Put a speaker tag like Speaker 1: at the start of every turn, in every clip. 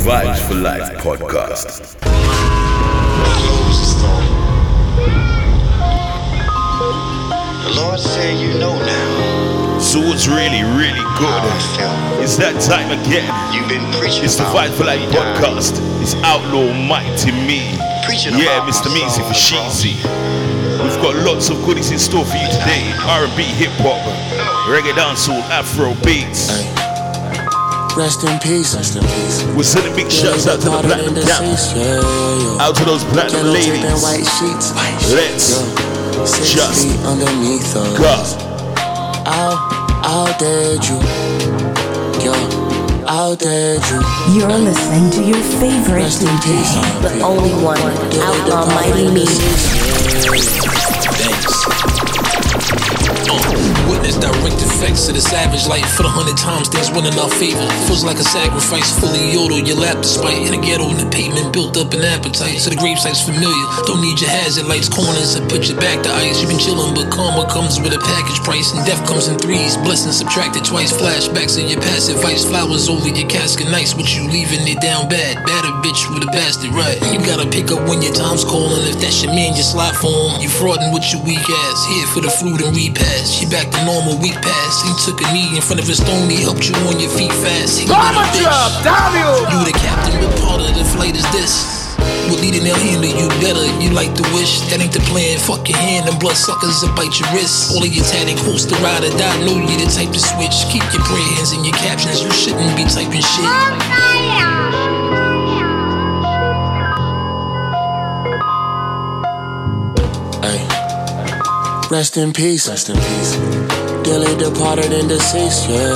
Speaker 1: Vibes for Life podcast. The Lord said, You know now. So it's really, really good. It's that time again. You've been preaching. It's the Vibes for Life podcast. It's Outlaw Mighty Me. Preaching yeah, Mr. Meezy for Sheezy. We've got lots of goodies in store for you today. R&B, hip hop, reggae, dancehall, Afro beats.
Speaker 2: Rest in peace. Rest in peace.
Speaker 1: We're sending big shouts out to the platinum the Yeah, yeah. Out to those platinum ladies. White sheets. Let's yeah. Six just feet underneath us. go. I'll, I'll dead you.
Speaker 3: Yeah. I'll dead you. You're listening to your favorite Rest DJ, the only one, out almighty me.
Speaker 4: Uh, witness direct effects of the savage life for the hundred times things one in our favor. Feels like a sacrifice, fully yodel your lap despite in the ghetto in the pavement built up an appetite. So the gravesite's familiar. Don't need your hazard lights, corners and put your back to ice. You've been chilling, but karma comes with a package price, and death comes in threes. Blessings subtracted twice. Flashbacks of your past advice, flowers over your casket. Nice, what you leaving it down bad. Batter bitch with a bastard, right? You gotta pick up when your time's calling. If that's your man, you slide for him. You fraudin' with your weak ass. Here for the fruit and repast fast. She back to normal week past. He took a knee in front of his stone. He helped you on your feet fast. He
Speaker 5: Drama job, W.
Speaker 4: You the captain, but part of the flight is this. We're leading they'll handle you better. You like the wish that ain't the plan. Fuck your hand, and blood suckers will bite your wrist. All of your tatted quotes to ride or die. Know you the type to switch. Keep your prayer hands in your captions. You shouldn't be typing shit. Okay.
Speaker 2: Rest in peace. Rest in peace. Dearly departed and deceased. Yeah,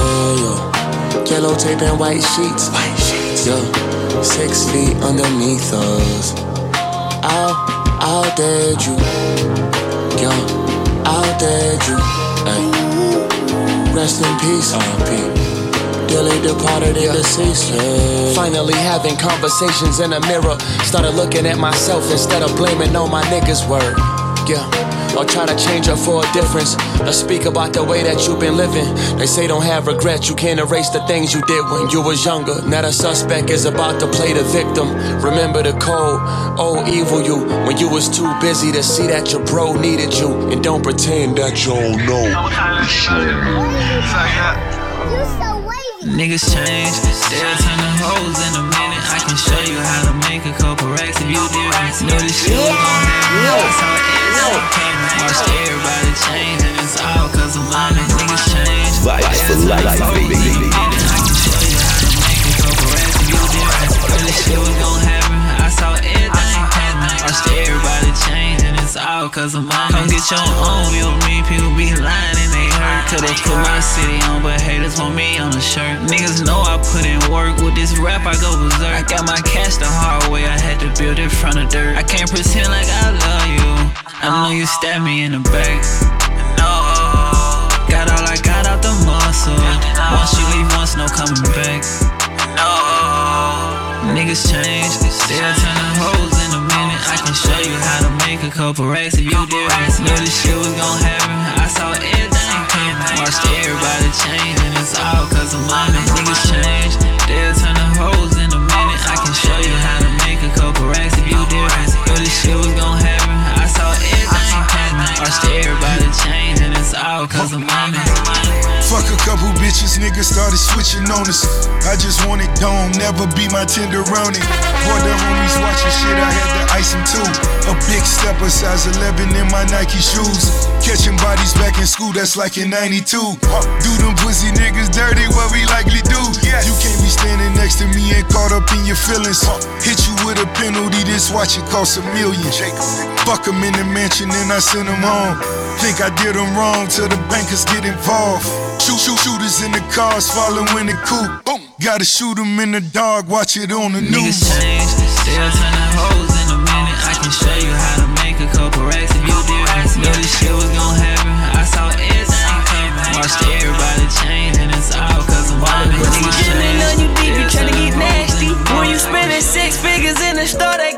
Speaker 2: Yellow tape and white sheets. White sheets. Six feet underneath us. I'll, I'll dead you. Yeah. I'll dead you. Ay. Rest in peace. R.I.P dearly departed and deceased.
Speaker 4: Finally having conversations in a mirror. Started looking at myself instead of blaming on my niggas' word. Yeah or try to change her for a difference. Let's speak about the way that you've been living. They say don't have regrets, you can't erase the things you did when you was younger. Now the suspect is about to play the victim. Remember the code, old oh, evil you, when you was too busy to see that your bro needed you. And don't pretend that you don't know.
Speaker 6: You so Niggas change, they'll turn the hoes in a minute. I can show you how to make a couple racks if you didn't know this shit. Yeah. Yeah. That's how it is. No. Watch everybody change, and it's all cause of money. Niggas change.
Speaker 1: Life for life, baby.
Speaker 6: I can show you how to make a couple you didn't know this shit was gonna happen. I saw it. I stay everybody changing, it's all cause of mine. Come get your own, you don't mean people be lying and they hurt. could put my city on, but haters want me on a shirt. Niggas know I put in work, with this rap I go berserk. I got my cash the hard way, I had to build it from the dirt. I can't pretend like I love you, I know you stabbed me in the back. No, got all I got out the muscle. Once you leave once, no coming back. No, niggas change, they'll turn the hoes I and show you how to make a couple racks if you did racks. Knew this shit was gon' happen. I saw everything coming. Watched everybody change, and it's all cause of money. Niggas change, they'll turn the hoes in a minute. I can show you how to make a couple racks if you did racks. Knew this shit was gon' happen. I saw everything coming. Watched everybody change, and it's all cause of money.
Speaker 7: Couple bitches, niggas started switching on us. I just want it gone, never be my tender running. Boy, the homies watching shit, I had to ice them too. A big stepper, size 11 in my Nike shoes. Catching bodies back in school, that's like in 92. Do them pussy niggas dirty, what we likely do. You can't be standing next to me and caught up in your feelings. Hit you with a penalty, this watch it cost a million. Fuck them in the mansion, then I send them home. Think I did them wrong till the bankers get involved. Shoot, shoot, shooters in the cars following the coupe. Boom. Gotta shoot them in the dark, watch it
Speaker 6: on
Speaker 7: the Niggas
Speaker 6: news. Change, still turn the hoes in a minute. I can show you how to make a couple racks if you did Knew this shit was gonna happen. I saw it coming. Watched everybody change, and it's all cause I'm wildin'. Niggas
Speaker 8: change. on you deep, you tryna get nasty. When you spending six figures in the store, they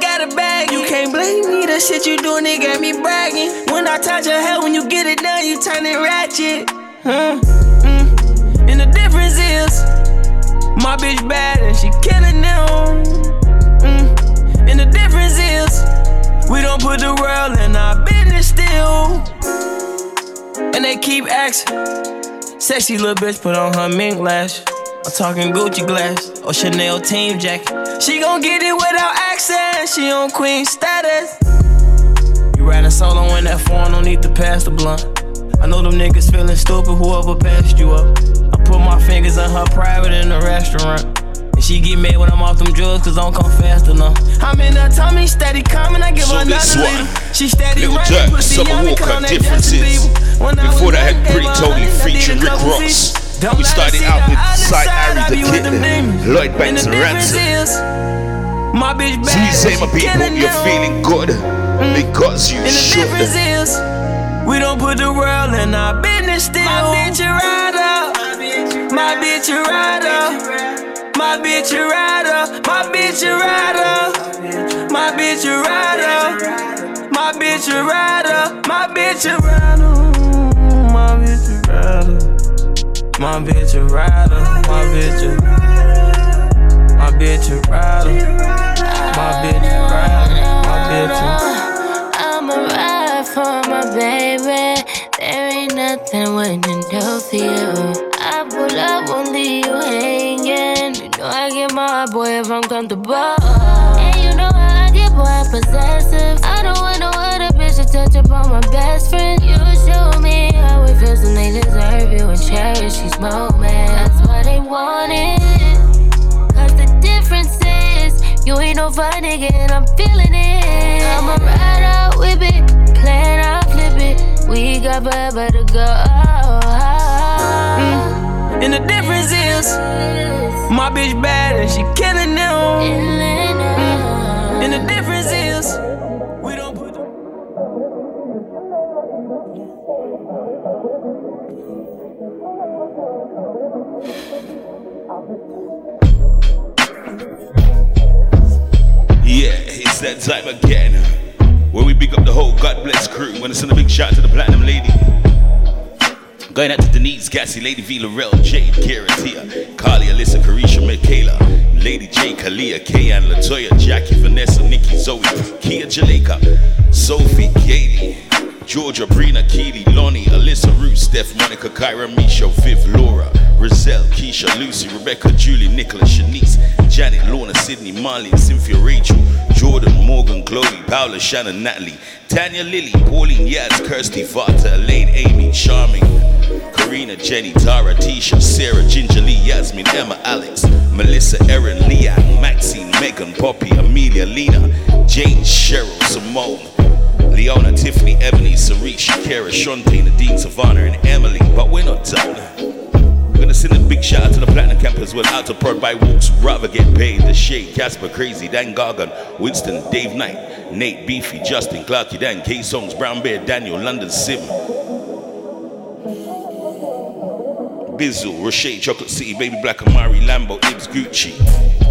Speaker 8: the shit you doing, it got me bragging. When I touch your head, when you get it done, you turn it ratchet. Huh? Mm. And the difference is, my bitch bad and she killing them. Mm. And the difference is, we don't put the world in our business still. And they keep asking, sexy little bitch put on her mink lash. I'm talking Gucci glass or Chanel team jacket. She gon' get it without accent. She on queen status. You riding solo in that foreign, don't need to pass the blunt. I know them niggas feeling stupid, whoever passed you up. I put my fingers on her private in the restaurant. And she get mad when I'm off them drugs, cause I don't come fast enough. I'm in her tummy, steady coming, I give
Speaker 1: so
Speaker 8: her another
Speaker 1: leader. She
Speaker 8: steady
Speaker 1: Lil running, pussy Summer Walker differences. When Before that, I had Pretty Tony featuring Rick Ross. Don't we started out with Sy Ari the Kitten, Lloyd Banks and Ransom. My bitch bad. Please say my people, you're feeling good because you and should. the difference is,
Speaker 8: we don't put the world in our business still. My bitch a rider. My bitch a rider. My bitch a rider. My bitch a rider. My bitch a rider. My bitch a rider. My bitch a rider. My bitch a rider. My bitch a rider. My bitch a rider bitch a rider.
Speaker 9: My bitch a rider. My bitch a rider. I'ma ride for my baby. There ain't nothing we can do for you. I pull up, won't leave you hanging. You know I get my boy if I'm comfortable. And you know I get boy possessive. I don't want no other bitch to touch up on my best friend. You show me how it feels and they deserve you and cherish these moments. That's what they wanted differences. You ain't no fun nigga, and I'm feeling it. I'ma ride out with it, plan out flip it. We got forever to go.
Speaker 8: Mm. And the difference is, my bitch bad and she killing them. Mm. And the difference is.
Speaker 1: It's that time again. Where we big up the whole God bless crew. Wanna send a big shout out to the platinum lady. Going out to Denise, Gassy, Lady V, Laurel, Jade, Karen, Tia, Carly, Alyssa, Carisha, Michaela, Lady J, Kalia, Kayan, Latoya, Jackie, Vanessa, Nikki, Zoe, Kia, Jaleka, Sophie, Katie, Georgia, Brina, Keely, Lonnie, Alyssa, Ruth, Steph, Monica, Kyra, Misha, Viv, Laura, Roselle, Keisha, Lucy, Rebecca, Julie, Nicholas, Shanice, Janet, Lorna, Sydney, Marlene, Cynthia, Rachel, Jordan, Morgan, Chloe, Paula, Shannon, Natalie, Tanya, Lily, Pauline, Yaz, Kirsty, Vata, Elaine, Amy, Charming, Karina, Jenny, Tara, Tisha, Sarah, Ginger Lee, Yasmin, Emma, Alex, Melissa, Erin, Leanne, Maxine, Megan, Poppy, Amelia, Lena, Jane, Cheryl, Simone, Leona, Tiffany, Ebony, Sarisha, Kara, Shantae, Nadine, Savannah, and Emily. But we're not done. We're gonna send a big shout out to the Platinum Campers. We're out to prod by walks. Rather get paid. The Shade, Casper, Crazy, Dan Gargan, Winston, Dave Knight, Nate Beefy, Justin Clarky, Dan K Songs, Brown Bear, Daniel, London Sim. Bizzle, Rochelle, Chocolate City, Baby Black, Amari, Lambo, Ibs, Gucci,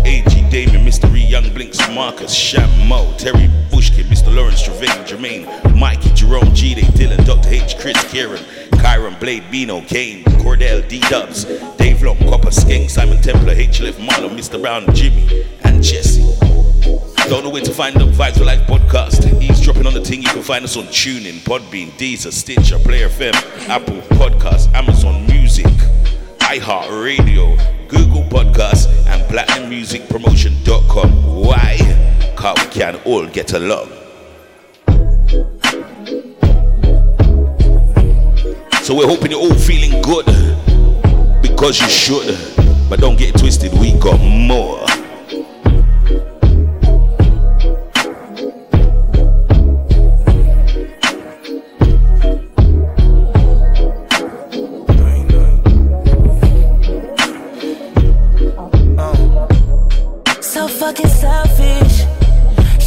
Speaker 1: AG, Damon, Mystery, Young Blinks, Marcus, Sham, Mo, Terry Bushkin, Mr. Lawrence, Trevane, Jermaine, Mikey, Jerome, G Day, Dylan, Dr. H, Chris, Kieran, Kyron, Blade, Bino, Kane, Cordell, D Dubs, Dave Long, Copper Skink, Simon Templar, H Lift, Marlon, Mr. Brown, Jimmy, and Jesse. Don't know where to find the Vibes for Life podcast. Eavesdropping on the thing, you can find us on TuneIn, Podbean, Deezer, Stitcher, Player FM, Apple Podcasts, Amazon Music, iHeartRadio, Google Podcasts, and PlatinumMusicPromotion.com. Why? Because we can all get along. So we're hoping you're all feeling good because you should. But don't get twisted, we got more.
Speaker 9: fucking selfish.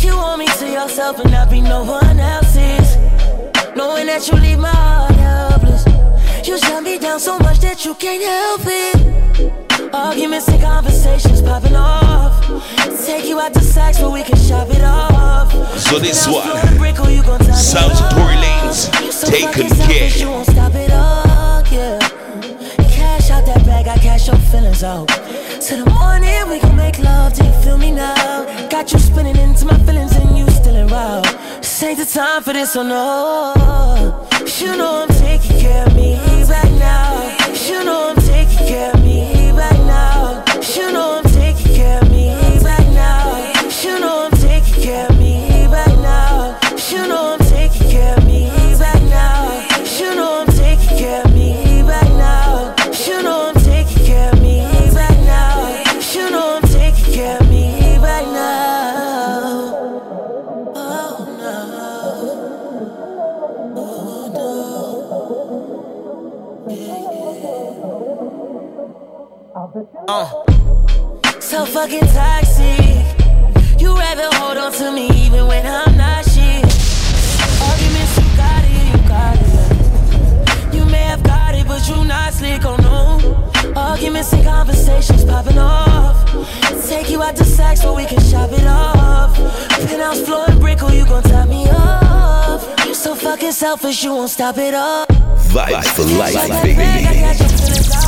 Speaker 9: You want me to yourself and not be no one else's. Knowing that you leave down so much that you can't help it. Arguments and conversations popping off. Take you out to sex where we can shop it off.
Speaker 1: So this one, sounds Tory Lanez, taken care. You won't stop it all, yeah got cash, your feelings out. To the morning, we can make love. Do you feel me now? Got you spinning into my feelings, and you still around. This ain't the time for this, or oh no. You know I'm taking care of me right now. You know I'm taking care of me right now. You know.
Speaker 9: Uh. So fucking toxic. You rather hold on to me even when I'm not shit. Arguments, you got it, you got it. You may have got it, but you not slick on oh no. Arguments and conversations popping off. Take you out to sex so we can shop it off. Penthouse floor and brick, or you gon' tie me off. You so fucking selfish, you won't stop it all.
Speaker 1: Vibes for life, baby.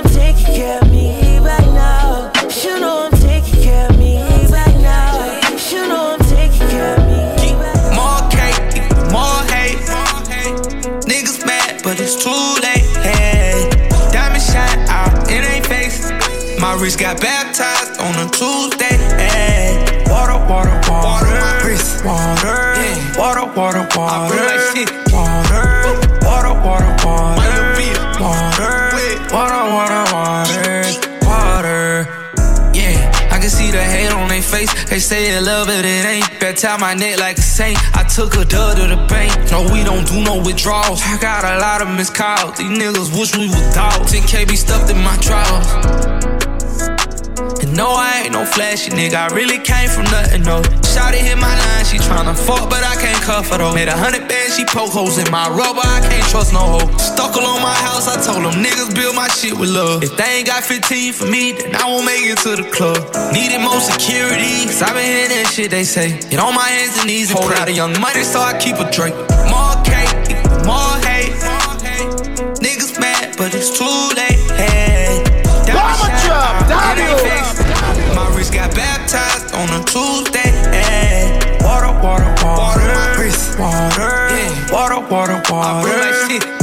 Speaker 10: My wrist got baptized on a Tuesday. Ay. Water, water, water. water. My wrist, water. Yeah. Water, water, water. I feel like shit. Water, water, water, water. Water, water, water, water. Water. Yeah, I can see the hate on their face. They say they love it, it ain't. Better tie my neck like a saint. I took a dud to the bank. No, we don't do no withdrawals. I got a lot of missed calls. These niggas wish we were dogs. 10K be stuffed in my drawers. No, I ain't no flashy nigga, I really came from nothing, no. Shawty hit my line, she tryna fuck, but I can't cuff her though. Made a hundred bands, she poke holes in my rubber, I can't trust no hoe. Stuck on my house, I told them niggas build my shit with love. If they ain't got 15 for me, then I won't make it to the club. Needed more security, cause I been hearing that shit they say. Get on my hands and knees and Hold pray. out a young money, so I keep a drink. Tuesday. Eh. Water, water, water. Water, water, water. water, water, water.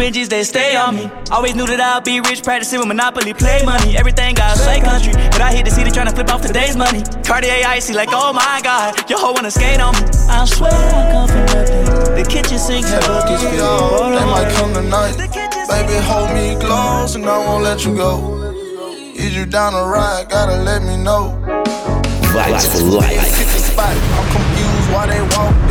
Speaker 10: Benjis, they stay on me. Always knew that I'd be rich, practicing with Monopoly, play money. Everything I say country, but I hit the city trying to flip off today's money. Cartier icy, like, oh my god, your hoe wanna skate on me. I swear I come from nothing. The kitchen sink, her is filled. They
Speaker 11: might come tonight. Baby, hold me close, and I won't let you go. Is you down a ride? Gotta let me know.
Speaker 1: Vibes
Speaker 11: for life. I'm confused why they walk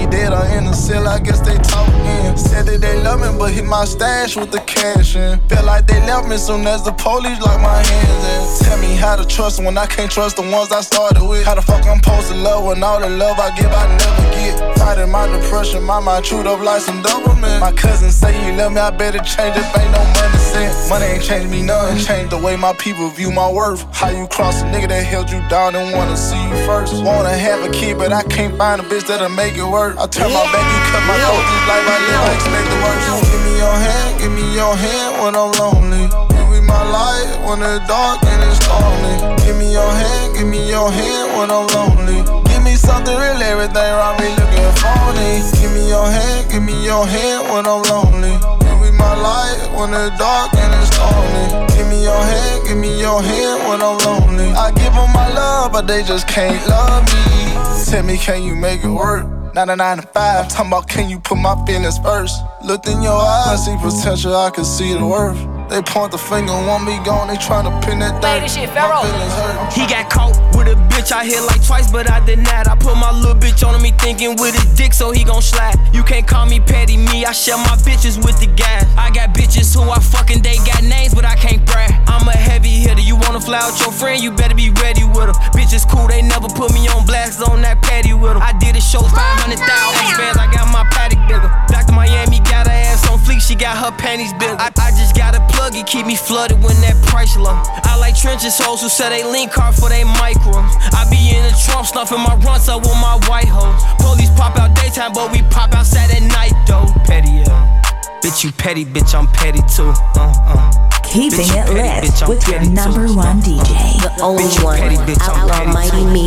Speaker 11: he dead or in the cell, I guess they talking. Said that they love me, but hit my stash with the cash in. Felt like they left me soon as the police locked my hands in. Tell me how to trust when I can't trust the ones I started with. How the fuck I'm supposed to love when all the love I give I never get. Fighting my depression, my mind chewed up like some Doberman. My cousin say you love me, I better change it, ain't no money sent. Money ain't changed me none, changed the way my people view my worth. How you cross a nigga that held you down and wanna see you first. Wanna have a kid, but I can't find a bitch that'll make it work. I turn my back, you cut my throat. This life I live, I expect the worst. You give me your hand, give me your hand when I'm lonely. You be my light when it's dark and it's lonely. Give me your hand, give me your hand when I'm lonely. Give me something real, everything around me looking phony. Give me your hand, give me your hand when I'm lonely. You be my light when it's dark and it's lonely. Give me your hand, give me your hand when I'm lonely. I give them my love, but they just can't love me. Tell me, can you make it work? Not a nine to 5 talking about can you put my feelings first? Looked in your eyes, I see potential, I can see the worth. They point the finger, want me gone, they to pin that down.
Speaker 12: He got caught with a bitch, I hit like twice, but I did not. I put my little bitch on me thinking with his dick, so he gon' slap. You can't call me petty, me, I share my bitches with the guy. I got bitches who I fucking, they got names, but I can't brag. I'm a heavy hitter, you wanna fly out your friend, you better be ready with her. Bitches cool, they never put me on blast on that patty with I did a show, 500,000 fans, I got my patty bigger. Back to Miami, got her ass on fleek, she got her panties bigger. I, I just gotta play Buggy keep me flooded when that price low. I like trenches hoes who sell they lean car for they micro. I be in the trunk snuffing my runs up with my white hoes. Police pop out daytime, but we pop outside at night though. Petty, yeah. Uh, bitch, you petty, bitch, I'm petty too. Uh, uh.
Speaker 3: Keeping bitch, it lit bitch, with your number too. one uh, uh. DJ, the only bitch, one. Petty,
Speaker 12: bitch, I'm Outlaw petty Mighty too. Me.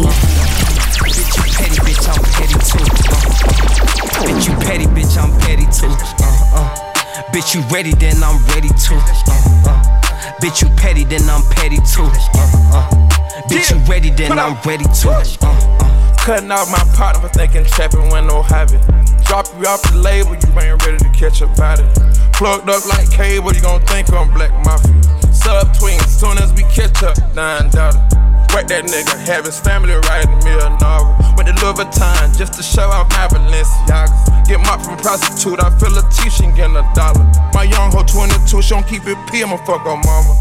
Speaker 12: Bitch, you
Speaker 3: petty, bitch, I'm petty too.
Speaker 12: Uh, bitch, you petty, bitch, I'm petty too. Uh, uh. Bitch, you ready, then I'm ready too. Uh, uh. Bitch, you petty, then I'm petty too. Uh, Bitch, you ready, then I'm ready too. Uh,
Speaker 13: Cutting out my partner for thinking trapping when no habit. Drop you off the label, you ain't ready to catch about it. Plugged up like cable, you gon' think I'm Black Mafia. Sub twins, soon as we catch up, nine doubted. Work that nigga, have his family writing me a novel. Went to Louis Vuitton just to show I'm my Balenciagas. Get my from prostitute, I feel a teaching getting a dollar. My young hoe 22, she don't keep it i am I'ma fuck her mama.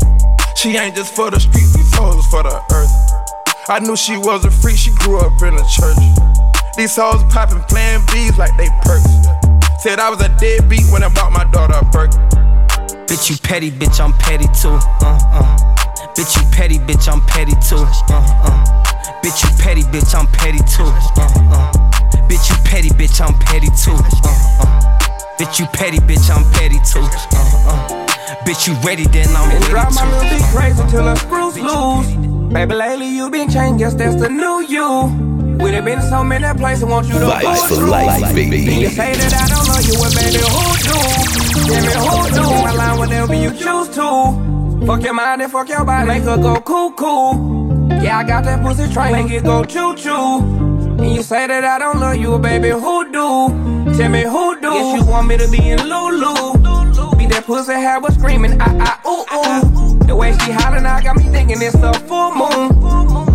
Speaker 13: She ain't just for the streets, these hoes for the earth. I knew she was a freak, she grew up in the church. These hoes poppin' Plan B's like they perks. Said I was a deadbeat when I bought my daughter a Birkin.
Speaker 12: Bitch, you petty, bitch, I'm petty too. Uh, uh. Bitch, you petty, bitch, I'm petty too. Uh, uh. Bitch, you petty, bitch, I'm petty too. Uh, uh. Bitch, you petty, bitch, I'm petty too. Uh, uh. Bitch, you petty, bitch, I'm petty too. Uh, uh. Bitch, you ready, then I'm ready.
Speaker 14: Drop my music crazy till the screws loose. Baby, lately you been changed, guess that's the new you. We done been so many places, want you to Life for life, baby. You say that I don't know you, but baby, who do? Tell me who do? I lie whenever you choose to. Fuck your mind and fuck your body. Make her go cuckoo. Yeah, I got that pussy train. Make it go choo choo. And you say that I don't love you, baby. Who do? Tell me who do? Yes, you want me to be in Lulu. Be that pussy hair was screaming, ah ah ooh ooh. The way she hollering, I got me thinking it's a full moon.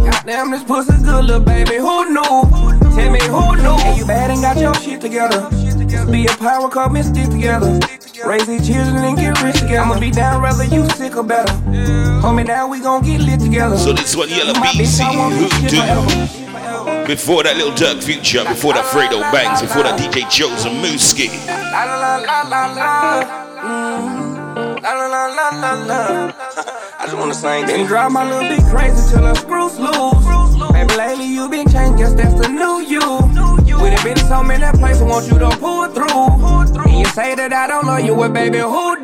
Speaker 14: Goddamn, this pussy good, little baby. Who knew? Tell me who knew? Hey, you bad and got your shit together. be a power couple and stick together. Raise these children and get rich together. I'ma be down whether you sick or better. Homie, now we gon' get lit together.
Speaker 1: So
Speaker 14: this one yellow BC,
Speaker 1: who do? Before that Lil Durk Future, before that Fredo Banks. before that DJ Joe's and Mooski.
Speaker 14: I just wanna sing. Then drive my little bit crazy till the screws loose. But lately you been changed, guess that's the new you. We done been so many places, want you to pull through. And you say that I don't love you, but baby, who do?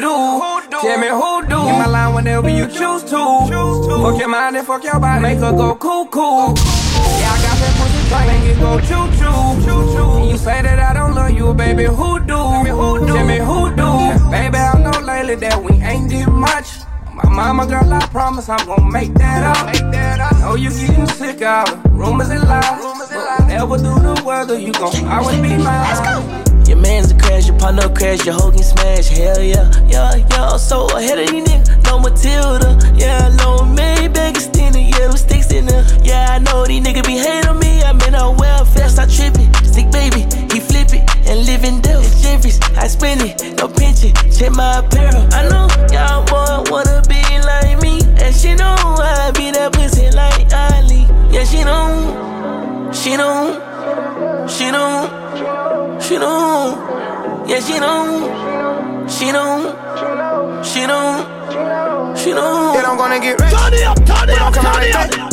Speaker 14: Tell me who do? In my line whenever you choose to. Fuck your mind and fuck your body, make her go cuckoo. Yeah, I got that pussy tight, make it go choo choo. And you say that I don't love you, baby, who do? Tell me who do? Baby, I know lately that we ain't did much. My mama, girl, I promise I'm gonna make that up. Make that Know you getting sick of Rumors and lies. Rumors Never do the weather, you gon' always be mine. Your
Speaker 15: man's
Speaker 14: a crash, your
Speaker 15: partner
Speaker 14: crash,
Speaker 15: your
Speaker 14: hoe can smash.
Speaker 15: Hell yeah, yeah, yeah. So ahead of you niggas, no Matilda. Yeah, no Maybach extended, yeah, them sticks in there. Yeah, I know these niggas be hating on me. I'm in mean, our welfare, stop tripping. Stick baby, he flip it and living dope. It's Jeffries, I spend it, no pension, check my apparel. I know y'all boy wanna be like me, and she know I be that pussy like Ali. Yeah, she know, she know, she know, she know, yeah, she know, she know, she know, she know.
Speaker 16: It I'm gonna get rich.
Speaker 5: Turn it
Speaker 16: up,
Speaker 5: turn it up, turn it up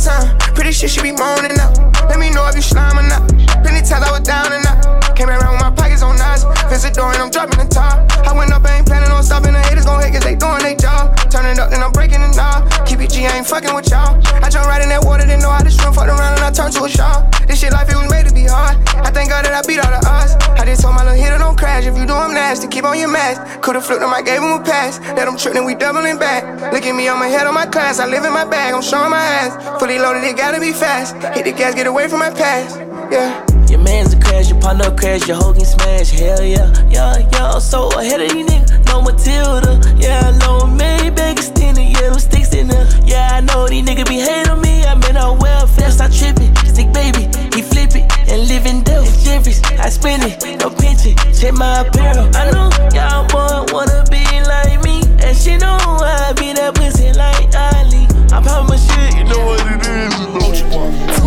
Speaker 16: time. Pretty shit, she be moaning up. Let me know if you slime or not. Plenty times I was down and up. Came around with my pockets on knives. Visit the door and I'm dropping the top. I went up, I ain't planning on stopping. The haters gon' hate cause they doing their job. Turning up, then I'm breaking the knob. Keep it G, I ain't fucking with y'all. I jump right in that water, didn't know how to swim. Fucked around and I turned to a shark. This shit life, it was made to be hard. I thank God that I beat all the odds. I just told my little hitter don't crash. If you do, I'm nasty. Keep on your mask. Could've flipped him, I gave him a pass. Let him trip, then we doubling back. Look at me, on my head on my class. I live in my bag, I'm showing my ass. Fully loaded, it gotta be fast. Hit the gas, get away from my past.
Speaker 15: Yeah. Your man's a crash, your partner crash, your hoe can smash. Hell yeah, yeah, yeah. So ahead of you niggas, no Matilda. Yeah, no Maybach extended, yeah, them sticks in there. Yeah, I know these niggas be hating on me. I mean, I well fast, I trippin'. Sick baby, he flip it and live in death. It's Jeffries, I spin it, no pinching. Check my apparel. I know y'all want wanna be like me, and she know I be that pussy like Ali. I promise you, you know what it is. You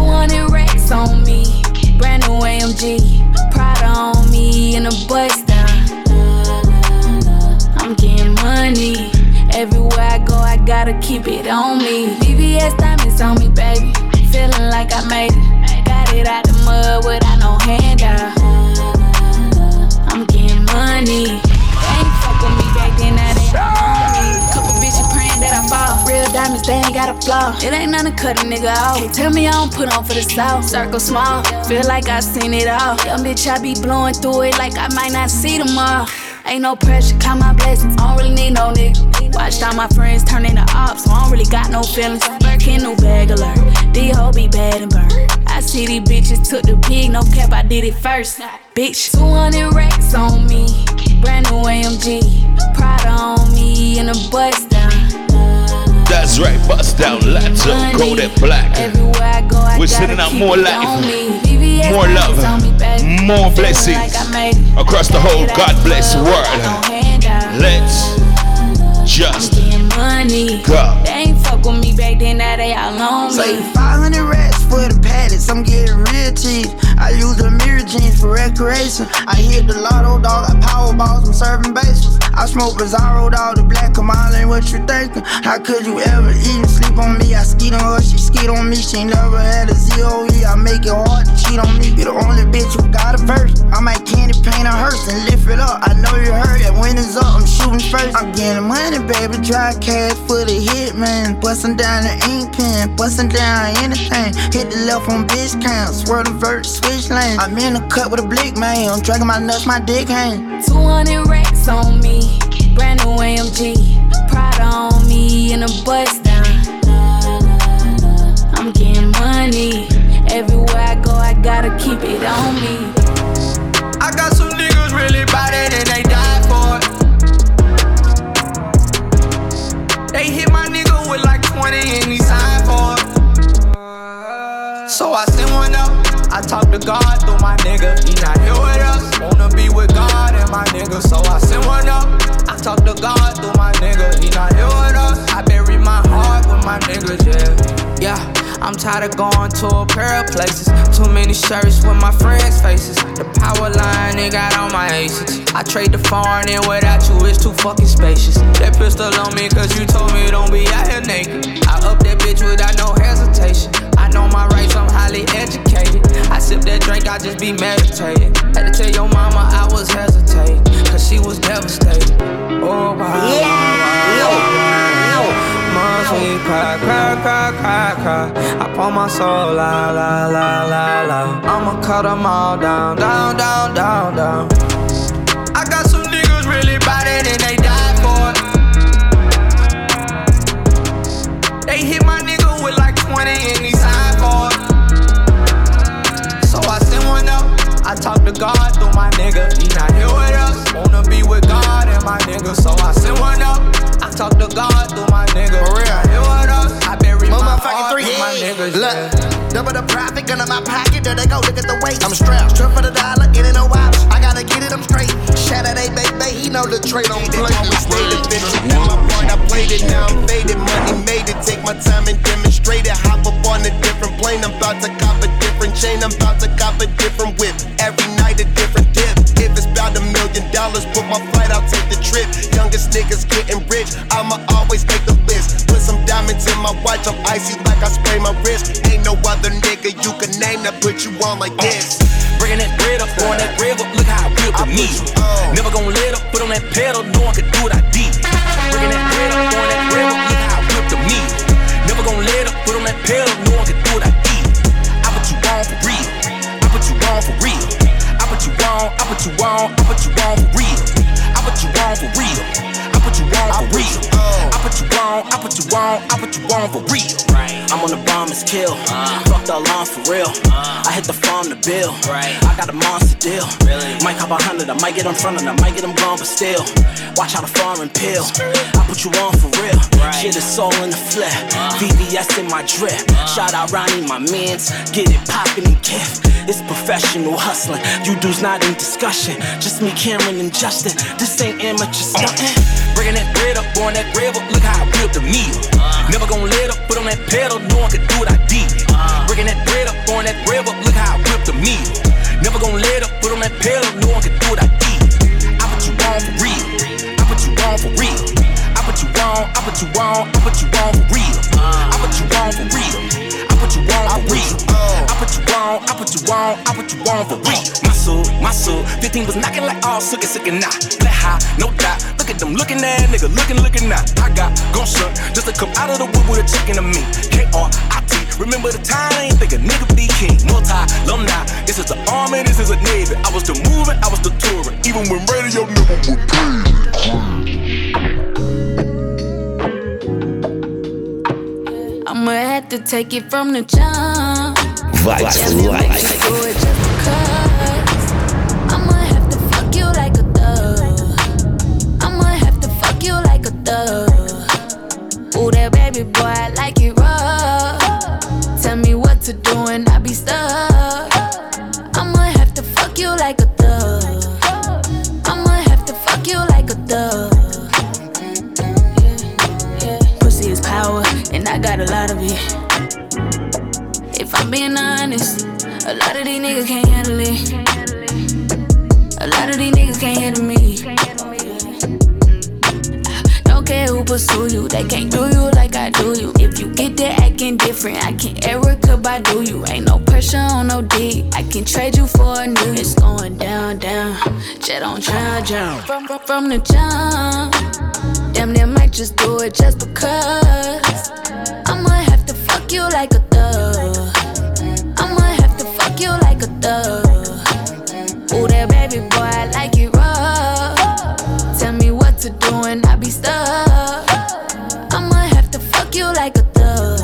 Speaker 9: want 200 racks on me. Brand new AMG, Prada on me and a bust down. I'm getting money. Everywhere I go, I gotta keep it on me. VVS diamonds on me, baby. Feeling like I made it. Got it out the mud without no handout. I'm getting money. They ain't fuck with me back then. I diamonds, they ain't got a flaw. It ain't none to cut a nigga off. tell me I don't put on for the south. Circle small, feel like I seen it all. Young bitch, I be blowing through it like I might not see tomorrow. Ain't no pressure, count my blessings. I don't really need no nigga. Watched all my friends turn into ops, so I don't really got no feelings. Birkin new bag alert. D ho be bad and burn. I see these bitches took the pig, no cap, I did it first. Bitch, 200 racks on me. Brand new AMG. Prada on me and a bust
Speaker 1: that's right, bust down lots of gold and black. We're sending out more life, more love, more blessings across the whole God bless world. Let's just go fuck with me back
Speaker 17: then, now they all on me. Say 500 racks for the paddocks, I'm getting real teeth. I use the mirror jeans for recreation. I hit the lotto, dog, I power balls, I'm serving bases. I smoke Bizarro, dog, the black Kamala ain't what you thinking. How could you ever even sleep on me? I skeet on her, she skeet on me, she never had a ZOE. I make it hard to cheat on me, be the only bitch who got a verse. I might candy paint a hearse and lift it up. I know you heard it, when it's up, I'm shooting first. I'm getting money, baby, dry cash for the hit, man. Bustin' down the ink pen, bustin' down anything. Hit the left on bitch count, swerve the vert, switch lane. I'm in a cut with a blick, man. I'm dragging my nuts, my dick hang.
Speaker 9: 200 racks on me, brand new AMG. Pride on me, and a bust down. I'm getting money. Everywhere I go, I gotta keep it
Speaker 18: on me. I got some niggas really bad and they die. money and he signed for So I sent one up. I talk to God through my nigga. He not here with us. Wanna be with God and my nigga. So I sent one up. I talk to God through my nigga. He not here with us. I bury my heart with my niggas, yeah. Yeah. I'm tired of going to a pair of places. Too many shirts with my friends' faces. The power line, they got all my aces. I trade the foreign in without you, it's too fucking spacious. That pistol on me, cause you told me don't be out here naked. I up that bitch without no hesitation. I know my rights, I'm highly educated. I sip that drink, I just be meditating. Had to tell your mama I was hesitating, cause she was devastated. Oh, my. Yeah so you cry, cry, cry, cry, cry. I pour my soul out, la, la, la, la. I'ma cut them all down, down, down, down, down. I got some niggas really bad and they die for it. They hit my nigga with like 20 and he signed for it. So I send one up, I talk to God through my nigga. He not here with us, wanna be with God and my nigga. So I send one up, I talk to God through my nigga. real motherfucking three. Yeah. My niggas, Look,
Speaker 19: yeah. double the profit, gun in my pocket, there they go, look at the weight. I'm strapped, strip for the dollar, it ain't no out. I gotta get it, I'm straight. Shout out, baby, he know the trade on play. My part, I played it, now I'm faded. Money made it, take my time and demonstrate it. Hop up on a different plane, I'm about to cop a different chain, I'm about to cop a different whip. Every night a different dip if it's about a million dollars. Book my flight, I'll take the trip. Youngest niggas getting rich, I'ma always make the list. Put some diamonds in my watch, I'm icy like I spray my wrist. Ain't no other nigga you can name that put you on like this. Bringing that bread up, on that river, look how I feel with me. Never gonna let up, put on that pedal, no one can do what I did. Bringing that bread up, on that river, look how I feel to me. Never gonna let up, put on that pedal, no one can do what I did. I put you on for real, I put you on for real what you want, I what you want, I what you want for real. I what you want for real put you on for real. I put you on, I put you on, I put you on for real. I'm on the bomb, it's kill. Fuck the alarm for real. I hit the phone to bill. I got a monster deal. Might cop a hundred, I might get in front and I might get them gone, but still. Watch out a foreign pill. I put you on for real. Shit is all in the flip. VVS in my drip. Shout out Ronnie, my mans. Get it poppin' and kiff. It's professional hustling. You dudes not in discussion. Just me, Cameron, and Justin. This ain't amateur stuntin'. Breaking that bread up, pouring that gravel. Look how I built the meal. Uh-huh. Never gonna let up, put on that pedal. No one could do what I did. Uh-huh. Breaking that bread up, pouring that gravel. Look how I whipped the meal. Never gonna let up, put on that pedal. No one could do what I did. I put you on for real. I put you on for real. I put you on, I put you on for real. I put you on for real. I put you on for real. I put you on, I put you on, I put you on for real. My soul, my soul, 15 was knocking like all oh, suck it, suck it, nah. That high, no doubt. Look at them looking at nigga, looking, looking now.
Speaker 20: I got gon' shut just to come out of the wood with a check in me. K-R-I-T. Remember the time I ain't think a nigga be king. Multi alumni, this is the army, this is a navy. I was the moving, I was the touring. Even when radio nigga was paying.
Speaker 9: I'ma have to take it from the jump. Vice life. gotta be. If I'm being honest, a lot of these niggas can't handle it. A lot of these niggas can't handle me. Don't care who pursue you, they can't do you like I do you. If you get there acting different, I can Erica by do you. Ain't no pressure on no D. I can trade you for a new. It's going down, down. Jet on, drown, drown. From, from, from the jump. Damn they might just do it just because. I'ma have to fuck you like a thug. I'ma have to fuck you like a thug. Ooh, that baby boy, I like it rough. Tell me what to do and I will be stuck. I'ma have to fuck you like a thug.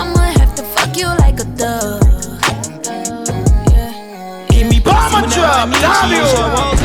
Speaker 9: I'ma have to fuck you like a thug. Yeah. Give
Speaker 21: me bomb drop, W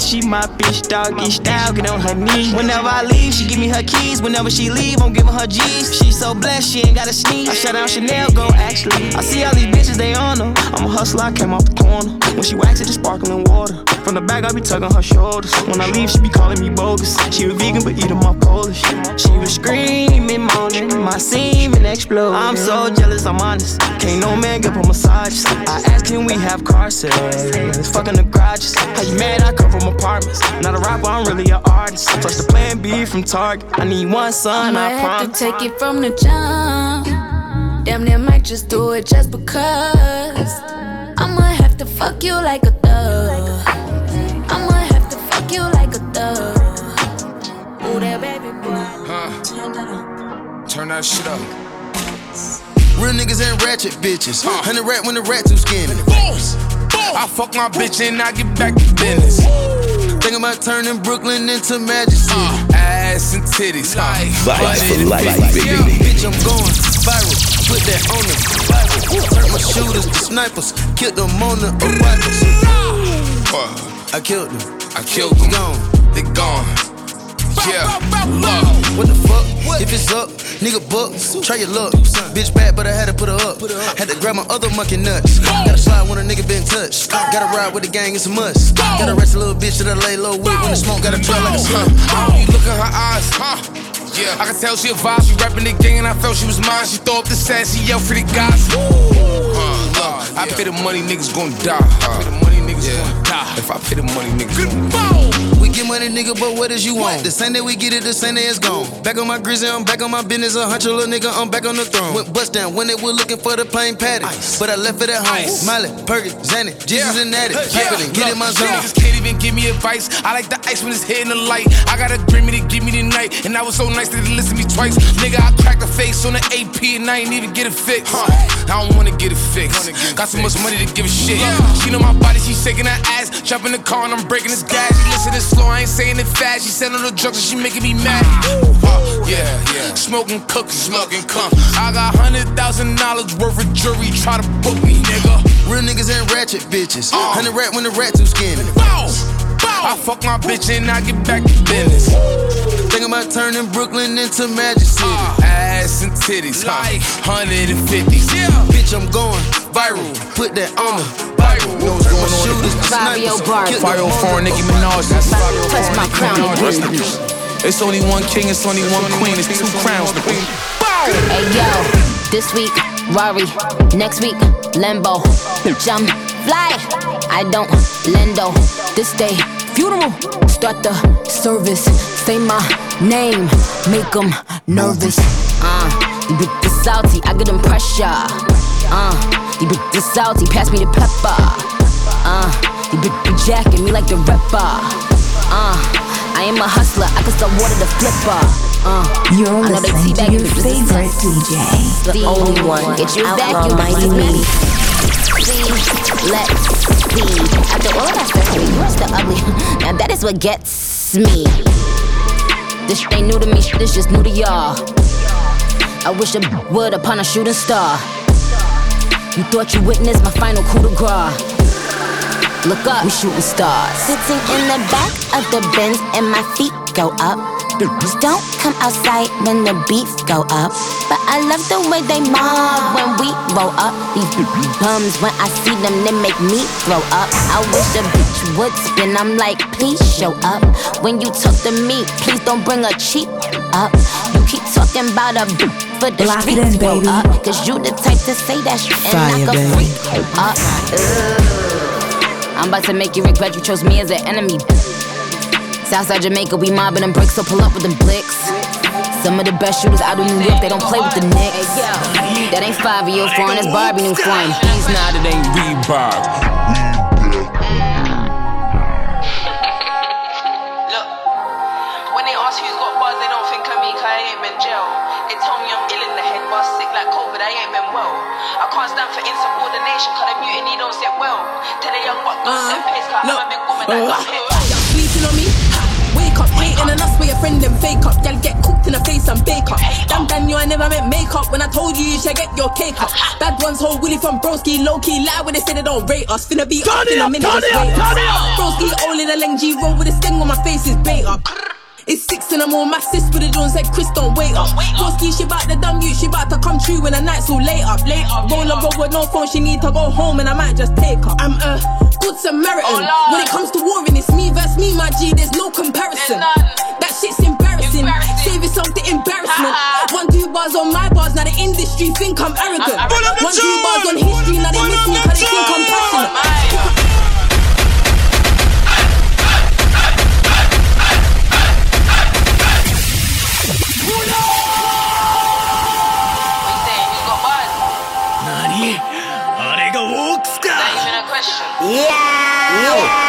Speaker 21: she my bitch, doggy style, get on her knees. Whenever I leave, she give me her keys. Whenever she leave, I'm giving her G's. She so blessed, she ain't gotta sneeze. I shut down Chanel, go actually. I see all these bitches, they on her. I'm a hustler, I came off the corner. When she waxed it, it's sparkling water. From the back, I be tugging her shoulders. When I leave, she be calling me bogus. She a vegan, but eating my Polish. She was screaming, moaning, my semen exploded. I'm so jealous, I'm honest. Can't no man give her massage. I asked, can we have car It's Fucking the garages. How you mad? I come from apartments. Not a rapper, I'm really an artist. Touch the plan B from Target. I need one son, I, I
Speaker 9: promise. to take it from the jump. Damn, they might just do it just because. I'ma have to fuck you like a thug like a thug. Ooh, that baby
Speaker 22: boy. Huh. Turn that shit up. Real niggas ain't ratchet bitches. Huh. Hundred rat when the rat too skinny. I fuck my bitch and I get back to business. Think about turning Brooklyn into Magic City. Uh,
Speaker 23: ass and titties.
Speaker 24: Like, life for life, life, baby. Yeah,
Speaker 25: bitch, I'm going viral. Put that on the Bible. Turn my shooters to snipers. Kill them on the arrivals. I killed them.
Speaker 23: I killed them.
Speaker 25: Gone.
Speaker 23: They gone.
Speaker 25: Yeah, love. What the fuck? What? If it's up, nigga buck, try your luck. Bitch bad, but I had to put her up. Had to grab my other monkey nuts. Gotta slide when a nigga been touched. Gotta ride with the gang, it's a must. Gotta rest a little bitch that I lay low with. When the smoke, gotta trail like a slump. you
Speaker 23: look in her eyes, huh? Yeah. I can tell she a vibe, she rapping the gang and I felt she was mine. She throw up the sass, she yell for the guys. Uh, uh, yeah. I pay the money, niggas gon' die. Uh, I pay the money, niggas yeah. gon' die. If I pay the money, nigga. Good
Speaker 26: phone. We get money, nigga, but what is you want? The same day we get it, the same day it's gone. Back on my grizzly, I'm back on my business. A hundred little nigga, I'm back on the throne. Went bust down when they were looking for the plain patty. Ice. But I left it at home. Ice. Perkins, Janet, Jesus yeah. and Natty. Yeah. get in my zone.
Speaker 27: Niggas can't even give me advice. I like the ice when it's hitting the light. I got a dreamy to give me the night. And I was so nice that they listened to me twice. Nigga, I cracked a face on the AP and I ain't even get it fixed. Huh. I don't wanna get it fixed. Get got so much money to give a shit. Yeah. She know my body, she shaking her ass. Jump in the car and I'm breaking this glass. She listen to slow, I ain't saying it fast. She said the drugs and she making me mad. Uh, yeah, yeah. Smoking cookies, smoking cum. I got hundred thousand dollars worth of jewelry. Try to book me, nigga.
Speaker 26: Real niggas ain't ratchet bitches. Uh. Hundred rat when the rat too skinny. I fuck my bitch and I get back to business. Think about turning Brooklyn into Magic City. Uh. Ass and titties, like 150. Yeah. Bitch, I'm going viral. Put that on me. What's on? Fabio Barber. Fivio Foreign, Nicki Minaj. Touch my crown
Speaker 27: It's only one king, it's only one queen, it's two crowns. Hey yo,
Speaker 28: this week Rari, next week Lambo, jump, fly. I don't lendo. This day funeral. Start the service, say my name, make them nervous. Uh, you bit the salty, I get them pressure. Uh, you bit the salty, pass me the pepper. Uh, you bit the jacket, me like the rapper. Uh, I am a hustler, I can sell water
Speaker 29: to
Speaker 28: flipper. Uh,
Speaker 29: You're I know they your favorite DJ. The only one. Get you back, you me let's be. After all of our surgery, you are still ugly. now that is what gets me. This shit ain't new to me, shit is just new to y'all. I wish I would upon a shooting star. You thought you witnessed my final coup de grace. Look up, we shooting stars.
Speaker 30: Sitting in the back of the Benz, and my feet go up don't come outside when the beats go up. But I love the way they mob when we roll up. These bums, when I see them, they make me throw up. I wish a bitch would spin. I'm like, please show up. When you talk to me, please don't bring a cheap up. You keep talking about a bitch for the Lock streets in, baby. up. Cause you the type to say that shit Fire, and knock a freak up. Ugh. I'm about to make you regret you chose me as an enemy, bitch. Southside Jamaica, we mobbing them bricks, so pull up with them blicks. Some of the best shooters out of New York, they don't play with the Knicks. That ain't five years
Speaker 31: foreign,
Speaker 30: that's Barbie new foreign. He's not,
Speaker 31: it
Speaker 30: ain't Reebok.
Speaker 31: insubordination, cause the mutiny don't sit well. Tell the young buck don't uh-huh. set pace, cause I'm a big woman that uh-huh. got hair
Speaker 32: friend them fake up. Y'all get cooked in the face and bake up. Damn, damn, you, I never meant makeup. When I told you, you should get your cake up. Bad ones hold Willie from Broski. Low key lie when they say they don't rate us. Finna be turn up in a minute. Broski, all in a Leng G roll with a sting on my face is bait up. It's six and I'm on my sis with the on said Chris don't wait up. Koski, she about the dumb you, she about to come true when the night's all late up. Late up, roll roll with no phone, she need to go home and I might just take her. I'm a good Samaritan. Oh, when it comes to warring, it's me versus me, my G, there's no comparison. That shit's embarrassing. embarrassing. Save yourself the embarrassment. One, two bars on my bars, now the industry think I'm arrogant. I'm, One, two bars on history, now they miss me cause they think I'm passionate. Oh,
Speaker 33: 耶！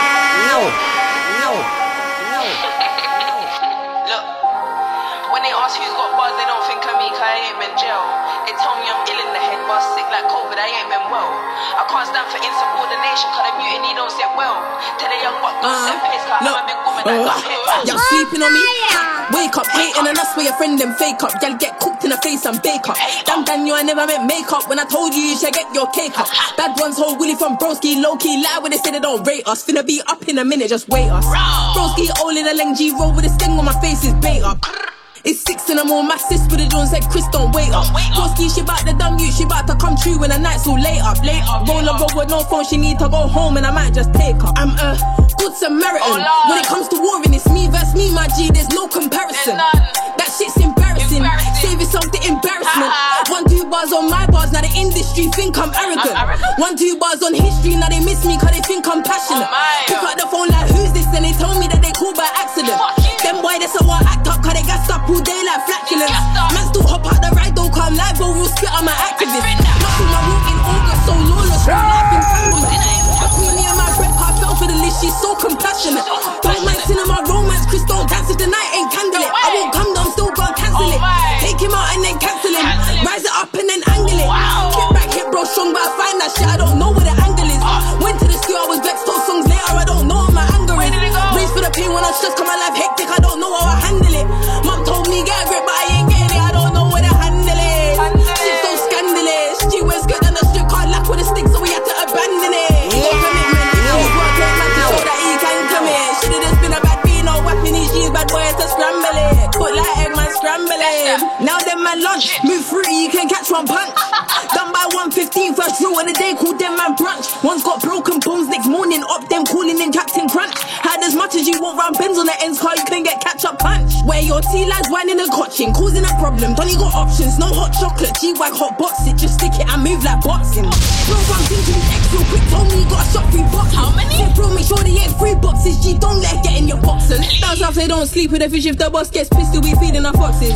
Speaker 33: i uh, I'm a big woman oh. got
Speaker 32: Y'all sleeping on me? Wake up, waiting, and that's where your friend them fake up. Y'all get cooked in the face and bake up. Damn, Daniel, I never meant makeup. When I told you, you should get your cake up. Uh-huh. Bad ones, whole Willie from Broski, low key lie when they say they don't rate us. Finna be up in a minute, just wait us. Broski, all in a Leng roll with a sting on my face is bait up. It's six and I'm on my sis with the John said Chris don't wait up. Broski she about the dumb you, she about to come true when the night's all late up. Late up. Roll up with no phone, she need to go home and I might just take her. I'm a good Samaritan. Oh, when it comes to warring, it's me versus me, my G. There's no comparison. That shit's in embarrassing. Save yourself the embarrassment. Uh-huh. One, two bars on my bars, now the industry think I'm arrogant. I'm One, two bars on history, now they miss me cause they think I'm passionate. Oh Pick up the phone like, who's this? And they tell me that they called by accident. Them boy, that's how I act up, cause they gassed up all day like flatulence. Man still hop out the ride, don't come live, but we'll spit on my activist. Nothing my root in August, so lawless. Yeah. Life in Between me and my rep, I fell for the list, she's so compassionate. Don't mind cinema romance, Chris, don't dance if the night ain't can it up and then angle it. Wow. Kick back, hit bro, strong, but I find that shit. I don't know where the angle is. Uh. Went to the studio, I was vexed, told songs later. I don't know how my anger is. Reach for the pain when I stress, cause my life hectic. I don't know how I handle it. Now them man, lunch. Move free, you can catch one punch. by 1.15, first drill on the day, called them man brunch. One's got broken bones, next morning up them calling in Captain Crunch. Had as much as you want round bends on the ends car, you can get catch up punch. Where your tea lads whining and coaching, causing a problem. Donny got options, no hot chocolate, G-Wag hot box it, just stick it and move like boxing. Bro runs into his ex real quick, told me got a shot free box. How many? Yeah, bro, make sure they ain't free boxes, G, don't let her get in your box. And down south they don't sleep with a fish if the boss gets pissed, he'll be feeding our foxes.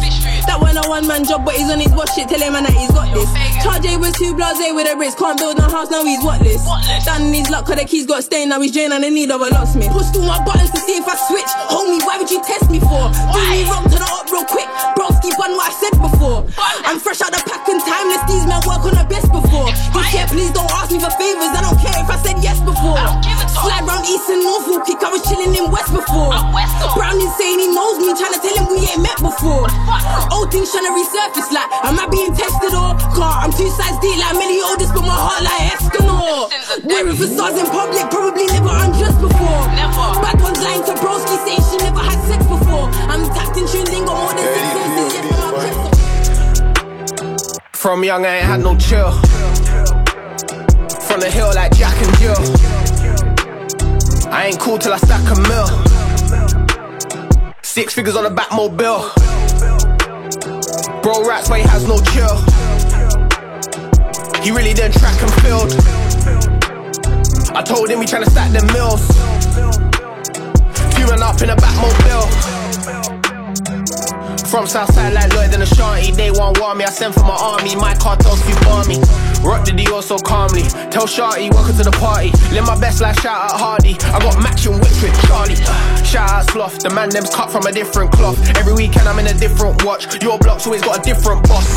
Speaker 32: That one a one man job, but he's on his watch shit, tell him man that he's got this. Charge with was too blase with the bricks. Can't build no house, now he's whatless. whatless. Down in his luck, cause the keys got stained. Now he's drained and the need of a locksmith. Pushed through my buttons to see if I switch. Homie, why would you test me for? Do me wrong to the real quick. Broski bun what I said before. I'm fresh out the pack and timeless. These men work on the best before. Can't please don't ask me for favors. I don't care if I said yes before. Slide round east and north will kick. I was chilling in West before. Brownie's saying he knows me, trying to tell him we ain't met before. Old things trying to resurface like, am I being tested or car? I'm two sides deep like many Otis, but my heart like Escanor. Wearing for stars in public, probably never undressed before. Never. Bad ones lying to Broski, saying she never had sex I'm in tune, lingo more than
Speaker 27: From young, I ain't had no chill. From the hill, like Jack and Jill. I ain't cool till I stack a mill. Six figures on the back mobile. Bro, rats, but he has no chill. He really didn't track and field. I told him we tryna stack them mills. Fuming up in a Batmobile. From Southside like Lloyd and Ashanti, they want war me. I send for my army, my cartels few bar me. Rock the Dior so calmly. Tell Shotty welcome to the party. Live my best life, shout out Hardy. I got matching whips with Charlie. Shout out Sloth, the man them's cut from a different cloth. Every weekend I'm in a different watch. Your block's always got a different boss.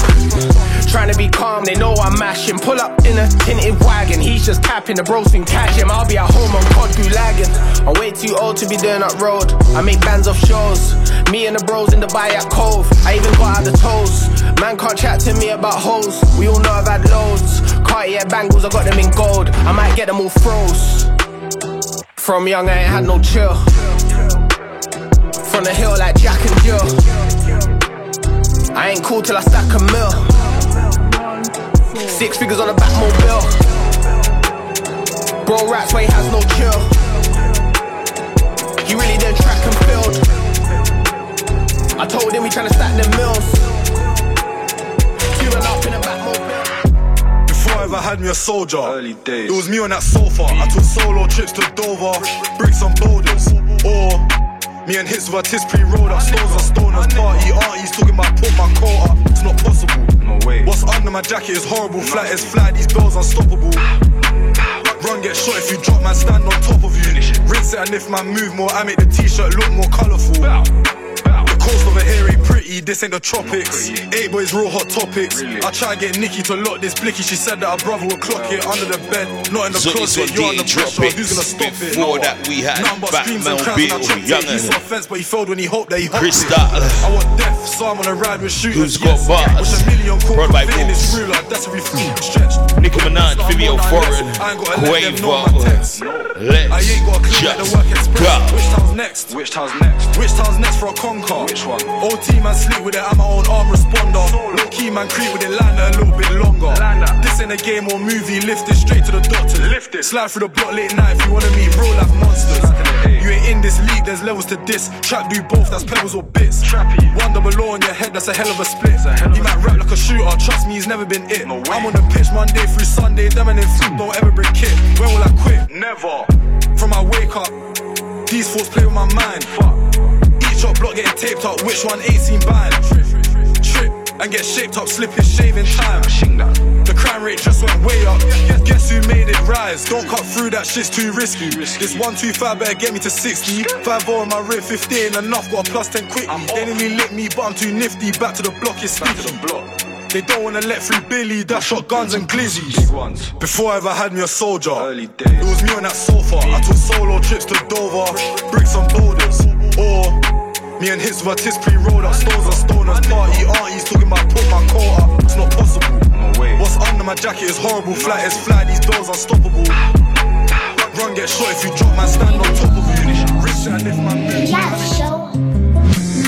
Speaker 27: Trying to be calm, they know I'm mashing. Pull up in a tinted wagon, he's just tapping. The bros can catch him. I'll be at home on God through lagging. I'm way too old to be doing up road. I make bands off shows. Me and the bros in the Bay at Cove. I even got out the toes. Man can't chat to me about hoes. We all know I've had loads clothes. Cartier bangles, I got them in gold. I might get them all froze. From young, I ain't had no chill. From the hill, like Jack and Jill. I ain't cool till I stack a mill. Six figures on a backmobile. Bro, rats way has no chill. He really done track and field. I told him we tryna stack them mills.
Speaker 28: Ever I had me a soldier.
Speaker 27: Early days. It
Speaker 28: was me on that sofa. I took solo trips to Dover, bricks on boulders. Or me and hits with a tis pre road up. Stones are stoners. Party aunties talking about put my quota. up. It's not possible. No way. What's under my jacket is horrible. Flat is flat. These bells unstoppable. Run, get shot if you drop, man. Stand on top of you. Rinse it, and if man move more, I make the t shirt look more colourful. The coast of a hairy prick city, this ain't the tropics. Eight boys, real hot topics. I try to get Nikki to lock this blicky. She said that her brother will clock it under the bed, not in the so closet. You're under pressure. Who's gonna stop it? Before that, we had Nothing but screams and crabs. And I tripped young he saw fence, but he failed when he hoped that he hopped Crystal. it. I want death, so I'm on a ride with shooters. Who's got bars? With a million called by in this ruler. That's a refuse. Stretched. Nicki Minaj, Fivio Foreign, Quavo. Let's. I ain't got a clue at the work express. Which town's next? Which town's next? Which town's next for a conquer? Which one? Old team has Sleep with it, I'm my own arm responder. Low key, man, creep with it, a little bit longer. This ain't a game or movie, lift it straight to the doctor. Lift it. Slide through the block late night if you wanna meet real life monsters. You ain't in this league, there's levels to this. Trap do both, that's pebbles or bits. Trappy. One double law on your head, that's a hell of a split. He might rap like a shooter, trust me, he's never been it. No I'm on the pitch Monday through Sunday, them and them don't ever break it. When will I quit? Never. From my wake up, these thoughts play with my mind. Fuck block getting taped up, which one ain't seen banned? Trip and get shaped up, slip his shaving time. The crime rate just went way up. Guess who made it rise? Don't cut through that shit's too risky. This 125 better get me to 60. 5 on my rib, 15 enough, got a plus 10 quick. They nearly lit me, but I'm too nifty. Back to the block, it's back to the block. They don't wanna let through Billy, that shot guns and glizzies. Before I ever had me a soldier, it was me on that sofa. I took solo trips to Dover, bricks on borders, or me and his were tis pre-rolled up, Stores are stolen. Party aunties talking about put my coat up. It's not possible. What's under my jacket is horrible. Flat as flat, these doors unstoppable. Run, get shot if you drop, man, stand on top of you. Rich and if my bitch.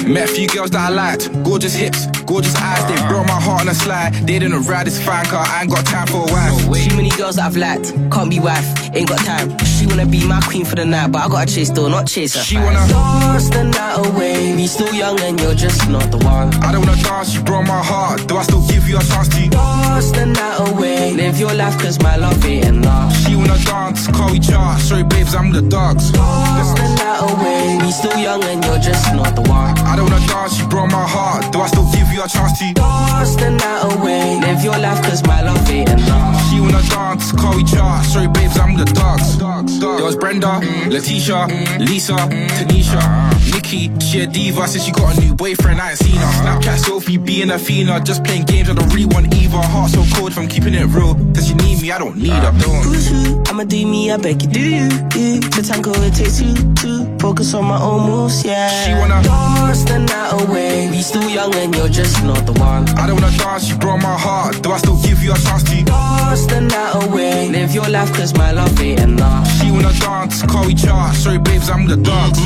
Speaker 28: Met a few girls that I liked, gorgeous hips, gorgeous eyes. They uh-huh. broke my heart on a slide. They didn't ride this fine car, I ain't got time for a wife.
Speaker 32: Too many girls that I've liked, can't be wife, ain't got time. She wanna be my queen for the night, but I gotta chase though, not chase her. She wanna
Speaker 33: dance the night away. We still young and you're just not the one.
Speaker 28: I don't wanna dance, you broke my heart. Do I still give you a chance to dance
Speaker 33: the night away? Live your life, cause my love ain't enough.
Speaker 28: She wanna dance, call we other. Sorry, babes, I'm the dogs.
Speaker 33: Dance the night away. We still young and you're just not the one.
Speaker 28: I I don't advance, you broke my heart. Do I still give you a chance
Speaker 33: to dance the night away? Live your life, cause my love ain't enough. She wanna
Speaker 28: dance, Chloe Jar. Sorry, babes, I'm the dogs. There was Brenda, mm. Letitia, mm. Lisa, Tanisha, ah. Nikki key. She a diva since she got a new boyfriend, I ain't seen her. Snapchat selfie, being a fiend, just playing games on the rewind either. Heart so cold if I'm keeping it real. Does she need me? I don't need her. Don't.
Speaker 33: Who's who? I'ma do me, I beg you. Do you? Yeah. The tango it takes you to focus on my own moves, yeah. She wanna dance the night away. We still young and you're just not the one. I
Speaker 28: don't wanna dance, you broke my heart. Do I still give you a chance
Speaker 33: to dance the night away? Live your life, cause my love ain't enough.
Speaker 28: She wanna dance, call we charge. Sorry, babes, I'm the dogs.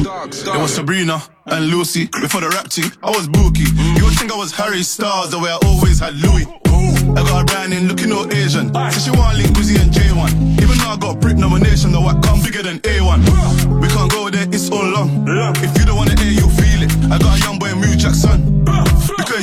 Speaker 28: It was Sabrina and Lucy. Before the rap team, I was bookie. You would think I was Harry Styles, the way I always had Louis. I got a brand in looking all Asian. Since she want link and J1. Even though I got a brick nomination, though I come bigger than A1. We can't go there, it's all long. If you don't wanna hear, you feel it. I got a young boy, Mew Jackson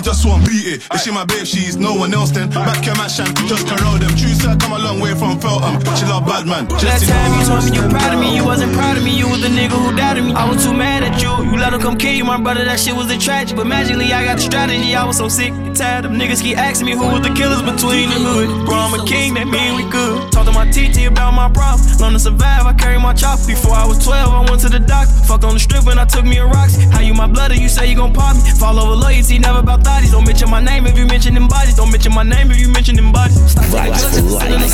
Speaker 28: just won't beat it. If she my babe, she's no one else then. Back your match and just corral them. Choose her, come a long way from Feltham.
Speaker 32: She love bad man. Last time you told me you proud of me, you wasn't proud of me. You was the nigga who doubted me. I was too mad at you. You let him come kill you, my brother. That shit was a tragic. But magically, I got the strategy. I was so sick and tired of niggas keep asking me who was the killers between the hood. Bro, I'm a king, that mean we good. Talk to my TT about my problems. Learn to survive, I carry my chop. Before I was 12, I went to the doctor. Fucked on the strip when I took me a rocks. How you my blood you say you gon' pop me? Fall over loyalty, never about that bodies. Don't mention my name if you mention them bodies. Don't mention my name if you mention them bodies. Stop How you me?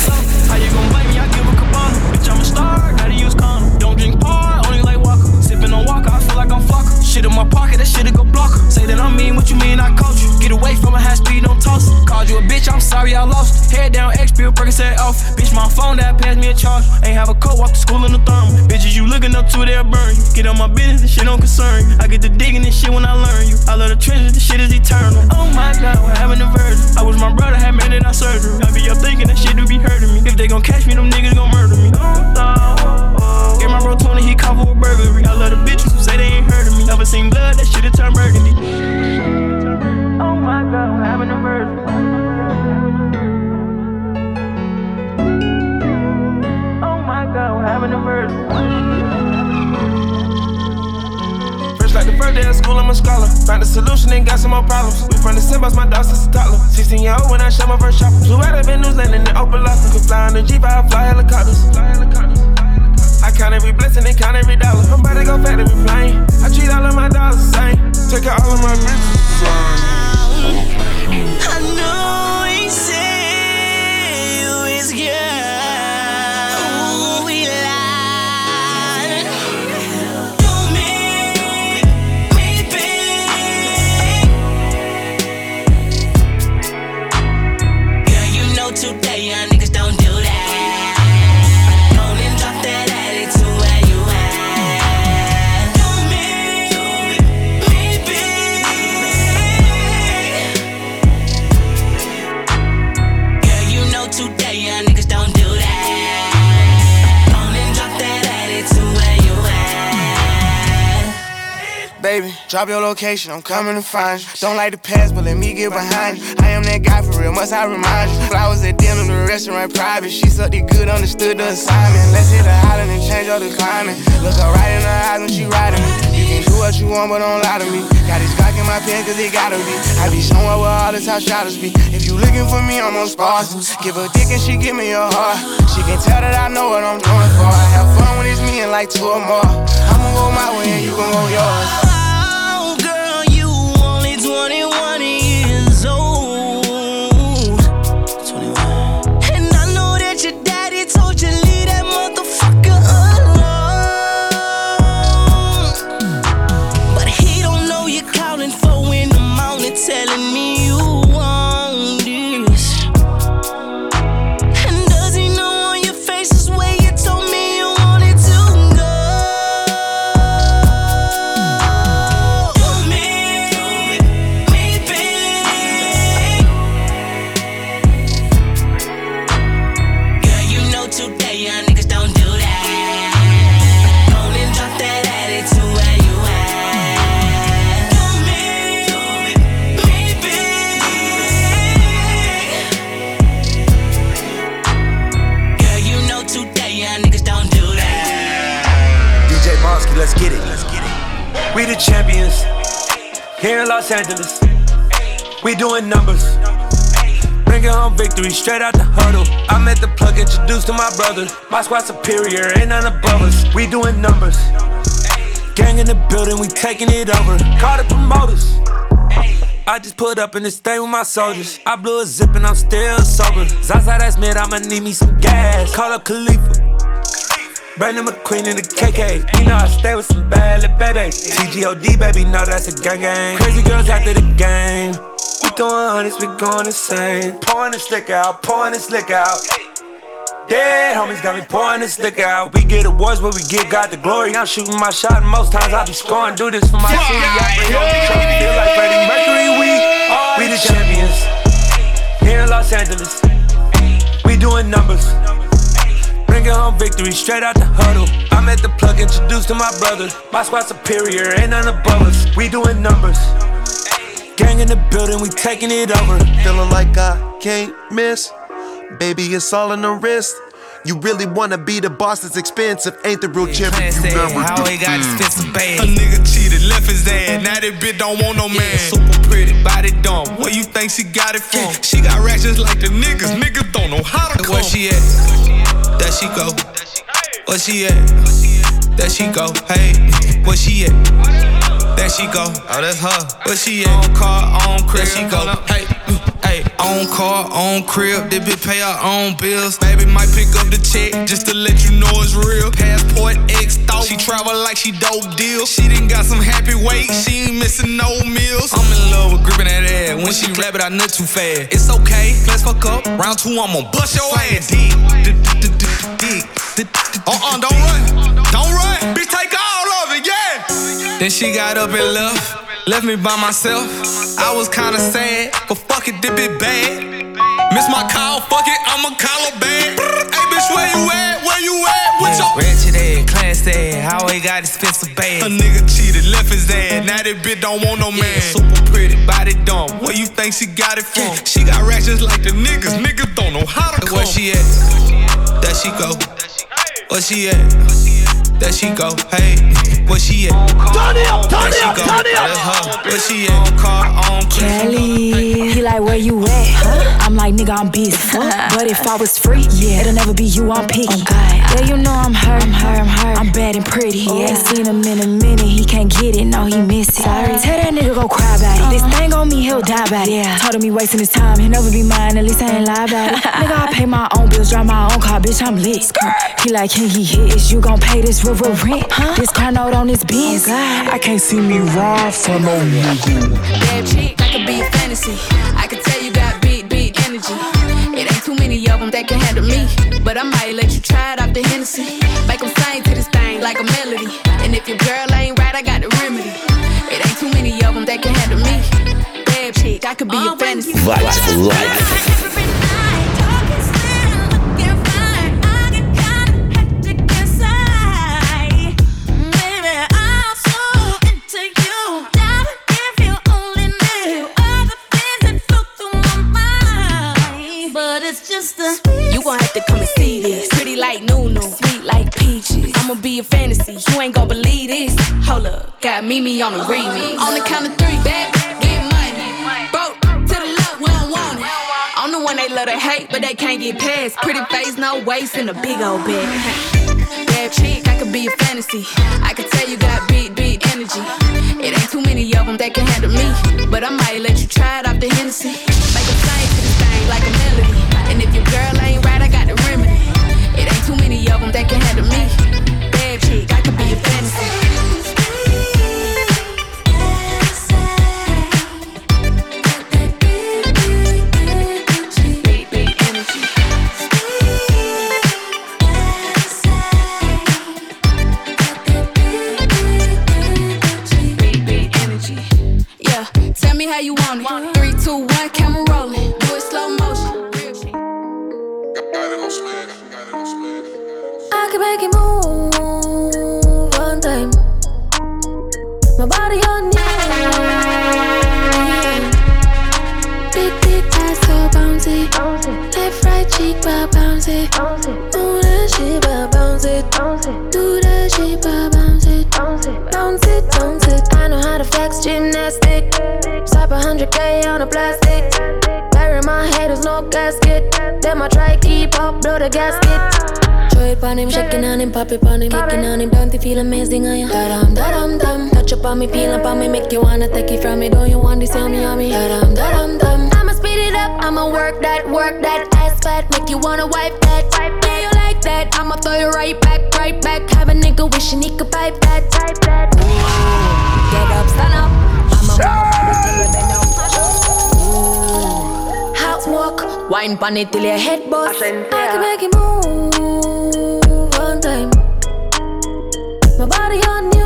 Speaker 32: I give a cabana. Bitch, I'm a star. Gotta use condom. Don't drink fuck her. Shit in my pocket, that shit'll go block her. Say that I mean what you mean, I coach you. Get away from a high speed, don't toss her. Called you a bitch, I'm sorry I lost. Her. Head down, X, bill, say off. Bitch, my phone that passed me a charge. Ain't have a coat, walk to school in the thermal. Bitches, you looking up to, they'll burn you. Get on my business, this shit don't concern I get to digging this shit when I learn you. I love the trenches, this shit is eternal. Oh my god, we're having a virgin. I wish my brother had made it out surgery. I be up thinking that shit do be hurting me. If they gon' catch me, them niggas gon' murder me. Oh, oh, oh. Get my bro 20, he come for a burglary. I love the bitches who say they ain't hurt murder me. Never seen blood, that shit turned burgundy. Oh my god, I'm having a murder. Oh my god, I'm having a murder.
Speaker 33: First like the first day of school, I'm a scholar. Found a solution and got some more problems. We from the Simbas, my dog since a toddler. 16 year old when I shot my first chopper. Flew out of Venues, landing in Opa-locka. Could fly on the G5, fly helicopters. Fly helicopters. Fly helicopters. I count every blessing and count every dollar. I'm about to go back to be plane. I treat all of my dollars the same. Take out all of my riches
Speaker 9: the I know he said you is good.
Speaker 34: Drop your location, I'm coming to find you. Don't like the past, but let me get behind you. I am that guy for real, must I remind you? Flowers at dinner, the restaurant private. She sucked it good, understood the assignment. Let's hit the island and change all the climate. Look her right in her eyes when she riding me. You can do what you want, but don't lie to me. Got this Glock in my pen, cause it gotta be. I be somewhere where all the top shadows be. If you looking for me, I'm on spars. Give a dick and she give me your heart. She can tell that I know what I'm going for. I have fun when it's me and like two or more. I'ma go my way and you gon' go yours.
Speaker 27: Here in Los Angeles, we doing numbers. Bringing home victory straight out the huddle. i met the plug, introduced to my brothers. My squad superior, ain't none above us. We doing numbers. Gang in the building, we taking it over. Call the promoters. I just put up in this thing with my soldiers. I blew a zip and I'm still sober. Zaza, that's mid, I'ma need me some gas. Call up Khalifa. Brandon McQueen in the KK. You know I stay with some bad little babies.
Speaker 28: CGOD, baby, know that's a gang gang. Crazy girls after the game. We doing hundreds, we going insane. Pouring this liquor out, pouring this liquor out. Dead homies got me pouring this liquor out. We get awards, but we get God the glory. I'm shooting my shot, most times I be scoring. Do this for my city. I bring home the trophy, feel like Freddie Mercury. We are we the champions here in Los Angeles. We doing numbers. Bringing home victory straight out the huddle. I'm at the plug, introduced to my brothers. My squad superior, ain't none above us. We doing numbers. Gang in the building, we taking it over. Feeling like I can't miss. Baby, it's all in the wrist. You really wanna be the boss that's expensive, ain't the real yeah, champion. You never how
Speaker 32: he got expensive bag.
Speaker 28: A nigga cheated, left his ass. Now that bitch don't want no man. Yeah,
Speaker 32: super pretty, body dumb. Where you think she got it from? Yeah,
Speaker 28: she got rations like the niggas. Niggas don't know how
Speaker 32: to come.
Speaker 28: Where
Speaker 32: she at? That she go. Where she at? That she go. Hey, where she at? That she go.
Speaker 28: Oh, that's her.
Speaker 32: Where she at?
Speaker 28: On car, on crib.
Speaker 32: she go. Hey. Mm, hey,
Speaker 28: on car, on crib, they it, pay our own bills. Baby might pick up the check just to let you know it's real. Passport X thought she travel like she dope deal. She done got some happy weight, she ain't missing no meals. I'm in love with gripping that ass. When she rap it, I nut too fast. It's okay, let's fuck up. Round two, I'ma bust your ass. deep. Uh-uh, don't run, don't run. Bitch, take all of it,
Speaker 32: yeah. Then she got up and left, left me by myself. I was kinda sad, but fuck it, dip it bad. Miss my call, fuck it, I'ma call her back. Hey, bitch, where you at? Where you at? What yeah,
Speaker 28: your ratchet ass, class ass, how he got expensive bag. A nigga cheated, left his ass. Now that bitch don't want no man. Yeah,
Speaker 32: super pretty, body dumb. Where you think she got it from?
Speaker 28: She got ratchets like the niggas. Niggas don't know how to come.
Speaker 32: Where she at? That she go. Where she at? That she go, hey, where she at? Turn it up,
Speaker 28: turn it up, turn it up.
Speaker 32: Where she at? Car
Speaker 28: on
Speaker 35: Kelly. He like, where you at? Huh? I'm like, nigga, I'm busy. but if I was free, yeah, it'll never be you I'm picky. Oh, yeah, you know I'm hurt, I'm hurt, I'm hurt. I'm bad and pretty. Oh. Yeah. Ain't seen him in a minute, he can't get it, no, he miss it. Sorry. Tell that nigga go cry about it. Uh-huh. This thing on me, he'll die about it. Yeah. Told him he wasting his time, he'll never be mine, at least I ain't lie about it. nigga, I pay my own bills, drive my own car, bitch, I'm lit. He like, when he hits, you gon' pay this river rent. Huh? This car note on his Benz. Oh I can't see me ride for no nigga.
Speaker 36: Bad chick, that could be a fantasy. I can tell you got big, big energy. It ain't too many of them that can handle me. But I might let you try it off the Hennessy. Make them sing to this thing like a melody. And if your girl ain't right, I got the remedy. It ain't too many of them that can handle me. Bad chick, I could be oh, a fantasy. Vibes
Speaker 35: life.
Speaker 37: sister. You gon' have to come and see this. Pretty like Nunu, sweet like peaches. I'ma be a fantasy, you ain't gon' believe this. Hold up, got Mimi on the remix. On the count of three, back, get money. Broke to the left, we don't want it. I'm the one they love to hate, but they can't get past. Pretty face, no waist, and a big old bag bad chick, I could be a fantasy. I could tell you got big, big energy. It ain't too many of them that can handle me. But I might let you try it off the Hennessy. Make a thing
Speaker 38: make it move one time. My body on you. Big big that's so bouncy. bouncy. Left right cheek, but bouncy. bouncy. Move that shit, but bounce it. Bounce it. Do that shit, but bounce Bounce it, bounce it, bounce it. I know how to flex gymnastic. Type a hundred K on a plastic. Bury my haters, no gasket. Then I try keep up, blow the gasket. Throw it on him, shaking on him, pop on him, making on him. Don't feel amazing? I am da dum da dum Touch up on me, peel up on me, make you wanna take it from me. Don't you want to sell me on me? da dum dum. I'ma speed it up, I'ma work that, work that ass fat, make you wanna wipe that. Wipe that that. I'ma throw it right back, right back. Have a nigga wishing he could pipe that, pipe that. Ooh. Get up, stand up. I'm a mama, Hot walk, wine pon it till your head bust. I, I can make it move one time. My body on you.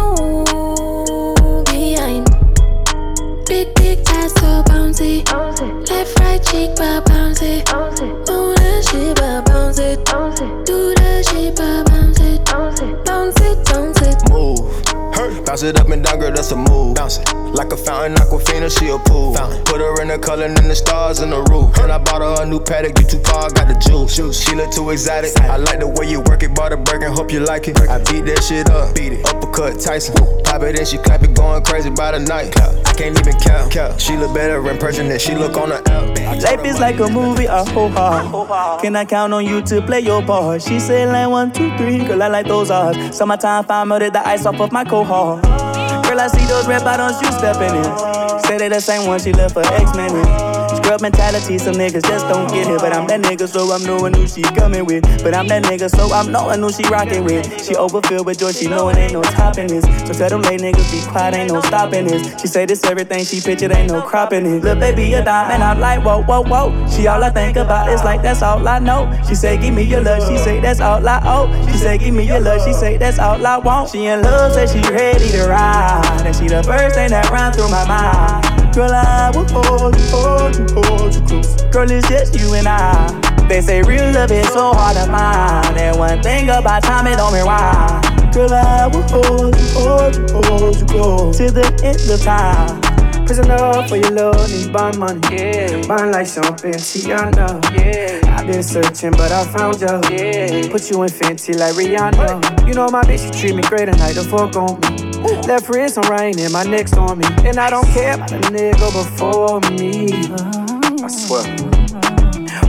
Speaker 28: her, she a pool. Put her in the color and the stars in the roof. And I bought her a new paddock, you too far, got the juice. She look too exotic. I like the way you work it, bought a burger, hope you like it. I beat that shit up, beat it. Uppercut Tyson. Pop it and she clap it, going crazy by
Speaker 39: the night. I can't even count. She look better in person than
Speaker 28: she look on the
Speaker 39: app. Life is like a movie, I ho ha. Can I count on you to play your part? She said like one, two, three, girl, I like those odds. Summertime, find melted the ice off of my cohort. Girl, I see those red bottoms you stepping in. Say they the same one she left for ex man in. Girl mentality, some niggas just don't get it. But I'm that nigga, so I'm knowing who she coming with. But I'm that nigga, so I'm knowing who she rocking with. She overfilled with joy, she knowin' ain't no topping this. So tell them late niggas be quiet, ain't no stopping this. She say this everything she pictured, ain't no cropping it. Lil' baby a dime, and I'm like, whoa, whoa, whoa. She all I think about is like, that's all I know. She say, give me your love, she say, that's all I owe. She say, give me your love, she say, that's all I want. She in love, say she ready to ride. And she the first thing that runs through my mind. Girl, I will hold you, hold you, hold you close. Girl, it's just you and I. They say real love is so hard to find. And one thing about time, it don't rewind. Girl, I will hold you, hold you, hold you close. To the end of time. Prisoner for your love, need bond money. Yeah. Bond like champagne, Tiana. Yeah. I've been searching, but I found you. Yeah. Put you in fancy like Rihanna. You know my bitch, you treat me great and do the fuck on me. Left prison rain in my neck's on me. And I don't care about a nigga before me. I swear.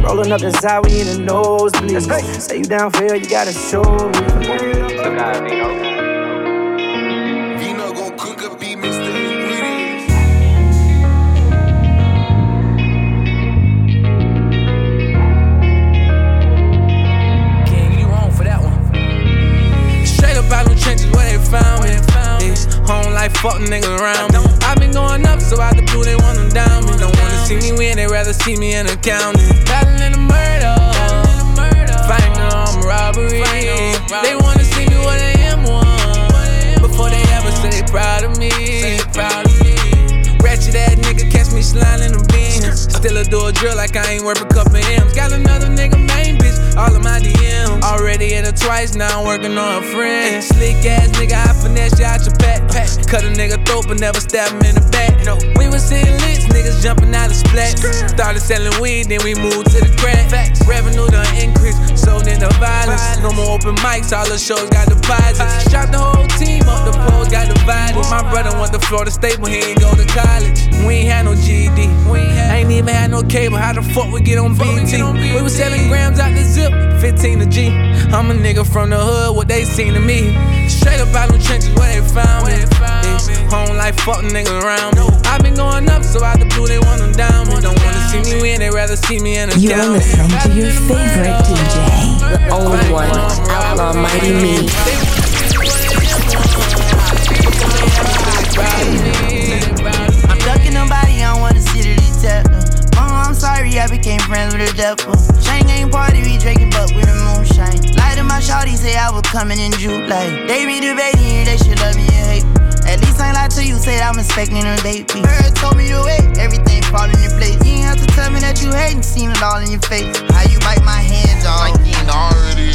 Speaker 39: Rolling up the we in the nosebleed. Say you down for you gotta show me.
Speaker 32: like fuck niggas around me. I been going up, so out the blue they want them down me. Don't wanna see me win, they rather see me in the county. Battling the murder, fighting on robbery. They wanna see me what I am one before they ever say they proud of me. Ratchet ass nigga catch me sliding the bins. Still a do drill like I ain't worth a couple M's. Got another nigga man all of my DMs. Already in it twice, now I'm working on a friend. Slick ass nigga, I finesse you out your backpack. Cut a nigga throat, but never stab him in the back. No, we was seeing licks, niggas jumping out of splats. Started selling weed, then we moved to the crack. Revenue done increase, sold the violence. No more open mics, all the shows got deposits. Shot the whole team up, the pros got divided. My brother went to Florida State, but he ain't go to college. We ain't had no GED, ain't even had no cable. How the fuck we get on BT? We was selling grams out the zip. 15 to G. I'm a nigga from the hood, what they seen to me. Straight up out them trenches, where they found me. Home life, fuck niggas around me. i been going up, so I the blue, they want them down. Me. Don't wanna see me win, they rather see me in a
Speaker 40: You're down. listening to your favorite DJ, the old one, Outlaw Mighty Me.
Speaker 37: I became friends with the devil. Chain gang party, we drinking but with the moonshine. Lied to my shawty, say I was coming in July. They be debating, they should love me and hate me. At least I ain't lied to you, said I'm expecting a baby. Bird told me to wait, everything fall in your place. You ain't have to tell me that you hating, seen it all in your face. How you bite my hands
Speaker 28: off? Like you already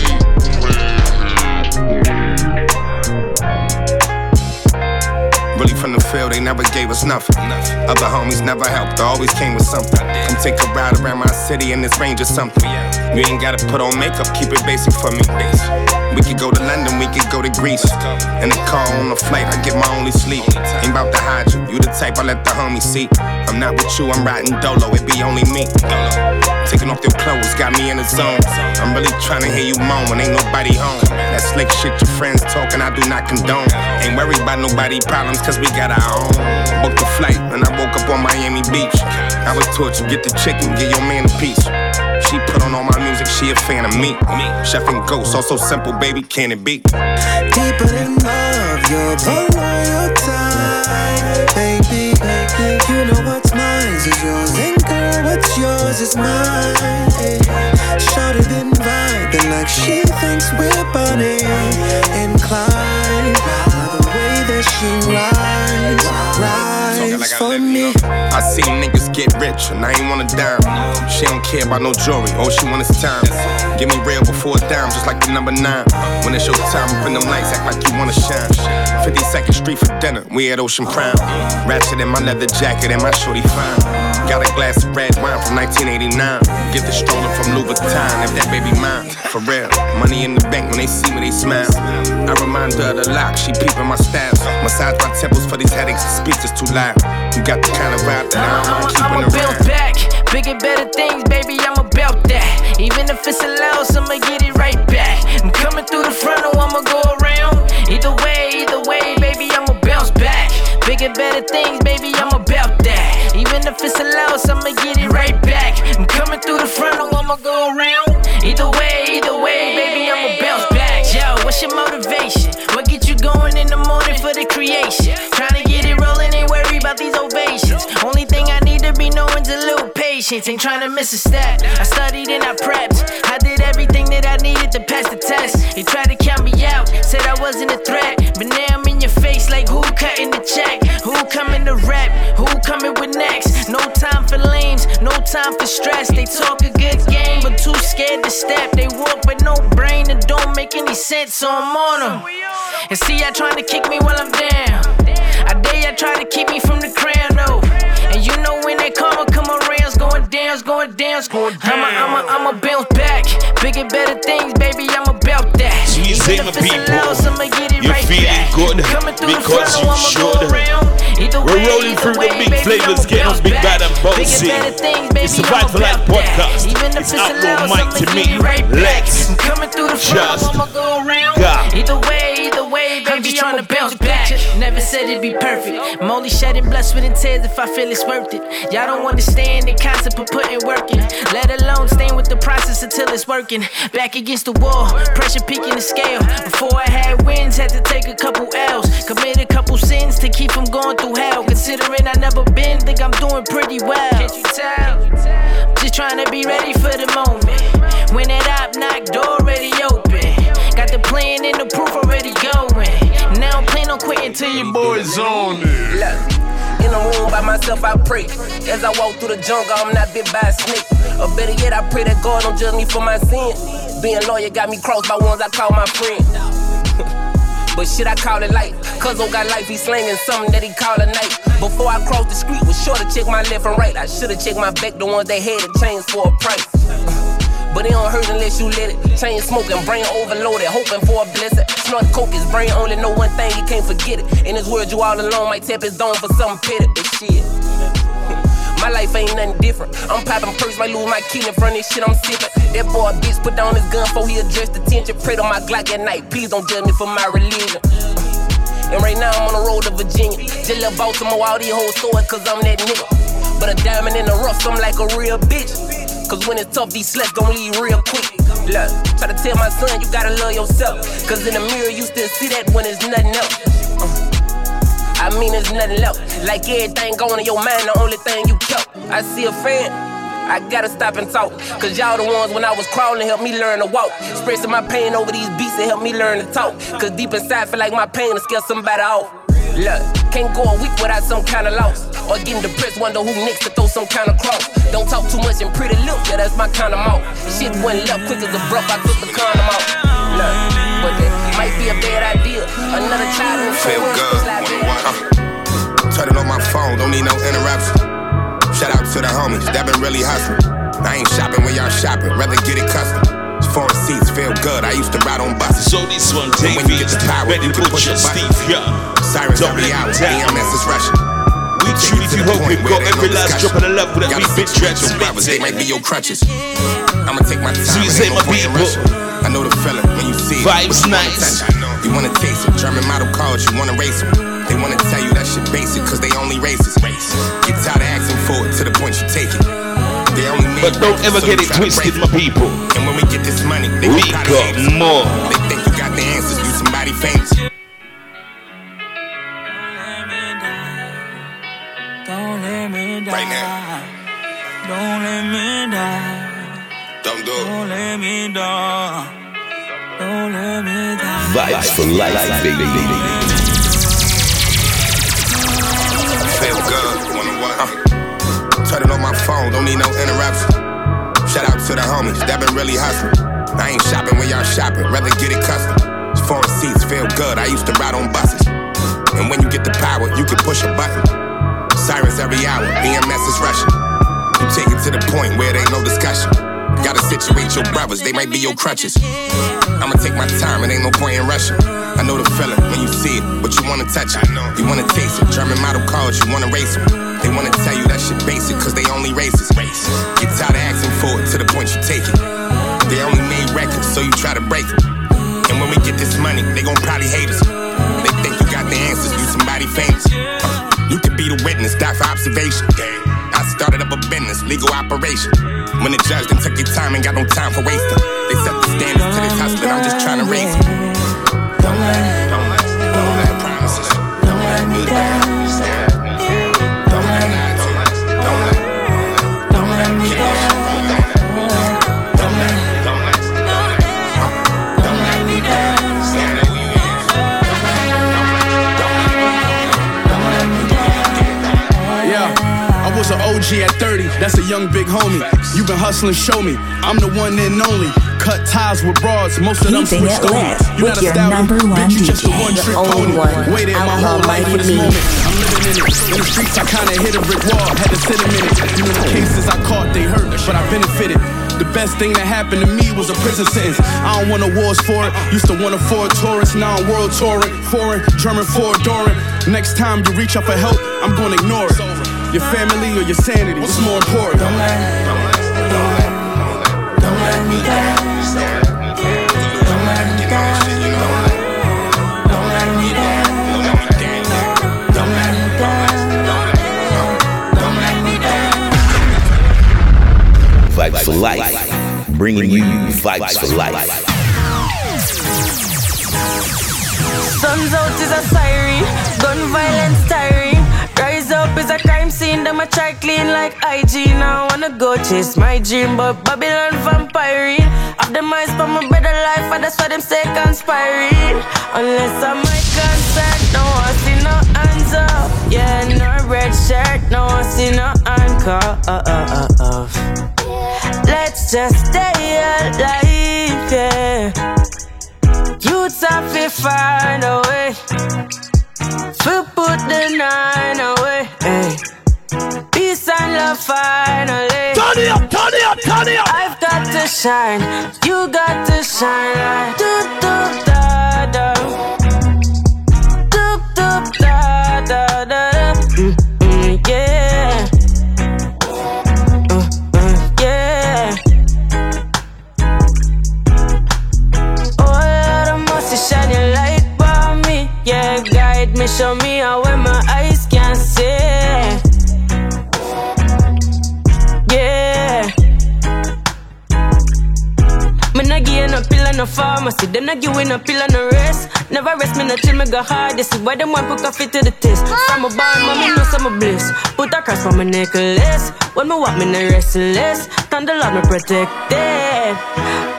Speaker 28: Really from the field they never gave us nothing. Other homies never helped, always came with something. Come take a ride around my city in this range or something. You ain't gotta put on makeup, keep it basic for me. We could go to London, we could go to Greece. In the car on the flight, I get my only sleep. Ain't about to hide you, you the type I let the homies see. I'm not with you, I'm riding dolo, it be only me. Taking off your clothes, got me in the zone. I'm really trying to hear you moan when ain't nobody home. That slick shit your friends talking, I do not condone. Ain't worried about nobody problems, cause we got our own gone. Booked a flight and I woke up on Miami Beach. I was tortured, get the chicken, get your man a piece. She put on all my music, she a fan of me. Chef and ghost, all so simple, baby, can it be?
Speaker 41: Deeper than love, you're the loyal baby. You know what's mine is yours, and girl, what's yours is mine. Shorter than and like she thinks we're bunny inclined. She rides, rides for me. I
Speaker 28: seen niggas get rich and I ain't wanna dime. She don't care about no jewelry, all she want is time. Give me real before a dime, just like the number nine. When it's your time, up them lights, act like you wanna shine. 52nd Street for dinner, we at Ocean Prime. Ratchet in my leather jacket and my shorty fine. Got a glass of red wine from 1989. Get the stroller from Louis Vuitton if that baby mine. For real, money in the bank when they see me, they smile. I remind her of the lock, she peeping my style. Massage my temples for these headaches, the speech is too loud. You got the kind of vibe that I am keeping around. build
Speaker 37: back, bigger, better things, baby, I'm about that. Even if it's a loss, I'ma get it right back. I'm coming through the frontal, I'ma go around. Either way, either way, baby, I'ma bounce back. Bigger, better things, baby, I'm about that. Even if it's a loss, I'ma get it right back. I'm coming through the frontal, I'ma go around. Either way, either way, baby, I'ma bounce back. Yo, what's your motivation? What get you going in the morning for the creation? Trying to get it rolling, ain't worry about these ovations. Only thing I need to be knowing's a little patience. Ain't trying to miss a step. I studied and I prepped. I did everything that I needed to pass the test. They tried to count me out, said I wasn't a threat. But now I'm in your face like who cutting the check? Who coming to rap? Who coming with next. No time for lames, no time for stress. They talk a good game, but too scared to step. They walk with no brain and don't make any sense, so I'm on them. And see, y'all trying to kick me while I'm down. I dare y'all try to keep me from the crown, though. And you know when they come around, it's going down, it's going down, it's going down. I'ma, I'ma, I'ma bounce back. Bigger, better things, baby, I'ma about
Speaker 28: that. Easy, my people. It You're right feeling back. good because you should. We're rolling through way, the big baby, flavors, get on big bad and bouncy. It's a Vibe for Life podcast. It's Outlaw Mike
Speaker 37: to me. Right Let's just go. Either way, either way, baby, I'm trying to bounce back. Never said it'd be perfect. I'm only shedding blood, with intent tears if I feel it's worth it. Y'all don't understand the concept of putting work in. Let alone staying with the process until it's working. Back against the wall, pressure should peek in the scale. Before I had wins, had to take a couple L's. Commit a couple sins to keep from going through hell. Considering I never been, think I'm doing pretty well. Can't you tell? just trying to be ready for the moment. When that op knock door already open. Got the plan and the proof already going. Now I'm planning on quitting till your boy's on it. Look.
Speaker 32: In the room by myself, I pray. As I walk through the jungle, I'm not bit by a snake. Or better yet, I pray that God don't judge me for my sin. Being loyal got me crossed by ones I call my friend. but shit, I call it light. Oh, I got life, he slinging something that he call a night. Before I crossed the street, was sure to check my left and right. I should've checked my back, the ones that had a change for a price. But it don't hurt unless you let it. Chain smoking, brain overloaded, hoping for a blessing. Snort coke his brain only, know one thing, he can't forget it. In this world, you all alone, might tap his dome for something petty, but shit. My life ain't nothing different. I'm popping perks, might lose my kid in front of this shit I'm sipping. That boy bitch put down his gun before he addressed attention. Prayed on my Glock at night, please don't judge me for my religion. And right now I'm on the road to Virginia. Just left Baltimore, all these hoes so cause I'm that nigga. But a diamond in the rough, I'm like a real bitch. Cause when it's tough, these slaps gon' leave real quick. Look, try to tell my son you gotta love yourself. Cause in the mirror, you still see that when it's nothing else. Uh. I mean, there's nothing left. Like everything going in your mind, the only thing you kept. I see a fan. I gotta stop and talk. Cause y'all the ones when I was crawling helped me learn to walk. Expressing my pain over these beats and helped me learn to talk. Cause deep inside, feel like my pain to scare somebody off. Look, can't go a week without some kind of loss. Or getting depressed, wonder who next to throw some kind of cross. Don't talk too much and pretty look, yeah, that's my kind of mouth. Shit went left quick as a breath, I took the condom out. Look, but that might be a bad idea. Another child in the
Speaker 28: Feel good, like uh, Turn it on my phone, don't need no interruption. Shout out to the homies, that been really hustling. I ain't shopping when y'all shopping, rather get it custom. Foreign seats feel good. I used to ride on buses. So this one, Davies, when you get the power, you can push your Steve yeah. Sirens every hour. EMS is rushing. We truly do hope we got every last drop of the love that we've been transmitting. They might be your crutches. I'ma take my time. So you say my people. I know the feeling when you see it. Vibes nice. You wanna taste it. German model cars, you wanna race them. They wanna tell you that shit basic, cause they only racist. Get tired of asking for it to the point you take it. But don't ever so get it twisted, my people. And when we get this money, they we got more. They think you got the answers, you somebody famous.
Speaker 41: Don't let me die. Right now. Don't let me die. Don't do it. Don't let me die. Don't let me die.
Speaker 35: Vibes for life,
Speaker 28: baby. Feel good, wanna what? Uh. Shut it on my phone, don't need no interruptions. Shout out to the homies, that been really hustling. I ain't shopping when y'all shopping, rather get it custom. Four seats feel good, I used to ride on buses. And when you get the power, you can push a button. Sirens every hour, BMS is rushing. You take it to the point where there ain't no discussion. Gotta situate your brothers, they might be your crutches. I'ma take my time, it ain't no point in rushing. I know the feeling when you see it, but you wanna touch it. You wanna taste it, German model cars, you wanna race it. They wanna tell you that shit basic, cause they only racist. Get tired of asking for it to the point you take it. They only made records, so you try to break them. And when we get this money, they gon' probably hate us. They think you got the answers, you somebody famous. Uh, you could be the witness, die for observation. I started up a business, legal operation. When the judge then took your time and got no time for wasting. They set the standards to this and I'm just trying to raise
Speaker 41: it. Don't let, don't let, don't let promises, don't let me down.
Speaker 28: G at 30, that's a young big homie. You been hustling, show me. I'm the one and only. Cut ties with broads, most of them
Speaker 40: switched
Speaker 28: on.
Speaker 40: You not a
Speaker 28: stallion,
Speaker 40: bitch, you just the one trick pony.
Speaker 28: Waited my whole life for this me. moment. I'm living in it. In the streets, I kinda hit a brick wall, had to sit a minute. You know the cases I caught, they hurt, but I benefited. The best thing that happened to me was a prison sentence. I don't want awards for it. Used to want a Ford Taurus, now I'm world touring. Foreign, German Ford Doran. Next time you reach out for help, I'm gonna ignore it your family, or your sanity? What's more important? Don't let, don't let, don't
Speaker 41: let, don't let me down. Don't let me down. Don't let me down. Don't let me down. Don't let me down. Vibes
Speaker 35: for
Speaker 41: life,
Speaker 35: bringing you vibes for life.
Speaker 37: Sun's out is a siren, gun violence tiring. Rise up is a mean them a try clean like IG Now I wanna go chase my dream But Babylon vampire Of them eyes for my better life And that's why them say conspiring Unless I'm my concert No I see no hands up Yeah, no red shirt No I see no handcuff Let's just stay alive, yeah Youths have to find a way we put the nine away, hey find
Speaker 28: love finally. Turn it up, turn it up, turn it up. I've got
Speaker 37: to shine, you got to shine. do do da da, do do da da da. Mm-hmm, yeah. Mm-hmm, yeah. Oh light me. Yeah, guide me, show me how. no pharmacy. Them give giving a pill and a rest. Never rest me until me go hard. This is why them want put coffee to the test. From a bar, mama knows I'm a bliss. Put a cross on my necklace. When me walk, me no restless. Thank the Lord me protected.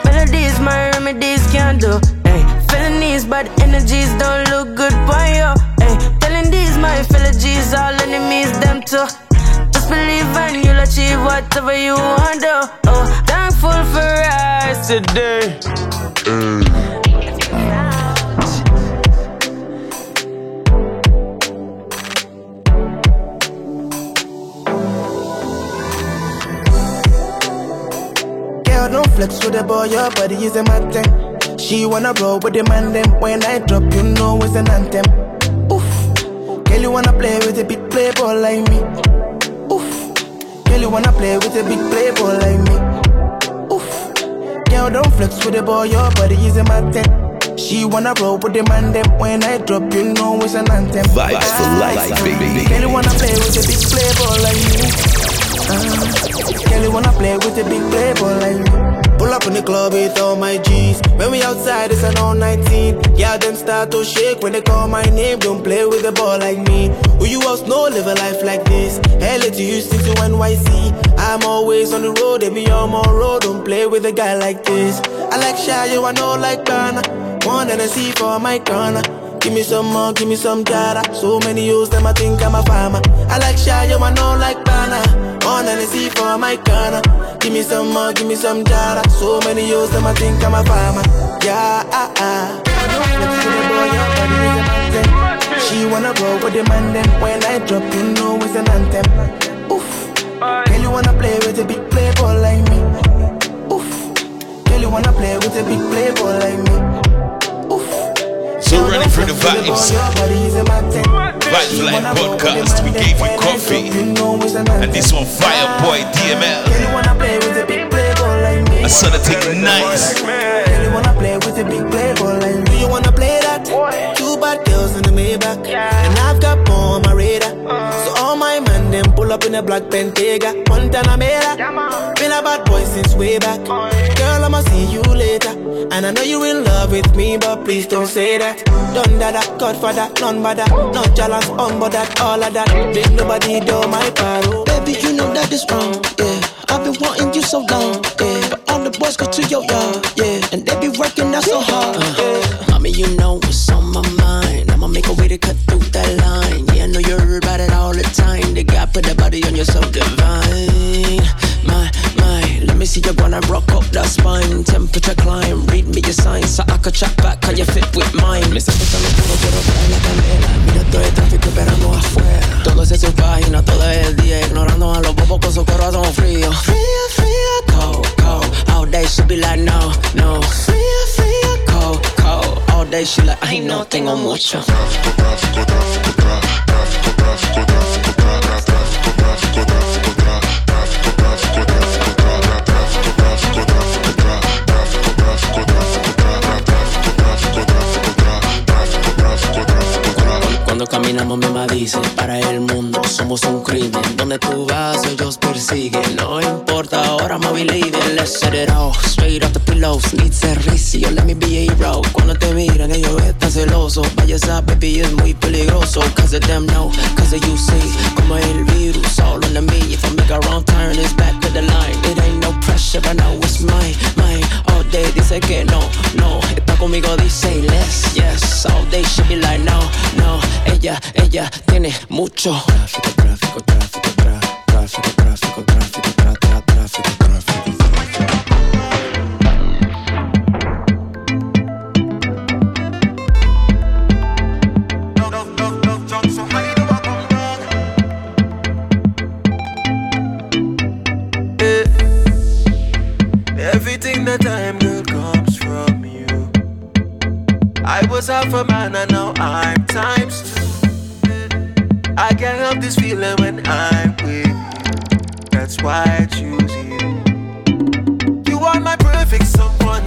Speaker 37: Melodies my remedies can't do. Ay, felonies, bad energies don't look good for you. Ay, telling these my fellows, all enemies them too Just believe and you'll achieve whatever you want to. Oh, thankful for us today. Mm.
Speaker 42: flex with the boy. your body is a mad thing. She wanna roll with the man them. When I drop, you know it's an anthem. Oof. Girl, you wanna play with a big playboy like me. Oof. Girl, you wanna play with a big playboy like me girl, don't flex with the boy, your body is a matter. She wanna roll with the man, them when I drop, you know it's an anthem.
Speaker 28: Vibes for ah, life, ah, baby.
Speaker 42: Ah. Kelly wanna play with a big playboy like you. Uh, girl, wanna play with a big playboy like you. Pull up in the club with all my G's. When we outside, it's an all 19. Yeah, them start to shake when they call my name. Don't play with the ball like me. Who you else know live a life like this? Hell, to you, stick to NYC. I'm always on the road, they be on my road. Don't play with a guy like this. I like Shy, you I know like Ghana. One and a C for my corner. Give me some more, give me some data. So many hoes, them I think I'm a farmer. I like Shia, I know like Bana. On Hennessy for my corner. Give me some more, give me some data. So many hoes, them I think I'm a farmer. Yeah, ah, ah. She wanna go with the man then When I drop you know it's an anthem Oof
Speaker 28: Girl you wanna play with a big playboy like me Oof Girl you wanna play with a big playboy like me so running through the vibes. Vibes Life Podcast. We gave you coffee. And this one, Fire Boy DML. I saw
Speaker 42: the
Speaker 28: take nice.
Speaker 42: in a black Bentayga, Montana Mela. Been a bad boy since way back. Girl, I'ma see you later. And I know you're in love with me, but please don't say that. Don't that, Godfather, none mother. Not jealous, on but that, all of that. Ain't nobody do my part.
Speaker 43: Baby, you know that is wrong, yeah. I've been wanting you so long, yeah. But all the boys go to your yard, yeah. And they be working out so hard, uh-huh. yeah. Mommy, you know what's on my mind. I'ma make a way to cut through that line. Yeah, I know you're about it all the time you're so divine. My, my, let me see you wanna rock up that spine. Temperature climb, read me your signs so I could chat back how you fit with mine. Me siento tan oscuro pero trae la candela. Mira todo el tráfico esperando afuera. Todo es su página, todo el día. Ignorando a los bobos con su corazón frío. Frío, frío, cold, cold. All day she be like, no, no. Frío, frío, cold, cold. All day she like, ay no, tengo mucho. Tráfico, tráfico, tráfico, tráfico, tráfico, tráfico. caminamos mamá dice para el mundo somos un crimen. Donde tú vas ellos persiguen, no importa, ahora me believe Let's set it off, straight off the pillows, need servicio, let me be a hero. Cuando te miran ellos están celosos, vaya esa baby es muy peligroso. Cause them know, cause you see, como el virus solo en me If I make a wrong turn, it's back to the line. It ain't no pressure, but now it's mine, mine dice que no, no. Está conmigo, dice less, yes. All day she be like no, no. Ella, ella tiene mucho. Tráfico, tráfico, tráfico, tráfico.
Speaker 44: was half a man and now I'm times two. I can't help this feeling when I'm with you. That's why I choose you. You are my perfect someone,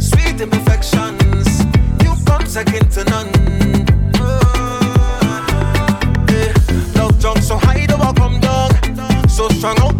Speaker 44: sweet imperfections. You come second to none. Oh, yeah. Love drunk, so high, the welcome dog. So strong, oh.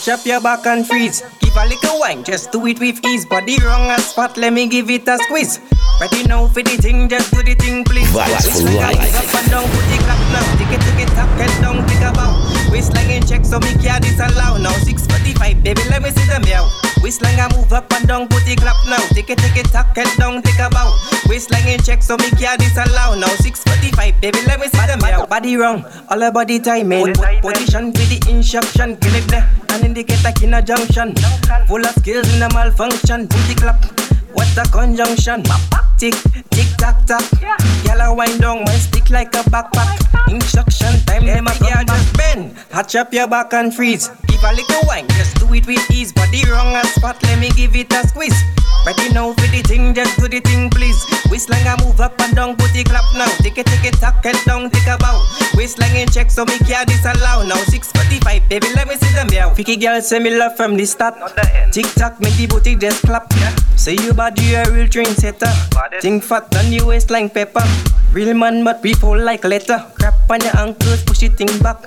Speaker 45: Mash up your back and freeze. Give a little wine, just do it with ease. Body wrong and spot, let me give it a squeeze. Ready now for the thing, just do the thing, please. Vibes for life. Up and
Speaker 28: down, put it up now. Take it, take it, tap, head down, take a bow.
Speaker 45: Waistline check, so me can't disallow. Now 645, baby, let me see the meow. Whistling I move up and down, booty clap now. Take it, take it, tuck it down, take a bow. Whistling in check, so me can disallow. Now 645, baby, let me spot them out. Body round, all about body timing. Position with the instruction, kill it there. And indicator in a junction. Full of skills in a malfunction. Booty clap, what a conjunction. Pop, pop tick, tick, tock, tock. Yeah. Yellow wind down my stick like a backpack. Instruction time, them a come just bend. Hatch up your back and freeze. Give a little wine, just do it with ease. Body wrong and spot, let me give it a squeeze. Ready now for the thing, just do the thing, please. Whistling, I move up and down, booty clap now. Take it, take it, tuck it down, take a bow. Whistling and check, so me care disallow. Now 645, baby, let me see them meow. Ficky girl, send me love from the start. Tick tock, make the booty just clap. Yeah. Say you bad, you a real train setter. Think fat, done you waistline pepper. Real man, but we fall like letter. Crap on your ankles, push it thing back.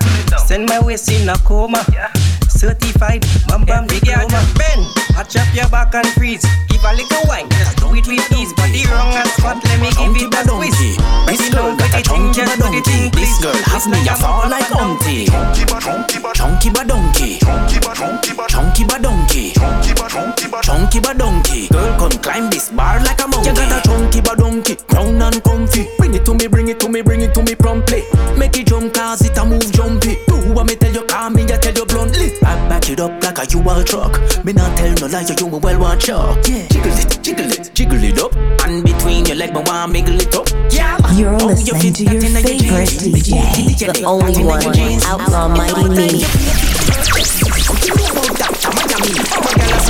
Speaker 45: Send my waist in a coma. Yeah certified. Bam bam diploma. Ben, I chop your back and freeze. Give a little wine, just do it with ease. Body wrong and squat, let me give it a squeeze. This girl got a chunky ba donkey. This girl has me a fall like umpty. Chunky ba donkey. Chunky ba donkey. Chunky ba donkey. Girl can climb this bar like a monkey. You got a chunky ba donkey, Round and comfy. Bring it to me, bring it to me, bring it to me promptly. Make it jump cause it a move jumpy. Do what me tell you, call me I back it up like a you are a truck. Me not tell no lie, you me well want chuck. Yeah. Jiggle it, jiggle it, jiggle it up. And between your leg, me want mingle it up.
Speaker 46: Yeah. You're oh, listening you to your favorite DJ, the only one, Outlaw Mighty Me.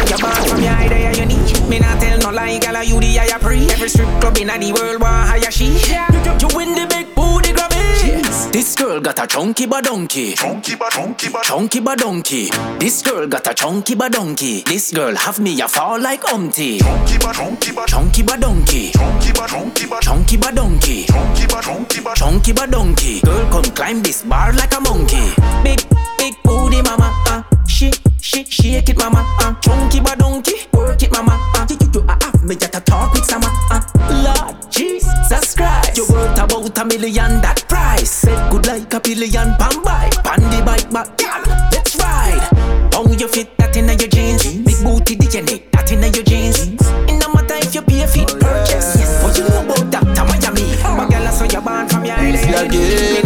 Speaker 45: You're born from your idea, you need. Me not tell no lie, gal, you the higher pre. Every strip club in the world, want higher she. Yeah. You, you, you win the big booty grab yes. This girl got a chunky ba donkey. Chunky ba donkey ba chunky ba donkey. This girl got a chunky ba donkey. This girl have me a fall like umpty. Chunky ba chunky ba chunky ba donkey. Chunky ba chunky ba chunky ba donkey. Chunky ba chunky ba chunky ba donkey. Girl come climb this bar like a monkey. Big big booty mama. Uh shake, shake, shake it, mama. Uh, chunky ba donkey, work it, mama. Uh, you do a half, me just a talk with sama. Uh, Lord Jesus Christ, you worth about a million that price. Said good like a billion pound bike, pandy bike, my girl. Let's ride. On your feet, that inna your jeans. Big booty, DNA, that inna your jeans. In no matter if you pay a fit purchase. Oh, yes, what you know about that, Miami? My girl, I saw your band from your head.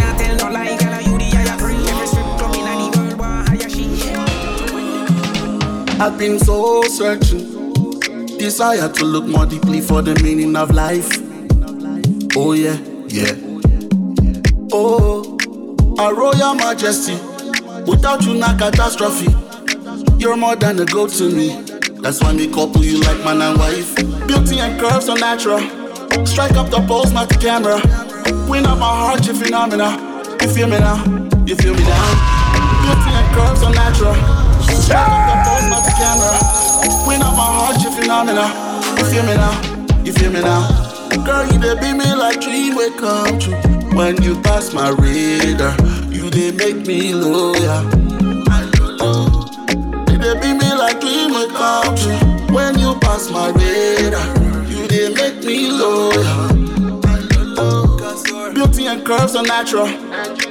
Speaker 47: I've been so searching, desire to look more deeply for the meaning of life. Oh, yeah, yeah. Oh, our royal majesty, without you, not catastrophe. You're more than a goat to me. That's why me couple you like man and wife. Beauty and curves are natural. Strike up the pose, not the camera. Win up my heart, you phenomenal. You feel me now? You feel me now? Beauty and curves are natural. We my heart, you feel me now. You feel me now. You feel me now. Girl, you me like come true. When you pass my radar, you dey make me loyal. me like come true. When you pass my radar, you dey make me loyal. Beauty and curves are natural.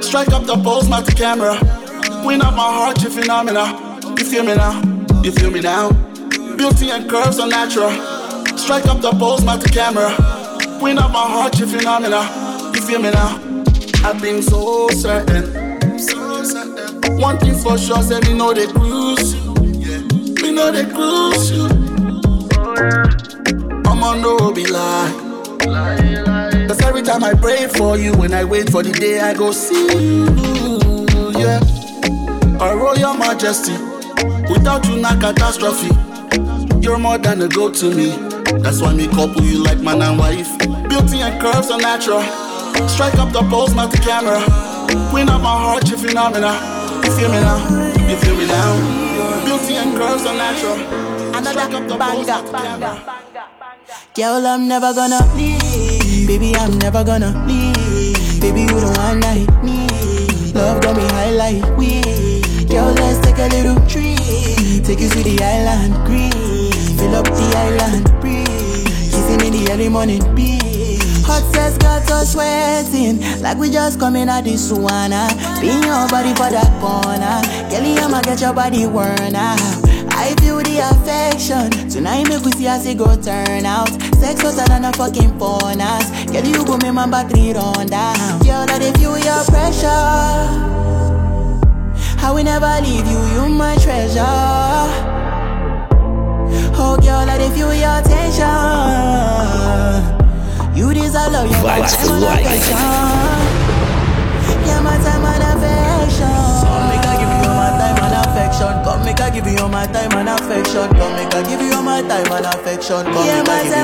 Speaker 47: Strike up the pose, not the camera. Win up my heart, you phenomenal feel me now? You feel me now? Beauty and curves are natural. Strike up the pose, mount the camera. Win up my heart, you phenomenal. You feel me now? I've been so certain. So certain. One thing for sure, say me know they cruise. Yeah. Me know they cruise you. Oh, yeah. I'm on no be lie. Lie, lie. Cause every time I pray for you, when I wait for the day, I go see you. Yeah. I roll your majesty. Without you, not catastrophe. You're more than a go to me. That's why me couple you like man and wife. Beauty and curves are natural. Strike up the pose, not the camera. Win of my heart, you phenomena. You feel me now? You feel me now? Beauty and curves are natural. Strike up the banger, not banger.
Speaker 48: Girl, I'm never gonna leave. Baby, I'm never gonna leave. Baby, you don't want like me. Love got me high like we. Girl, let's take a little trip. Take you to the island, green. Fill up the island, breathe. Kissing in the early morning, breeze. Hot sex got us sweating, like we just coming out this sauna. Pin your body for that corner, Kelly, I'ma get your body worn out. I feel the affection. Tonight make we see how it go turn out. Sex hotter than a fucking porn ass. Girl, you go make my battery run down. Girl, that they feel your pressure. I will never leave you, you my treasure. Oh girl, I feel your attention. You deserve love, you my time and affection. Yeah,
Speaker 49: my time and affection affection. Come make I give you all my time and affection. Come make I give you all my time and affection. Come yeah, make I give you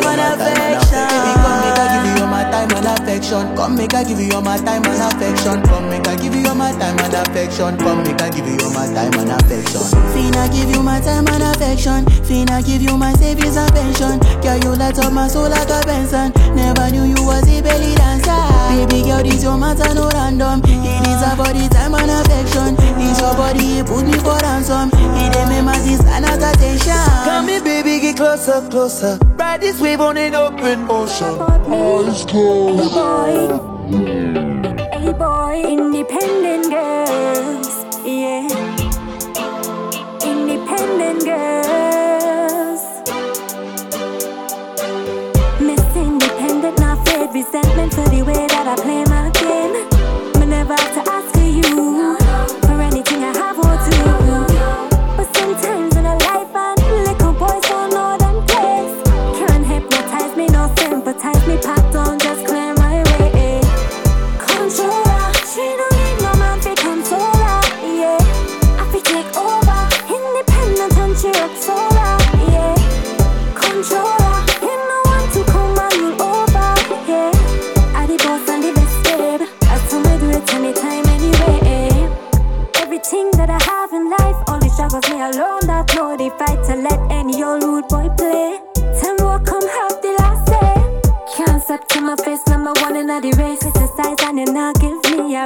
Speaker 49: all my time and affection. Come make I give you all my time and affection. Come make I give you all my time and affection. Come make I give you all my time and affection. Come make I give you all my time and affection. Finna give you my time and affection. Finna give you my savings and pension. Girl, you light up my soul like a Benson. Never knew you was a belly dancer. Baby girl, this your matter no random. It is about the time and affection. It's your body, put me for answer handsome. He dem him as attention.
Speaker 50: Come here, baby, get closer, closer. Ride this wave on an open ocean. Eyes closed.
Speaker 51: Hey boy, hey boy, independent girls, yeah. Independent girls. Miss independent, not fed resentment for the way.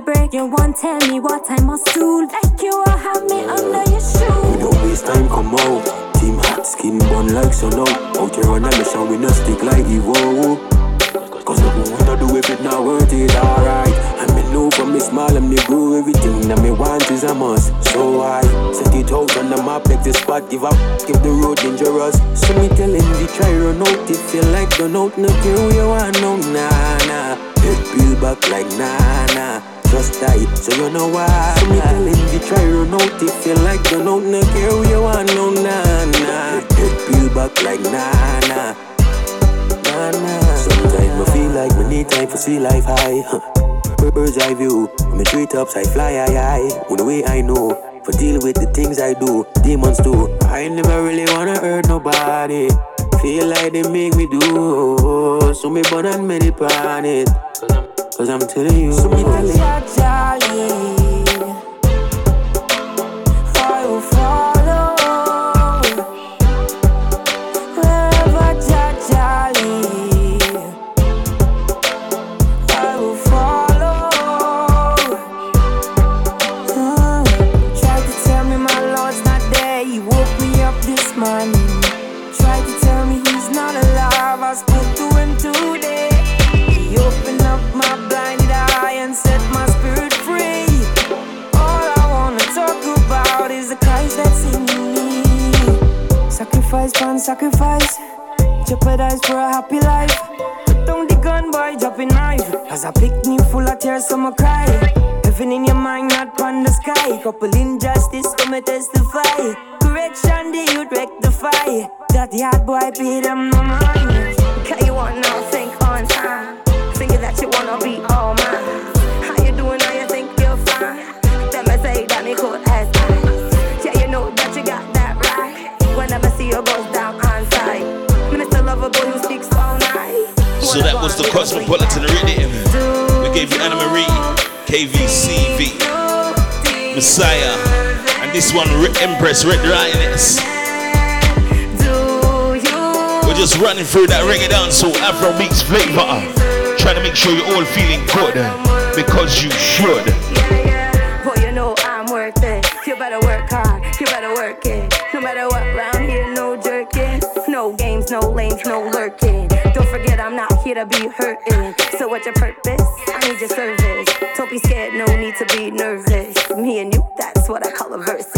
Speaker 51: break you won't tell me what I must do Like you will have me under your shoe You
Speaker 52: know it's time come out Team hot skin bun like so now Out here on a mission we no stick like evil Cause nothing wanna do if it not worth it alright i me know from me small I'm the groove everything that me want is a must So I set it out on the map pick the spot give up Give the road dangerous So me telling you try run out if you like run out No care where you want no nah nah Head peel back like nah nah just died. So you know why? So me telling you try run out if you like, you don't know care who you want, no nana. nah. Head peel back like nana, nana. Sometimes I feel like we need time for see life high. Bird's eye view, the treetops I fly high high. On the way I know. For deal with the things I do, demons do. I never really wanna hurt nobody. Feel like they make me do. So me burn on many planets. Cause I'm Cause I'm telling you. So me tell you.
Speaker 53: constant sacrifice. Jeopardize for a happy life. Put down the gun, boy, drop a knife. As I pick me full of tears, some cry. Heaven in your mind, not on the sky. Couple injustice, come and testify. Correction, the youth rectify. That the hard boy, pay them no mind.
Speaker 54: Can you want no Think on time. Thinking that you wanna be all mine. How you doing now? You think you're fine? Then I say that me cool as Yeah, you know that you got that right. Whenever see your boss.
Speaker 28: So that was the Cosmopolitan Radio. We gave you Anna Marie, KVCV, Messiah, and this one, Empress Red Ryaness. We're just running through that reggae So Afro meets flavor, trying to make sure you're all feeling good because you should.
Speaker 55: Yeah, yeah. you know I'm worth it. You better no lurking. Don't forget, I'm not here to be hurting. So, what's your purpose? I need your service. Don't be scared, no need to be nervous. Me and you, that's what I call a verse.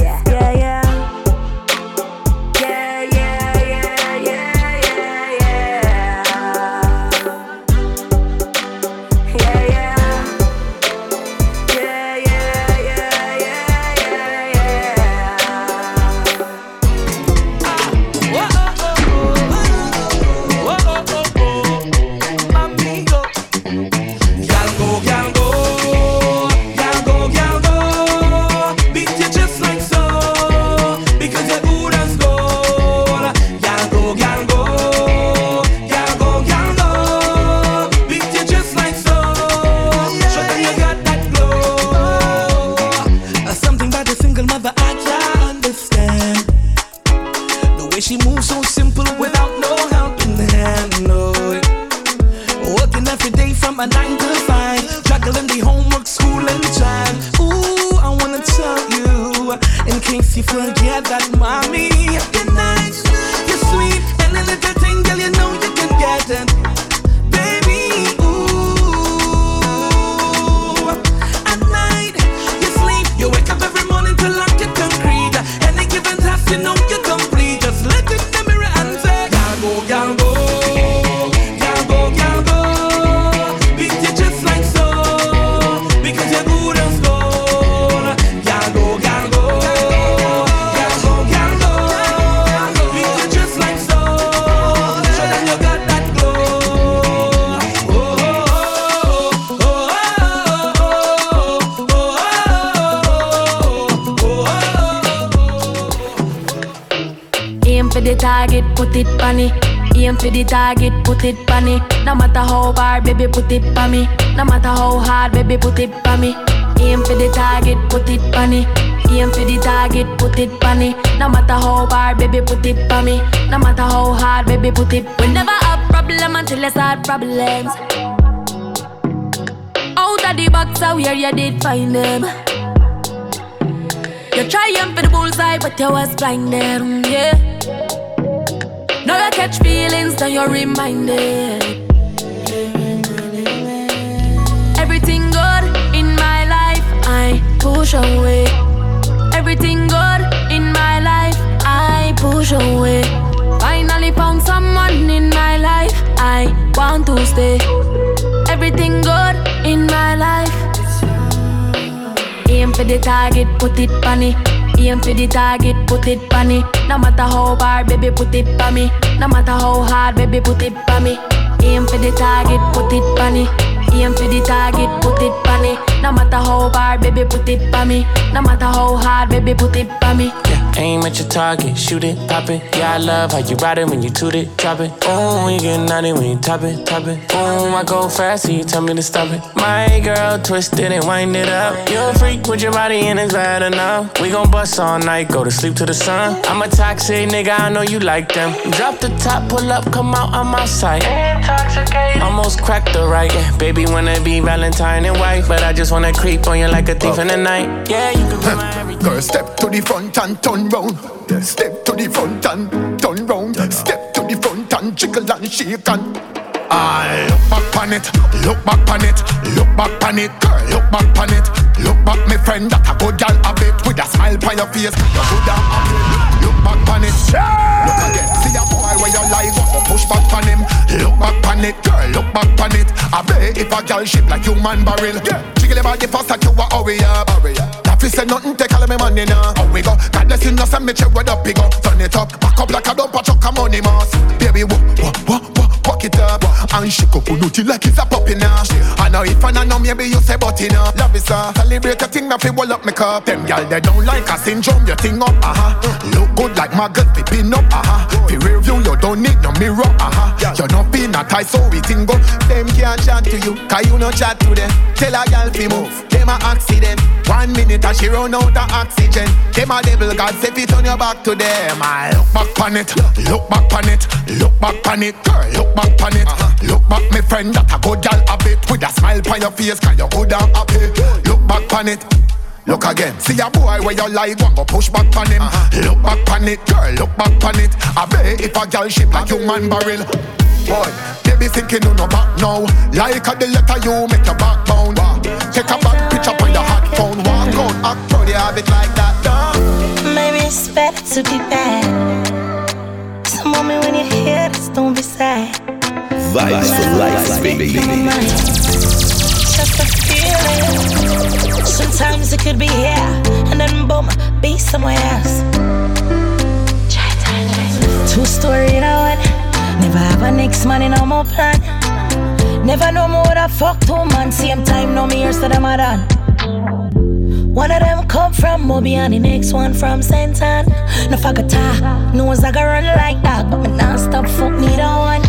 Speaker 56: my nine to five, juggling the homework, school, and time. Ooh, I wanna tell you, in case you forget that mommy, good night. You're sweet and a little thing, girl, you know.
Speaker 57: put it on me, Aim for the target, put it on me, No matter how hard, baby, put it on me. No matter how hard, baby, put it on me. Aim for the target, put it on me, Aim for the target, put it on me, No matter how hard, baby, put it on me. No matter how hard, baby, put it. We never have problem until it's hard problems. Out of the box, out where you did find them. You trying for the bullseye, but you was blind mm, yeah. Now you catch feelings, now you're reminded. Everything good in my life, I push away. Everything good in my life, I push away. Finally found someone in my life, I want to stay. Everything good in my life. Aim for the target, put it funny. Aim for the target, put it funny. No matter how hard, baby, put it for me. No matter how hard, baby, put it on me. Aim for the target, put it on me. Aim for the target, put it on me. No matter how hard, baby, put it on me. No matter how hard, baby, put it by me. Yeah.
Speaker 58: Aim at your target, shoot it, pop it. Yeah, I love how you ride it when you toot it, drop it. Ooh, you get naughty when you top it, top it. Boom, I go fast, so you tell me to stop it. My girl twisted and wind it up. You a freak with your body and it's bad enough. We gon' bust all night, go to sleep to the sun. I'm a toxic nigga, I know you like them. Drop the top, pull up, come out on my side. Intoxicated. Almost cracked the right, yeah. Baby wanna be Valentine and wife, but I just wanna creep on you like a thief in the night. Yeah,
Speaker 59: Girl, step to the front and turn round. Step to the front and turn round. Step to the front and jiggle and shake and. I look back on it, look back on it, look back on it, girl, look back on it, look back, my friend, that a good girl a bit with a smile on your face. You should have it. Look back on it, look again where you like Push back on him, look back on it Girl, look back on it I bet if a girl ship like human barrel yeah. Jiggle about the fast like you a warrior That we say nothing, take all of me money now How we go, God bless you, no, send me check where the big go Turn it up, back up like a dump, a truck a money mass Baby, whoa, whoa, whoa, whoa, fuck it up and shake up. We do like it's a puppy now. I know if I know maybe you say but enough. Love is a celebrate a thing that fi wall up me cup. Them gal they don't like a syndrome. Your thing up, uh huh. Look good like my girl fi pin up, uh huh. Fi review you don't need no mirror, uh huh. You're not being a tie so we thing go. Them can't chat to you, cause you no chat to them. Tell a gal fi move, them a accident. One minute and uh, she run out of oxygen. Them a devil God say fi turn your back to them. I look back on it, look back on it, look back on it, girl, look back on it. Uh-huh. Look back, me friend, that a good gal a bit. With a smile on your face, cause you good and happy. Look back on it. Look again, see a boy where you like, one go push back on him. Uh-huh. Look back on it, girl, look back on it. I bet if a gal shape like human barrel, boy, they be thinking you no back now. Like a the letter you make your backbone. Wow. Take a back picture on your hot phone, walk on, act proud, you
Speaker 57: have it like that. Maybe it's better to be bad. Some moment when you hear this, don't be sad. Vibes for life, baby. Just
Speaker 28: a
Speaker 57: feeling. Sometimes it could be here, and then boom, be somewhere else. Two story, you know what? Never have a next money, no more plan. Never know more than fuck two man. Same time, no me years that I'm One of them come from Moby and the next one from Senton. No fuck a tie, no one's like a run like that, but me non stop fuck the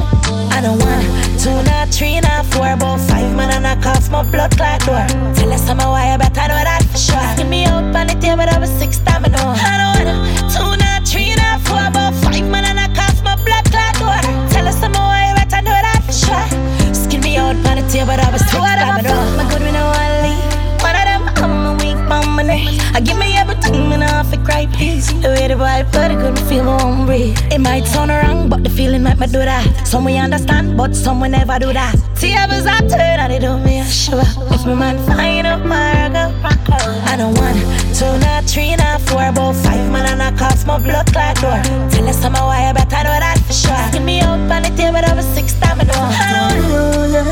Speaker 57: one. I don't want two, not three, not four, but five man and I cough my blood clot door. Tell us some am a wire, but know that for sure. Give me up on the table, I was six time ago. I don't want two, not three, not four, but five man and I cough my blood clot door. Tell us some am a wire, but know that for sure. Skin me out on the table, I was two time ago. My good, we know I leave. One of them, I'm a weak mama. I give me everything perfect right piece. The way the boy play, they couldn't feel my own breath. It might turn around, but the feeling might me do that. Some we understand, but some we never do that. Tears I turn and it don't me a shiver. If my man find out my rocker, I don't want two, not three, not four, but five man and I cost my blood clot door. Tell us some why I better know that for sure. Give me out on the table I was six time I do
Speaker 60: Hallelujah,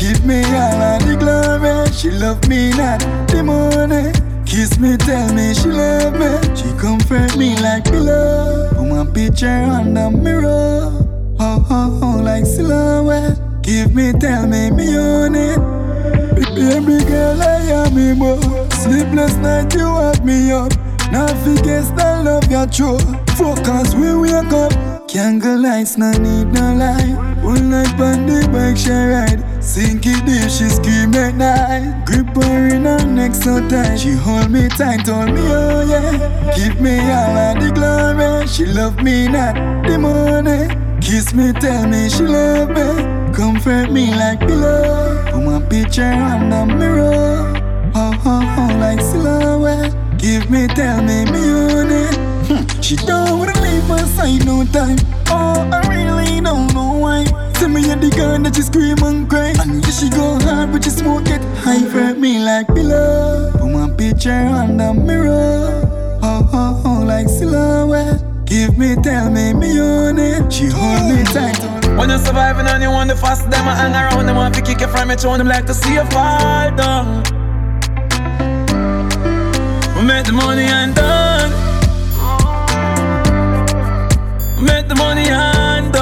Speaker 60: give me all of the glory. She love me not the morning. Kiss me, tell me she love me. She comfort me like pillow. Put my picture on the mirror. Oh, oh, oh, like silhouette. Give me, tell me, me on it. Baby girl, I am me more. Sleepless night, you wake me up. Now forget the love you true. Focus, we wake up. Candle lights, no need no light. One night on the bike, she ride. Sinky deep, she scream at night. Grip her in her neck so tight. She hold me tight, told me, oh yeah. Give me all of the glory. She love me not the money. Kiss me, tell me she love me. Comfort me like pillow. Put my picture on the mirror. Oh, oh, oh, like silhouette. Give me, tell me, me on it. Hmm. She don't wanna leave my side no time. Oh, I really don't know why. Send me a the girl that just scream and cry. And yeah, she go hard, but just smoke it high for me like pillow. Put my picture on the mirror. Oh, oh, oh, like silhouette. Give me, tell me, me
Speaker 61: on
Speaker 60: it. She hold me tight.
Speaker 61: When you're surviving and you want the fast, them I hang around them want to kick you from it, show them like to see you fall down. We make the money and done. We make the money and done.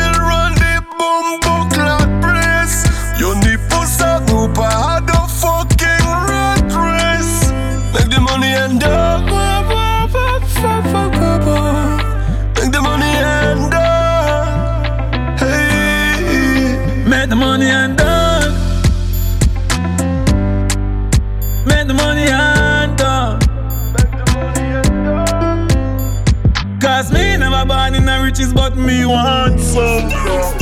Speaker 62: me want some.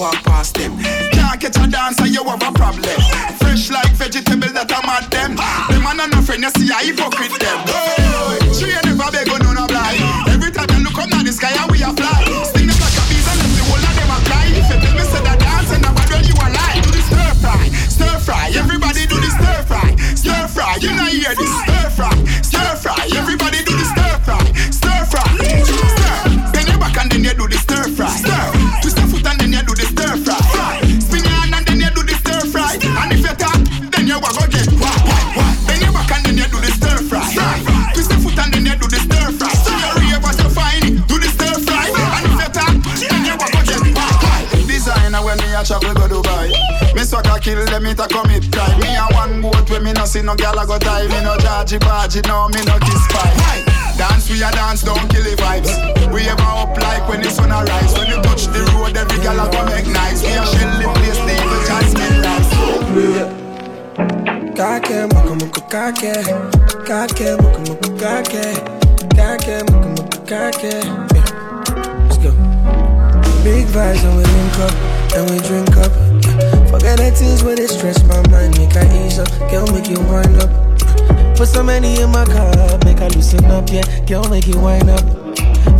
Speaker 59: walk past them. Can't catch a dancer, you have a problem. Fresh like vegetable that I'm at them. The man and no friend, you see a hypocrite them. she ain't never beg on no blind. Every time I look up now, the sky, I kill them, it a commit crime. Me a one boat where me no see no gal a go die. Me no judge badge, no me no kiss pie. Dance we a dance, don't kill the vibes. We ever up like when the sun arise. When you touch the road, every gal a go make nice. We a shell the place, the evil jasmine lights.
Speaker 58: Kake, muka muka kake, kake, muka muka kake, kake, muka muka kake. Yeah. Let's go. Big vibes and we link up and we drink up. Forget the things where they stress my mind, make I ease up. Girl, make you wind up. Put so many in my car, make I loosen up, yeah. Girl, make you wind up.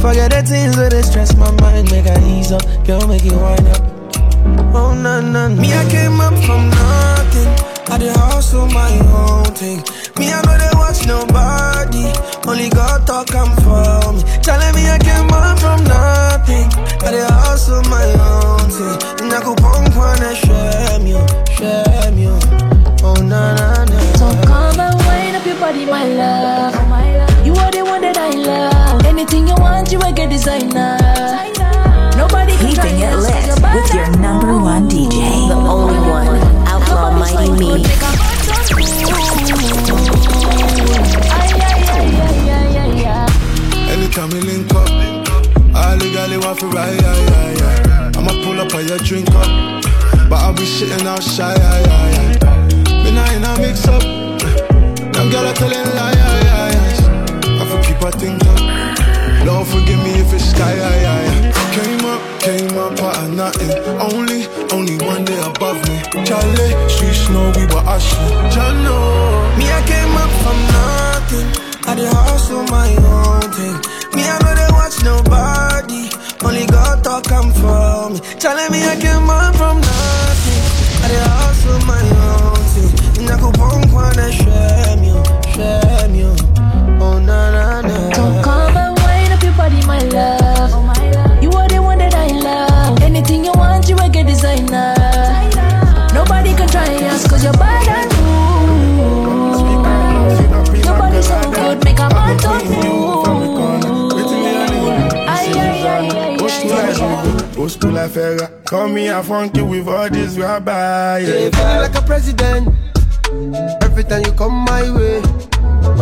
Speaker 58: Forget the things where they stress my mind, make I ease up. Girl, make you wind up. Oh, no, no, no. Me, I came up from nothing. I did hustle my own thing. Me, I know they watch nobody. Only God talk come for me. Telling me I came on from nothing. I did hustle my own thing. And I go punk one and
Speaker 57: shame you, shame
Speaker 58: you.
Speaker 57: Oh, na na na. So come and wind up your body, my love. Oh, my love. You are the one that I love. Anything you want, you will get designer. designer. Nobody can Keeping it lit with
Speaker 63: your number one DJ, the only one almighty me.
Speaker 59: Anytime we link up, all the gally want to ride. I'ma pull up on your drink up, but i be shitting out shy. Me nah in a mix up, them gyal are telling lies. I for keep a thing up. Lord, forgive me if it's sky high. high. Came up, came up out of nothing. Only, only one day above me. Charlie, streets snow, we were ushering. Jah know.
Speaker 58: Me, I came up from nothing. I did hustle my own thing. Me, I know they watch nobody. Only God talk come for me. Charlie, me, I came up from nothing. I did hustle my own thing. And I could punk one and shame you, shame
Speaker 57: you.
Speaker 59: la Call me a funky with all this rabbi. Yeah. feel
Speaker 64: like a president. Every time you come my way,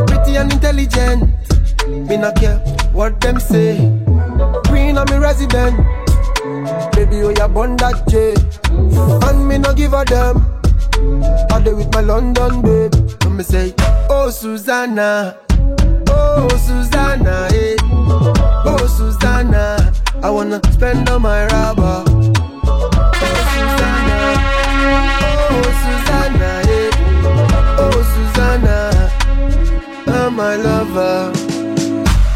Speaker 64: pretty and intelligent. Me not care what them say. Queen of me resident. Baby, oh, you born that J. And me no give a damn. All day with my London babe. And me say, Oh, Susanna. Oh, Susanna, eh. Oh, Susanna, I wanna spend all my rubber. Oh, Susanna, oh, Susanna, yeah. Oh, Susanna, I'm my lover.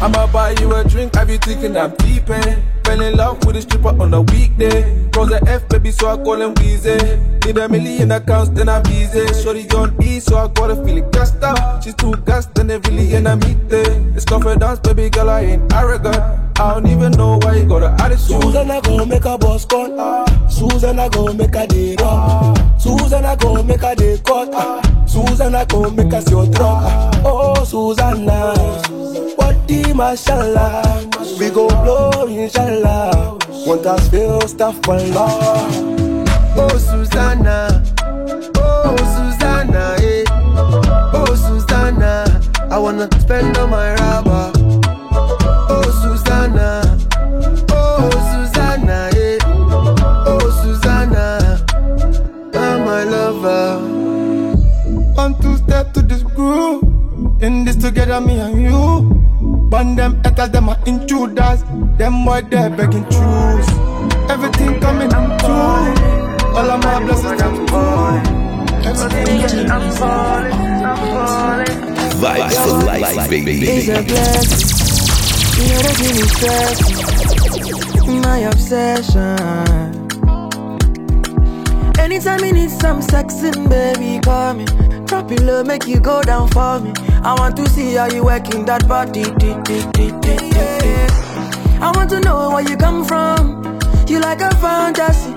Speaker 65: I'ma buy you a drink, have you thinking I'm deep, eh? fell in love with a stripper on a weekday. Cause F, baby, so I call him Weezy. Need a million accounts, then I'm busy. Shorty on E, so I got a feeling gassed up. She's too gassed, then it really in a meet It's confidence, baby girl, I ain't arrogant. I don't even know why you got an attitude. Susan,
Speaker 66: I go make a boss call. Uh, Susan, I go make a day drop. Uh, Susan, I go make a day cut. Uh, Susan, I go make a your drop. Oh, Susanna. Oh, Susanna team, mashallah. We go blow, inshallah. Want us feel stuff for law. Oh, Susanna. Oh, Susanna, eh. Oh, Susanna. I wanna spend all my rubber. Oh, Susanna. Oh, Susanna, eh. Oh, Susanna. I'm my lover.
Speaker 67: One, two step to this groove. In this together, me and you and them haters, them are intruders. Them boy they begging truth. Everything coming I'm true. All of my blessings come true. Everything I'm falling, I'm falling. Life
Speaker 59: for life,
Speaker 67: baby. It's
Speaker 68: a blessing.
Speaker 67: You
Speaker 68: know
Speaker 67: what give
Speaker 68: me stress. My obsession. Anytime you need some sexing, baby, call me. Drop it low, make you go down for me. I want to see how you working that body. I want to know where you come from. You like a fantasy.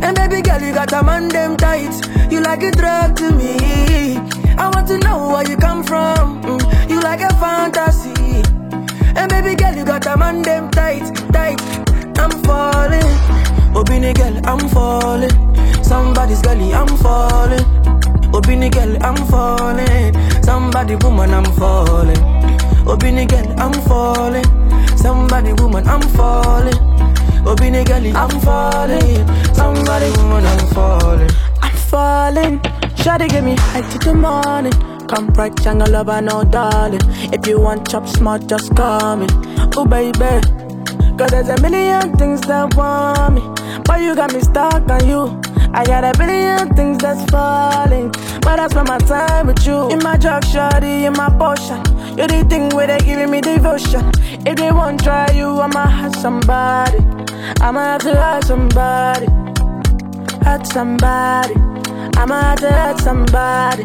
Speaker 68: And baby girl, you got a man them tight. You like a drug to me. I want to know where you come from. Mm, you like a fantasy. And baby girl, you got a man them tight, tight. I'm falling. Obini oh, girl, I'm falling. Somebody's girlie I'm falling. Obini girl, I'm falling. Somebody woman, I'm falling. Obini girl, I'm falling. Somebody woman, I'm falling. Obini girl, I'm falling. Somebody woman, I'm falling. I'm falling. Shawty give me high till the morning. Come right, jungle I know, darling. If you want chop smart, just call me. Oh baby. Cause there's a million things that want me. But you got me stuck on you. I got a billion things that's falling. But I spend my time with you. In my drug shorty, in my potion. You're the thing where they giving me devotion. If they won't try you, I'ma hurt somebody. I'ma have to hurt somebody. Hurt somebody. I'ma have to hurt somebody.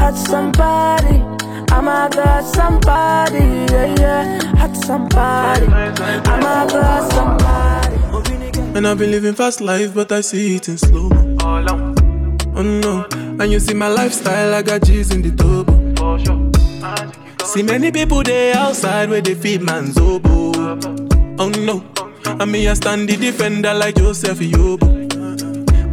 Speaker 68: Hurt somebody. I'm a girl, somebody, yeah, yeah, hot somebody. I'm a girl, somebody. And
Speaker 58: I've been living fast life, but I see it in slow. Oh no, and you see my lifestyle, I got G's in the tub. See many people there outside where they feed man's oboe. Oh no, I mean I stand the defender like Joseph Yobo.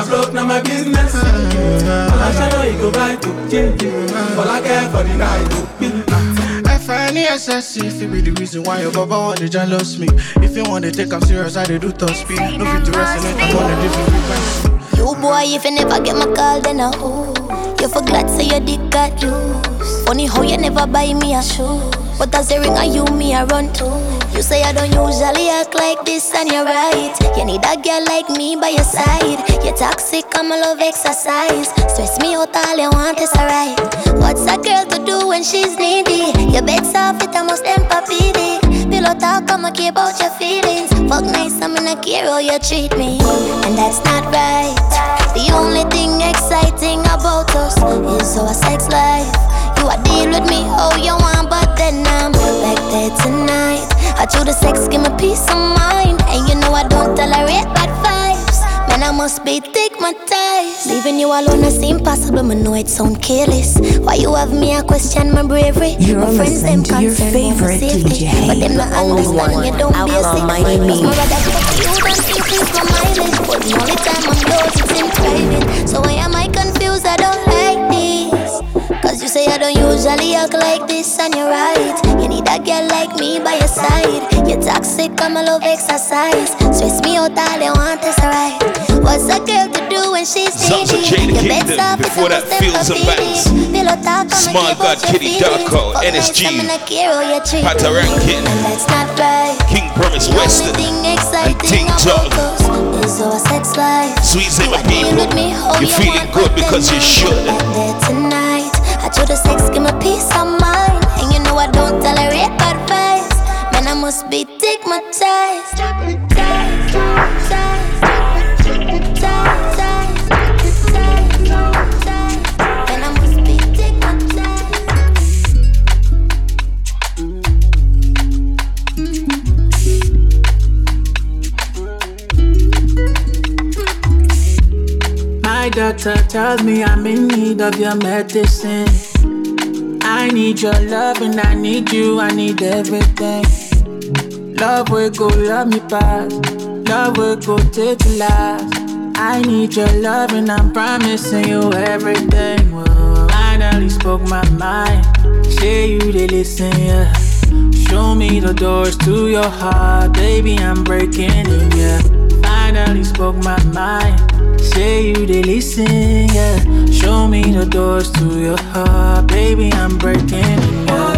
Speaker 69: I broke, now my business. I shall know you go by to change it. All I care for the guy to
Speaker 58: SSC, if it be the reason why your baba want to jealous me. If you want to take I'm serious, I do top speed. No fit to rest in it, I'm on a different
Speaker 70: frequency. You boy, if you never get my call, then I hope. You forgot, say your dick got loose. Funny how you never buy me a shoe. But as the ring, I you me I run to. You say I don't usually act like this, and you're right. You need a girl like me by your side. You're toxic, I'm a love exercise. Stress me out, all you want is alright. What's a girl to do when she's needy? Your bed's off, it almost empathy. Pillow talk, I'ma care about your feelings. Fuck nice, I'm in a care how you treat me. And that's not right. The only thing exciting about us is our sex life. You a deal with me, oh you want, but then I'm back there tonight. I chew the sex, give me peace of mind, and you know I don't tolerate bad vibes. Man, I must be thick, my ties. Leaving you alone is impossible, but Know it sound careless. Why you have me? I question my bravery.
Speaker 71: You're my friends them to your favorite DJ, but them not the understand. One. You don't be a sick. me. My only
Speaker 70: time I'm close, it's in private. So why am I confused? I don't. Like Cause you say I don't usually act like this and you're right You need a girl like me by your side You're toxic, I'm a love exercise Stress me out, all you want is right What's a girl to do when she's needy? You better stop
Speaker 59: before that feels a bounce SmallGodKitty.co, NSG Patoranking King Promise Western And Ting Tong Sweet Zimmer people You're feeling good because you should
Speaker 70: I the sex, give me peace of mind. And you know I don't tolerate bad vibes. Man, I must be stigmatized.
Speaker 68: My doctor tells me I'm in need of your medicine. I need your love and I need you, I need everything. Love will go, love me past. Love will go, take you last. I need your love and I'm promising you everything. Well, finally spoke my mind. Say you they listen, yeah. Show me the doors to your heart, baby. I'm breaking in, yeah. Finally spoke my mind. Say you they listen, yeah. Show me the doors to your heart, baby. I'm breaking. Yeah.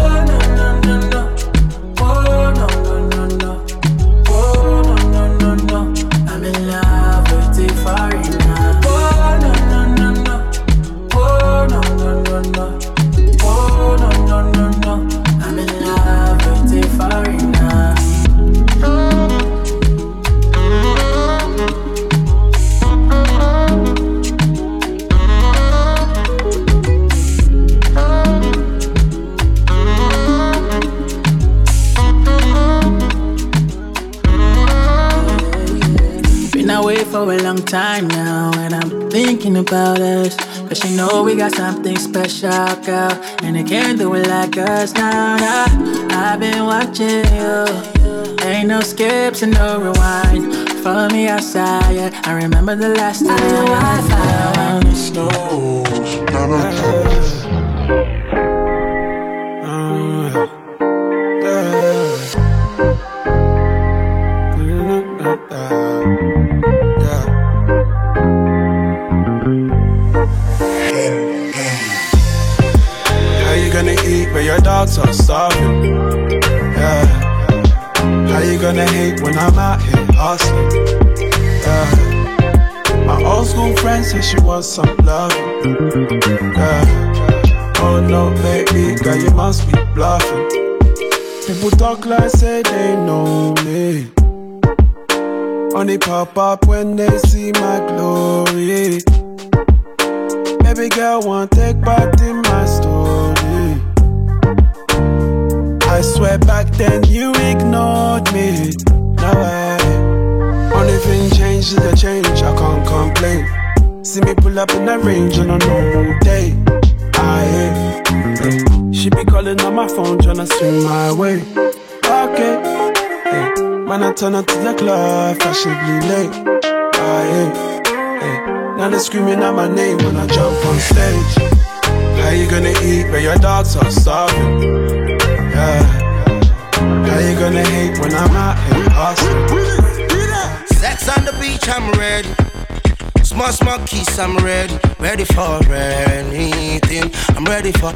Speaker 68: time now, and I'm thinking about us. Cause you know we got something special, girl, and they can't do it like us now. now I've been watching you, ain't no skips and no rewind. Follow me outside, yeah. I remember the last time I found the snow.
Speaker 58: dog till starving. Yeah. How you gonna hate when I'm out here hustling? Yeah. My old school friend says she wants some love. Yeah. Oh no, baby, girl, you must be bluffing. People talk like say they know me. Only pop up when they see my glory. Baby girl, want not take part in my story. I swear back then you ignored me. Now I. Only thing changed is the change, I can't complain. See me pull up in the range on a normal day. I. She be calling on my phone, tryna swing my way. Okay. Hey. Man, I turn up to the club, fashionably late. I. Hey. Now they're screaming out my name when I jump on stage. How you gonna eat when your dogs are starving? God. How you gonna hate when I'm out in Austin?
Speaker 72: Sex on the beach, I'm ready. Small, small kiss, I'm ready. Ready for anything. I'm ready for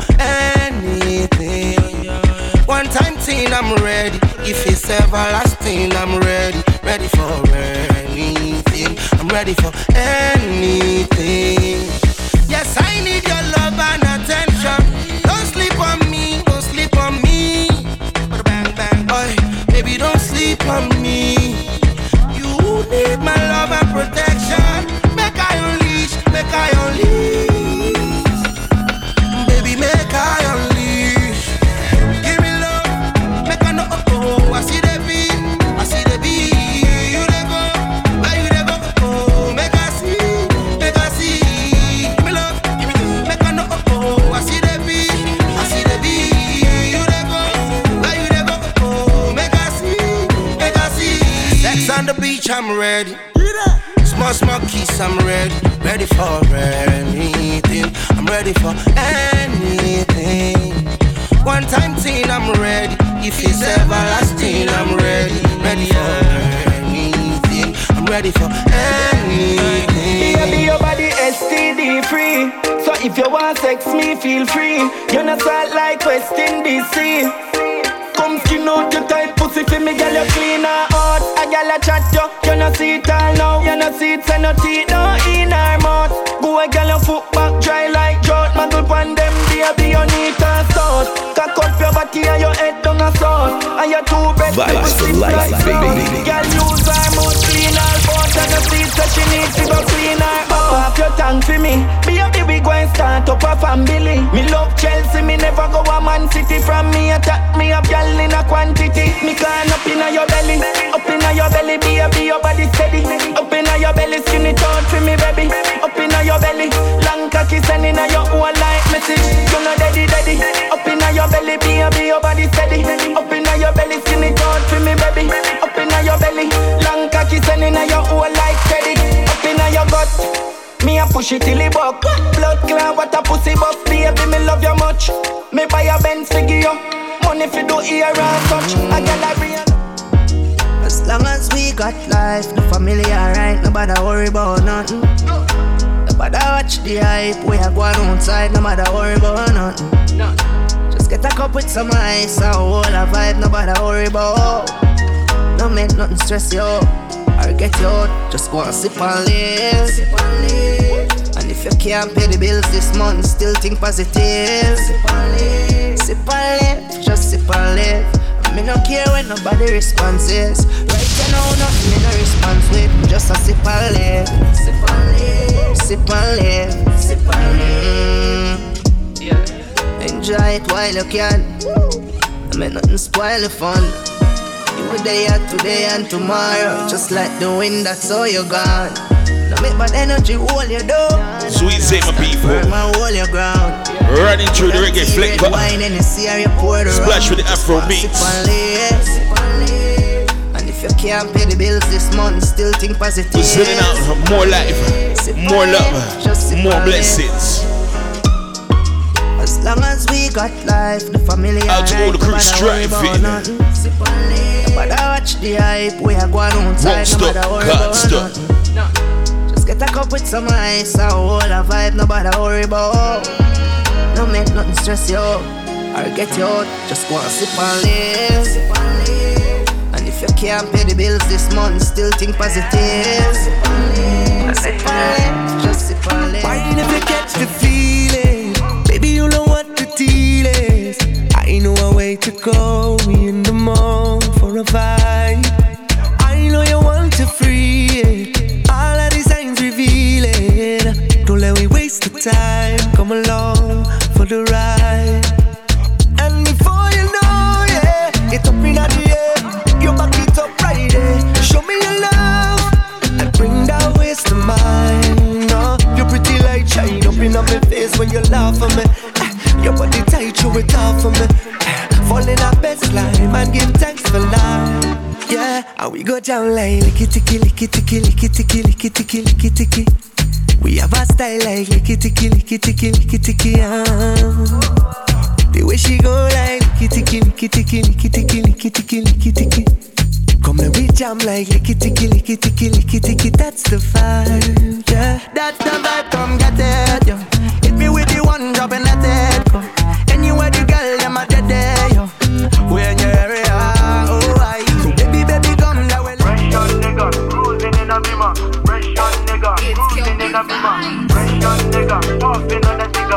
Speaker 72: anything. One time thing, I'm ready. If it's everlasting, I'm ready. Ready for anything. I'm ready for anything. Yes, I need your love and attention. Don't sleep on me. Ay, baby, don't sleep on me. You need my love and protection. Make I unleash, make I unleash. bitch, I'm ready. Small, small kiss, I'm ready. Ready for anything. I'm ready for anything. One time thing, I'm ready. If it's everlasting, I'm ready. Ready for anything. I'm ready for anything.
Speaker 73: be your body STD free. So if you want sex, me feel free. You're not like West Indies. Come skin out your tight pussy for me, girl, you clean her out. A gyal a chat yo, you no see it all now. You no see it, say no teeth, no in her mouth. Go a gyal, your foot back dry like drought. Mangle pan them, baby, you need a stout. Cock up your body and your head down a sound And your two breath Vibes for life, baby Girl, use her mouth clean her butt And the seat that she needs to go clean her up Pop your tongue for me Be Baby, we go and start up a family Me love Chelsea, me never go a man city From me attack me up, girl, in a quantity Me climb up in your belly Up in your belly, Be be your body steady Up in your belly, skinny tone for me, baby Up in your belly Long cocky standing on your whole like message You know daddy, daddy Up in your belly, be your body steady. Up in your belly, skinny tall, for me, baby. Up in your belly, long cocky sending your whole like steady. Up in your butt. Me a push it till it buck Blood clan, what a pussy bust Baby, me love you much Me buy a Benz for you Money for do ear and touch I got a real
Speaker 74: as long as we got life, the family alright, nobody worry about nothing. Nobody watch the hype, we have one outside, nobody worry about nothing. Just get a cup with some ice and hold a vibe, nobody worry about. No not make nothing stress you out or get you out. Just go and sip and live. Sip and, live. and if you can't pay the bills this month, still think positive. Sip and live, sip and live. just sip and live. Me no care when nobody responses. Right now, nothing me no response with. Just a sip and live, sip and live, sip and live, sip and live. mm Yeah. Enjoy it while you can. I mean, nothing spoil the fun. You were there today and tomorrow, just like the wind that's all you got. Now make my energy hold you down.
Speaker 59: Sweet Zema people. My hold your ground. Running through the reggae flick, but splash with the Afro beats.
Speaker 74: And if you can't pay the bills this month, still think positive.
Speaker 59: We're out more life, more love, more blessings.
Speaker 74: Long as we got life, the family I and the crew striving. But I watch the hype, we are going on time. nothing. Just get a cup with some ice, I hold a vibe, nobody worry about. Don't make nothing stress you out. will get you out, just go and sip and live. and If you can't pay the bills this month, still think positive.
Speaker 75: Just sip on it. Wine if you catch the feeling. to go in the mall for a vibe. I know you want to free it. All our designs reveal it. Don't let me waste the time. Come along for the ride. And before you know it, it's up in the air. You it Show me your love bring mind. Oh, pretty shine up in my face when you laugh at me. Ah, your body tight, you it off for me. Ah. Holding our best line man give thanks for life. Yeah, and we go down like licky ticky, licky ticky, licky ticky, licky ticky, licky ticky. We have a style like licky ticky, licky ticky, licky ticky. Ah. The way she go like licky ticky, licky ticky, licky ticky, licky ticky, licky ticky. Come and we jam like licky ticky, licky ticky, licky ticky. That's the vibe, yeah. That's the vibe. Come get it.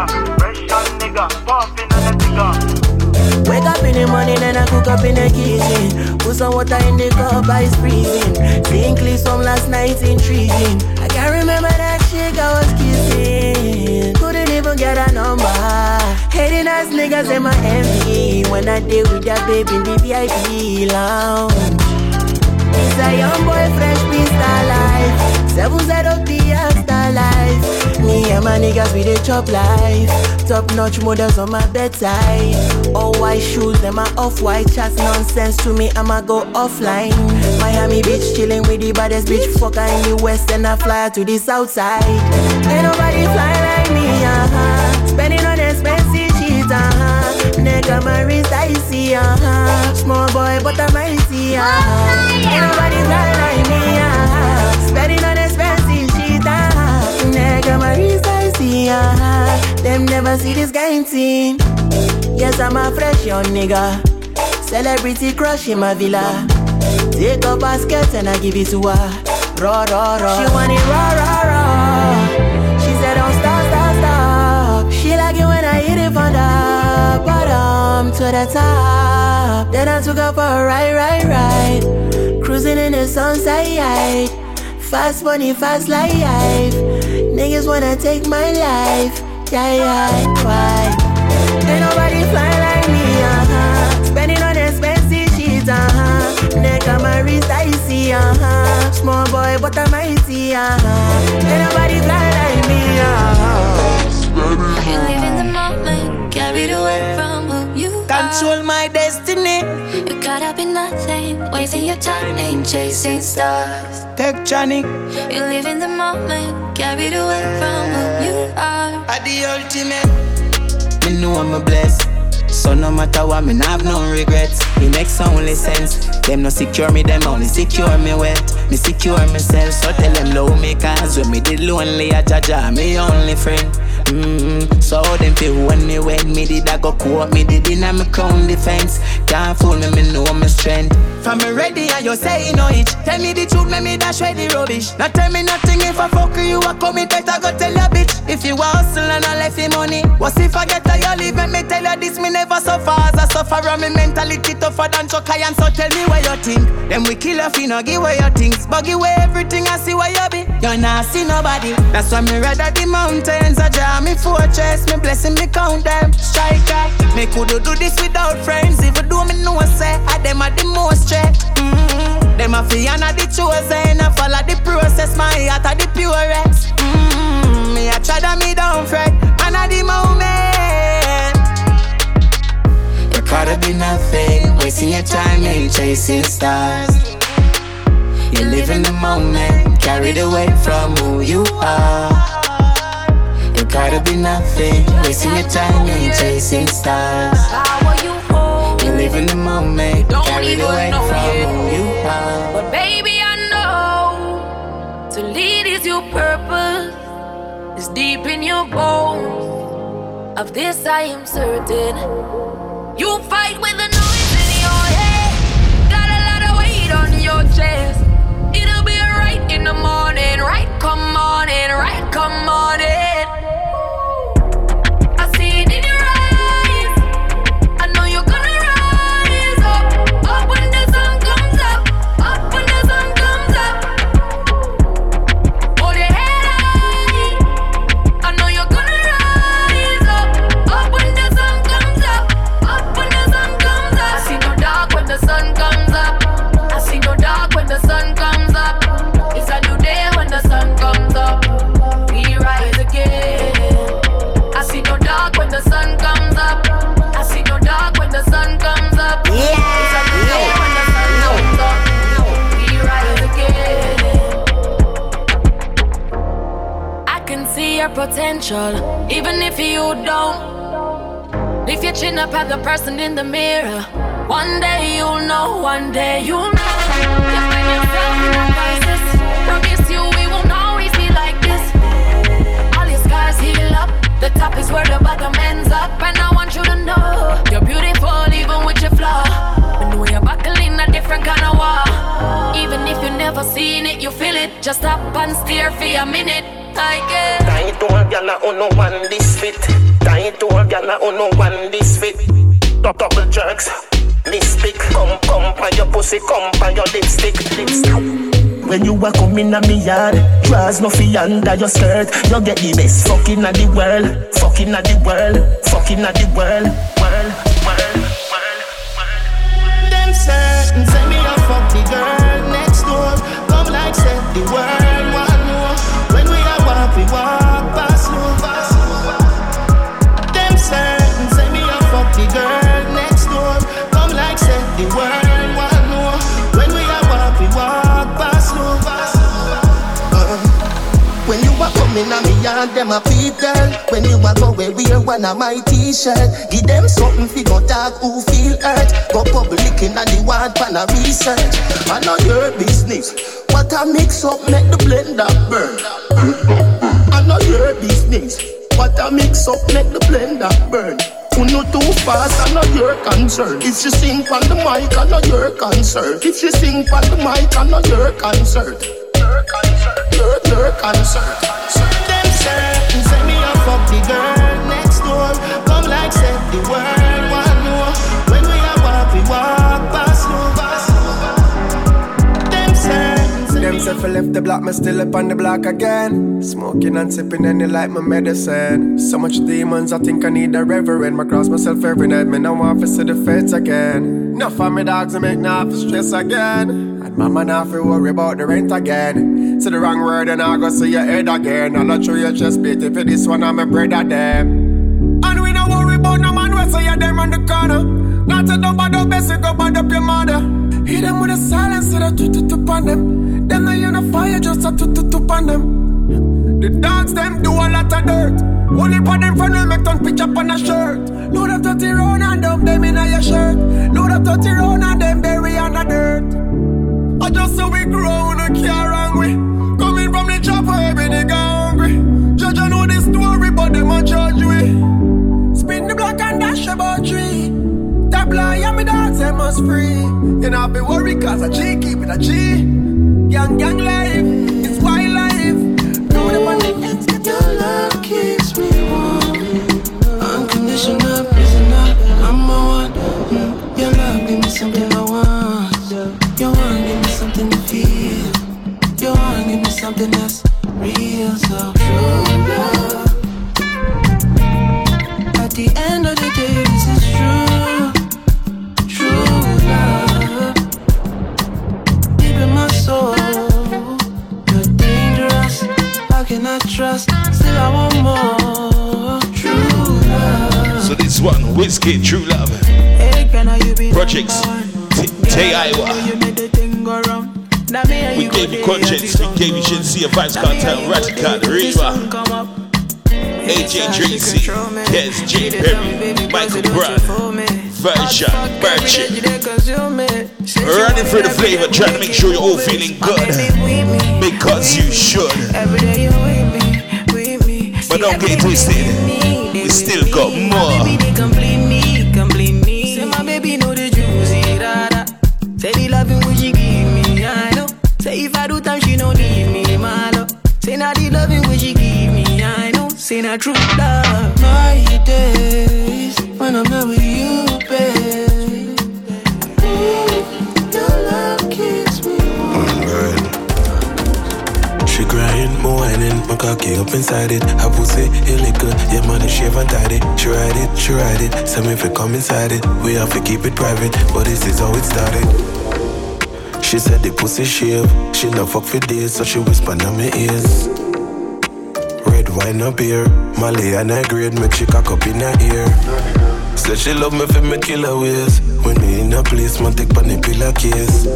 Speaker 76: fresh young nigga, pumping on a
Speaker 77: nigga. Wake up in the morning and I cook up in the kitchen. Put some water in the cup, ice freezing. Think from last night's intriguing. I can't remember that chick I was kissing. Couldn't even get a number. Hating ass niggas in my envy. When I deal with that baby in the VIP lounge. It's a young boy, fresh pistol life. Seven zero P the life. Me and my niggas we the chop life. Top notch models on my bedside. All white shoes, them are off white. Chat nonsense to me, I'ma go offline. Miami Beach chilling with the baddest bitch fucker in the west, and I fly to the south side. Ain't nobody fly like me, uh huh. Spending on expensive shit, uh huh. Nigga, my wrist I see, uh huh. Small boy, but I'm icy, uh huh. Ain't nobody fly. Junior. Them never see this guy in team. Yes, I'm a fresh young nigga. Celebrity crush in my villa. Take a basket and I give it to her. Raw, raw, raw. She want it raw, raw, raw. She said, don't stop, stop, stop. She like it when I hit it from the bottom to the top. Then I took her for a ride, ride, ride. Cruising in the sunset. Fast money, fast life. Niggas wanna take my life. Yeah, yeah, why? Ain't nobody fly like me, uh huh. Spending on expensive sheets, uh huh. Neck on my wrist, I see, uh huh. Small boy, but I'm mighty, uh huh.
Speaker 78: Ain't nobody fly like me, uh huh. I can live in the moment, carried away
Speaker 79: control my destiny.
Speaker 78: You're
Speaker 79: caught up
Speaker 78: in nothing, wasting your time and chasing stars. Tectonic. You live in the
Speaker 79: moment, carried away from who you are. At the ultimate, me know I'm a blessed. So no matter what, me have no regrets. It makes only sense. Them no secure me, them only secure me wet. Me secure myself, so tell them low me cause when me did lonely, I jaja, me only friend. Mm-hmm. So them feel when me wed me did I go quote me did in my crown defense. Can't fool me, me know my strength. From me ready and you say no itch Tell me the truth, make me dash away the rubbish Now tell me nothing if I fuck you, I come in tight, I go tell your bitch If you a hustle and I left you money What's if I get to your leave, make me tell you this, me never suffer As I suffer, and me mentality tougher than Chucky And so tell me what you think Then we kill off, you know, give away your things But give away everything, I see where you be You not see nobody That's why me ride rather the mountains I draw me fortress, me blessing, me count them Striker, me could do this without friends Even though me know I say, I them are the most straight. Mm-hmm. Them a fianna the chosen, I follow the process, my heart a the purest. Mm-hmm. Me a try to me down fret, man a
Speaker 80: the moment. You're caught up in nothing, wasting your time in chasing stars. You live in the moment, carried away from who you are. You gotta be nothing, wasting your time in chasing stars. Live in the moment. Don't Carried even know from you.
Speaker 81: Are. But baby, I know to lead is your purpose. It's deep in your bones. Of this, I am certain. You fight with the noise in your head. Got a lot of weight on your chest. It'll be alright in the morning. Right, come on in. Right, come on in. your potential, even if you don't. Lift your chin up at the person in the mirror. One day you'll know, one day you'll know. You find yourself in a crisis. Promise you we won't always be like this. All your scars heal up. The top is where the bottom ends up. And I want you to know you're beautiful even with your flaw. And when you're back different kind of war. Even if you never seen it, you feel it. Just stop and stare for a minute. I get tied
Speaker 82: to a gyal who no one this fit. Tied to a gyal who no one this fit. Double jerks, lipstick. Come, come, by your pussy, come, by your lipstick, lipstick. When you walk come in my me yard, draws nothing under your skirt. You get the best fucking of the world, fucking of the world, fucking of the world.
Speaker 81: The world want more. When we are walk, we walk fast, no Them certain say me a fuck the girl next door. Come like said the world want more. When we are walk, we walk fast, no uh.
Speaker 82: When you are
Speaker 81: coming on me
Speaker 82: yard, them a feed
Speaker 81: girl. When you are
Speaker 82: going wear one of my t-shirt, give them something fi go talk who feel hurt. Go public in the ward pan a research. I know your business. What I mix up, make the blender burn. I know your business. things. I mix up, make the blender burn. When you too fast, I know your concern. If you sing on the mic, I know your concern. If you sing on the mic, I know your concern. Your concern. Your, your
Speaker 81: concern. if I
Speaker 83: left the block,
Speaker 81: me
Speaker 83: still up on the block again. Smoking and sipping and you like my medicine. So much demons, I think I need a reverend. My cross myself every night, me no want to see the feds again. No for me dogs, I make not for stress again. And mama not for worry about the rent again. Say the wrong word and I go see your head again. I'll not show your chest beat if this one I'm bread brother them.
Speaker 84: And we no worry about no man, we say you're them on the corner. Not to dump, I don't best, go bad up your mother. Hit them with a silence, so they toot to upon them. Them I unify, you just a tut two two two on them. The dogs them do a lot of dirt. Only put them friend will make them pitch up on a shirt. Load up 30 round and dump them in a your shirt. Load up 30 round and them bury on the dirt. I just so we grow, no care hungry. Coming from the trap, chopper, every nigga hungry. Judge, I know this story, but them a judge we. Spin the block and dash about tree. Tap lie, me dogs them must free. You know, be worried, cause I G, keep it a G. Gang, gang life, it's wild life. Throw
Speaker 85: them on the ends, get your love keeps me warm. Unconditional prisoner, I'm a one. Mm, your love give me something I want. Your one give me something to feel. Your one give me something that's real, so true love. At the end of the can I trust? Still, I want more. True love. So this one, whiskey, true love. Hey,
Speaker 59: Projects, T.I.Y. We gave you conscience, we gave you sincere advice, cartel, radical, river. AJ Tracey, Kes J. Perry, Michael Brown version, version. Running for the flavor, trying to make sure you're all feeling good. Because you should. But don't get twisted. We still got more.
Speaker 86: Say eh, the loving what she give me, I know. Say if I do time, she do leave me, my love. Say not the loving what she give me, I know. Say not true love.
Speaker 85: My days when I'm not with you.
Speaker 87: crying, more whining. My cocky up inside it. Her pussy, liquor, Your money shave and tidy. She ride it, she ride it. Some if we come inside it. We have to keep it private, but this is how it started. She said the pussy shave. She no fuck for days, so she whisper in my ears. Red wine up here, Molly and I grade, my chick cock up in her ear. Said she love me for me killer ways. When me in a place, my take pan the pillowcase.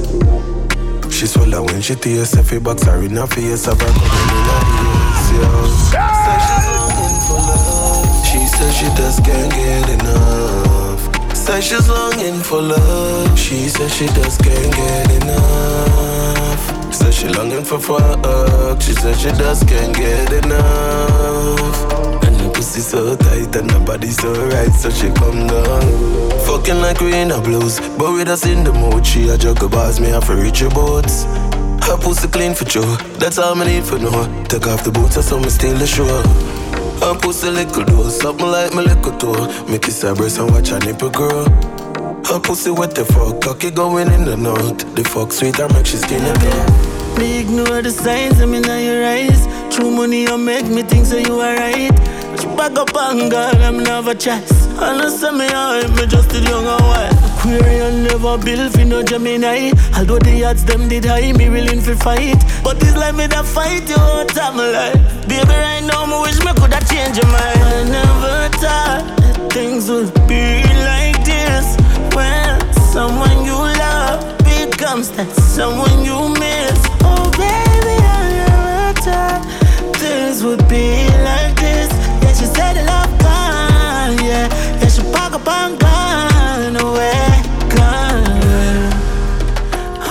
Speaker 87: She swallow when she tastes if box her in her face Have her coming in her
Speaker 88: ears,
Speaker 87: yeah Says she's looking for
Speaker 88: love She says she just can't get enough Says she's longing for love She says she just can't get enough Said she longing for fuck. She said she just can't get enough. And her pussy so tight and her body so right, so she come down. Fucking like we in the blues, but with us in the mood. She a juggle bars, me have to reach your boots. Her pussy clean for true. that's all I need for now. Take off the boots, I saw me steal the show. Her pussy little door, something like my little toe. Me kiss her breast and watch her nipple grow. Her pussy wet the fuck, cocky going in the north. The fuck sweet, I make she skin it
Speaker 86: up.
Speaker 88: Me
Speaker 86: ignore the signs, I'm in your eyes. True money, you make me think so you are right. But you back up and girl, I'm never chance. And I say me out, me just the young and Query Aquarian never built for no Gemini. Although the odds them did high, me willing for fight. But this like me that fight you out of life. Baby, right now, me wish me coulda changed your mind. I
Speaker 85: never thought things would be like this when someone you love becomes that someone you miss. Oh, baby, I never thought this would be like this. Yeah, she said it love gone, yeah. Yeah, she pack up and gone away, oh, gone.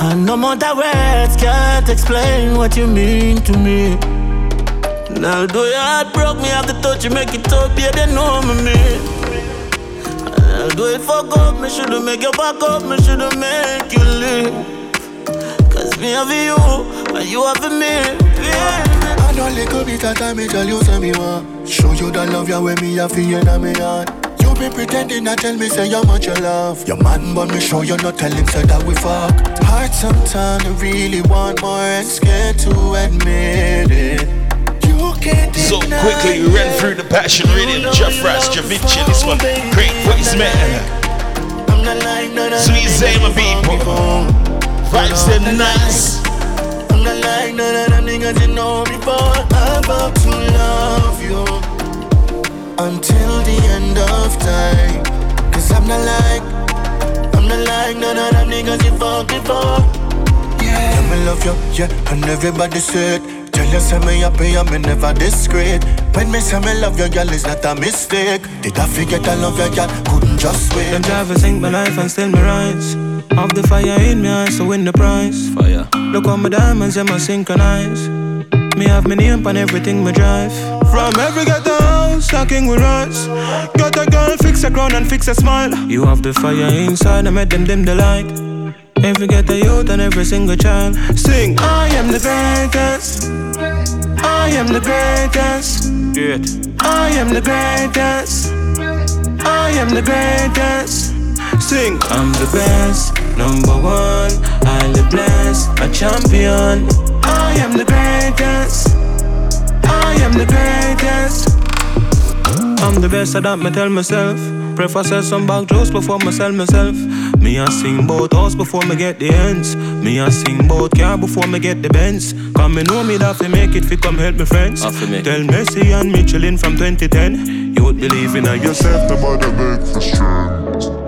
Speaker 85: I uh, no more that words can't explain what you mean to me. Now, though your heart broke me, I have to touch you, make it up, yeah, they know me. I'll do it for up, me shouldn't make you back up, me shouldn't make you leave. Cause me have you, and you have me. Yeah. I know a little
Speaker 87: bit of time, me tell you say me want. Show you the love you with me, I feel in me heart. You been pretending, I tell me say how much you love. Your man, but me show you not tell him say that we fuck.
Speaker 85: Hard sometimes, I really want more and scared to admit it.
Speaker 59: So quickly we ran through the passion reading Jeff Rash, Javinci, this one. Great voice man.
Speaker 85: Sweet Zama
Speaker 59: people.
Speaker 85: Vibes them
Speaker 59: nice.
Speaker 85: I'm not like none of them niggas you know before. I'm about to love you until the end of time. Cause I'm not like, I'm not like none of them niggas you fucked before.
Speaker 87: Yeah, I'm love you, yeah, and everybody said. Tell you say me happy and me never discreet When me say me love you, girl, is not a mistake Did I forget I love your girl? Couldn't just wait Them drivers sink
Speaker 85: my life and still my rights. Have the fire in me eyes, to win the prize Fire Look on my diamonds, and my synchronize Me have me name on everything me drive
Speaker 87: From every ghetto house, stacking with rights. Got a girl, fix a crown and fix a smile
Speaker 85: You have the fire inside, I met them dim the light Ain't get the youth and every single child. Sing. I am the greatest. I am the greatest. Do I am the greatest. I am the greatest. Sing. I'm the best, number one. I'm the blessed, a champion. I am the greatest. I am the greatest.
Speaker 87: I'm the best, I don't tell myself. Prefer sell some bank drugs before me sell myself. Me I sing bout house before me get the ends. Me I sing bout car before me get the Benz. Come me know me that fi make it fi come help me friends. Me. Tell Messi and Michelin from 2010. You would believe in yourself, nobody beg the strength.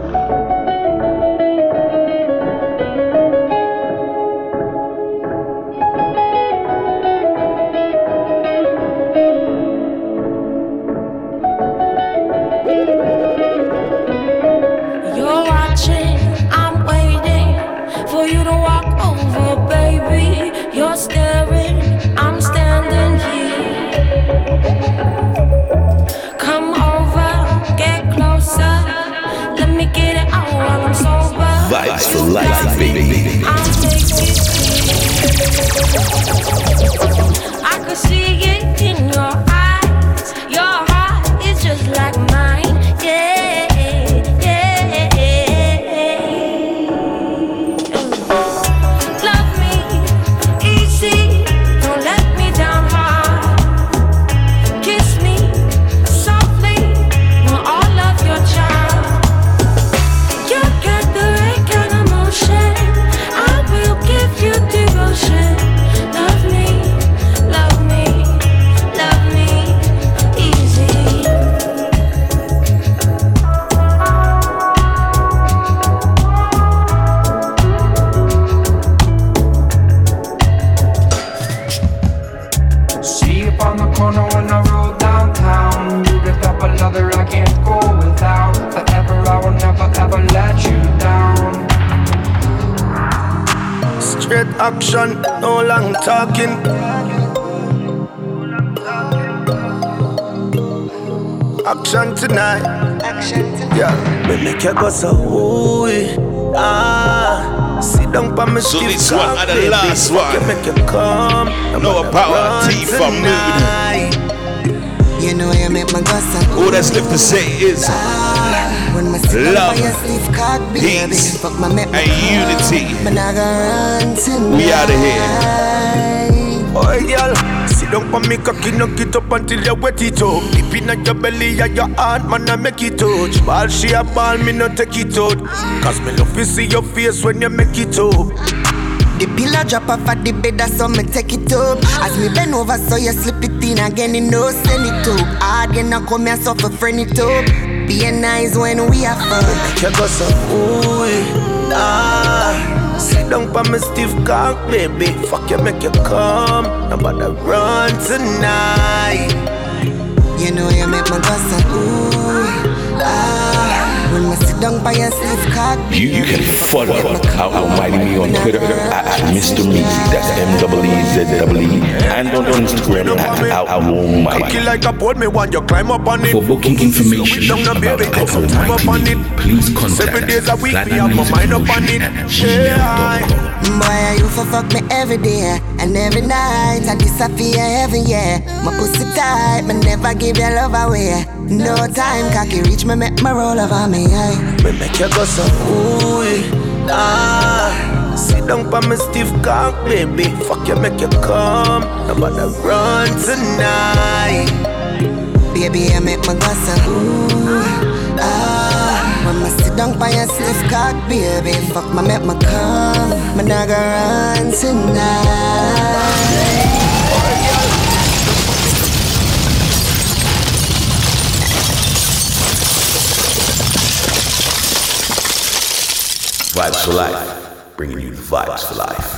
Speaker 87: until you wet it up. Deep in your belly and your heart, man, I make it touch. Ball she a ball, me no take it out. Cause me love to see your face when you make it up.
Speaker 86: The pillow drop off at the bed, that's so me take it up. As me bend over, so you slip it in again, you know, send it up. Hard, you not come here, so for friend it up. Being nice when we are fun. You go so, ooh,
Speaker 87: ah. Lie down by my stiff cock, baby. Fuck you, make you come. I'm about to run tonight.
Speaker 86: You know you make my guts ooh, ah. When I
Speaker 59: sit down by a stiff cock You, you can follow out Almighty Me on Twitter at Mr. Me That's M-E-E-Z-E-E And on Instagram at Almighty like a
Speaker 87: board, me want you climb up on
Speaker 59: it For booking information about Almighty Me Please contact Seven days a week, we have my mind up on it Boy, you for
Speaker 86: fuck me every day and every night. I disappear every year. My pussy tight, but never give your love away. No time, cocky reach me, make me roll over me eye.
Speaker 87: Me make you go so ooh, ah. Sit down by me stiff cock, baby. Fuck you, make you come. I'm gonna run tonight.
Speaker 86: Baby, you make me go so ooh, ah. When sit down by your stiff cock, baby, fuck me, make me come. Me am gonna run tonight.
Speaker 59: vibes for life. Bringing you the vibes for life.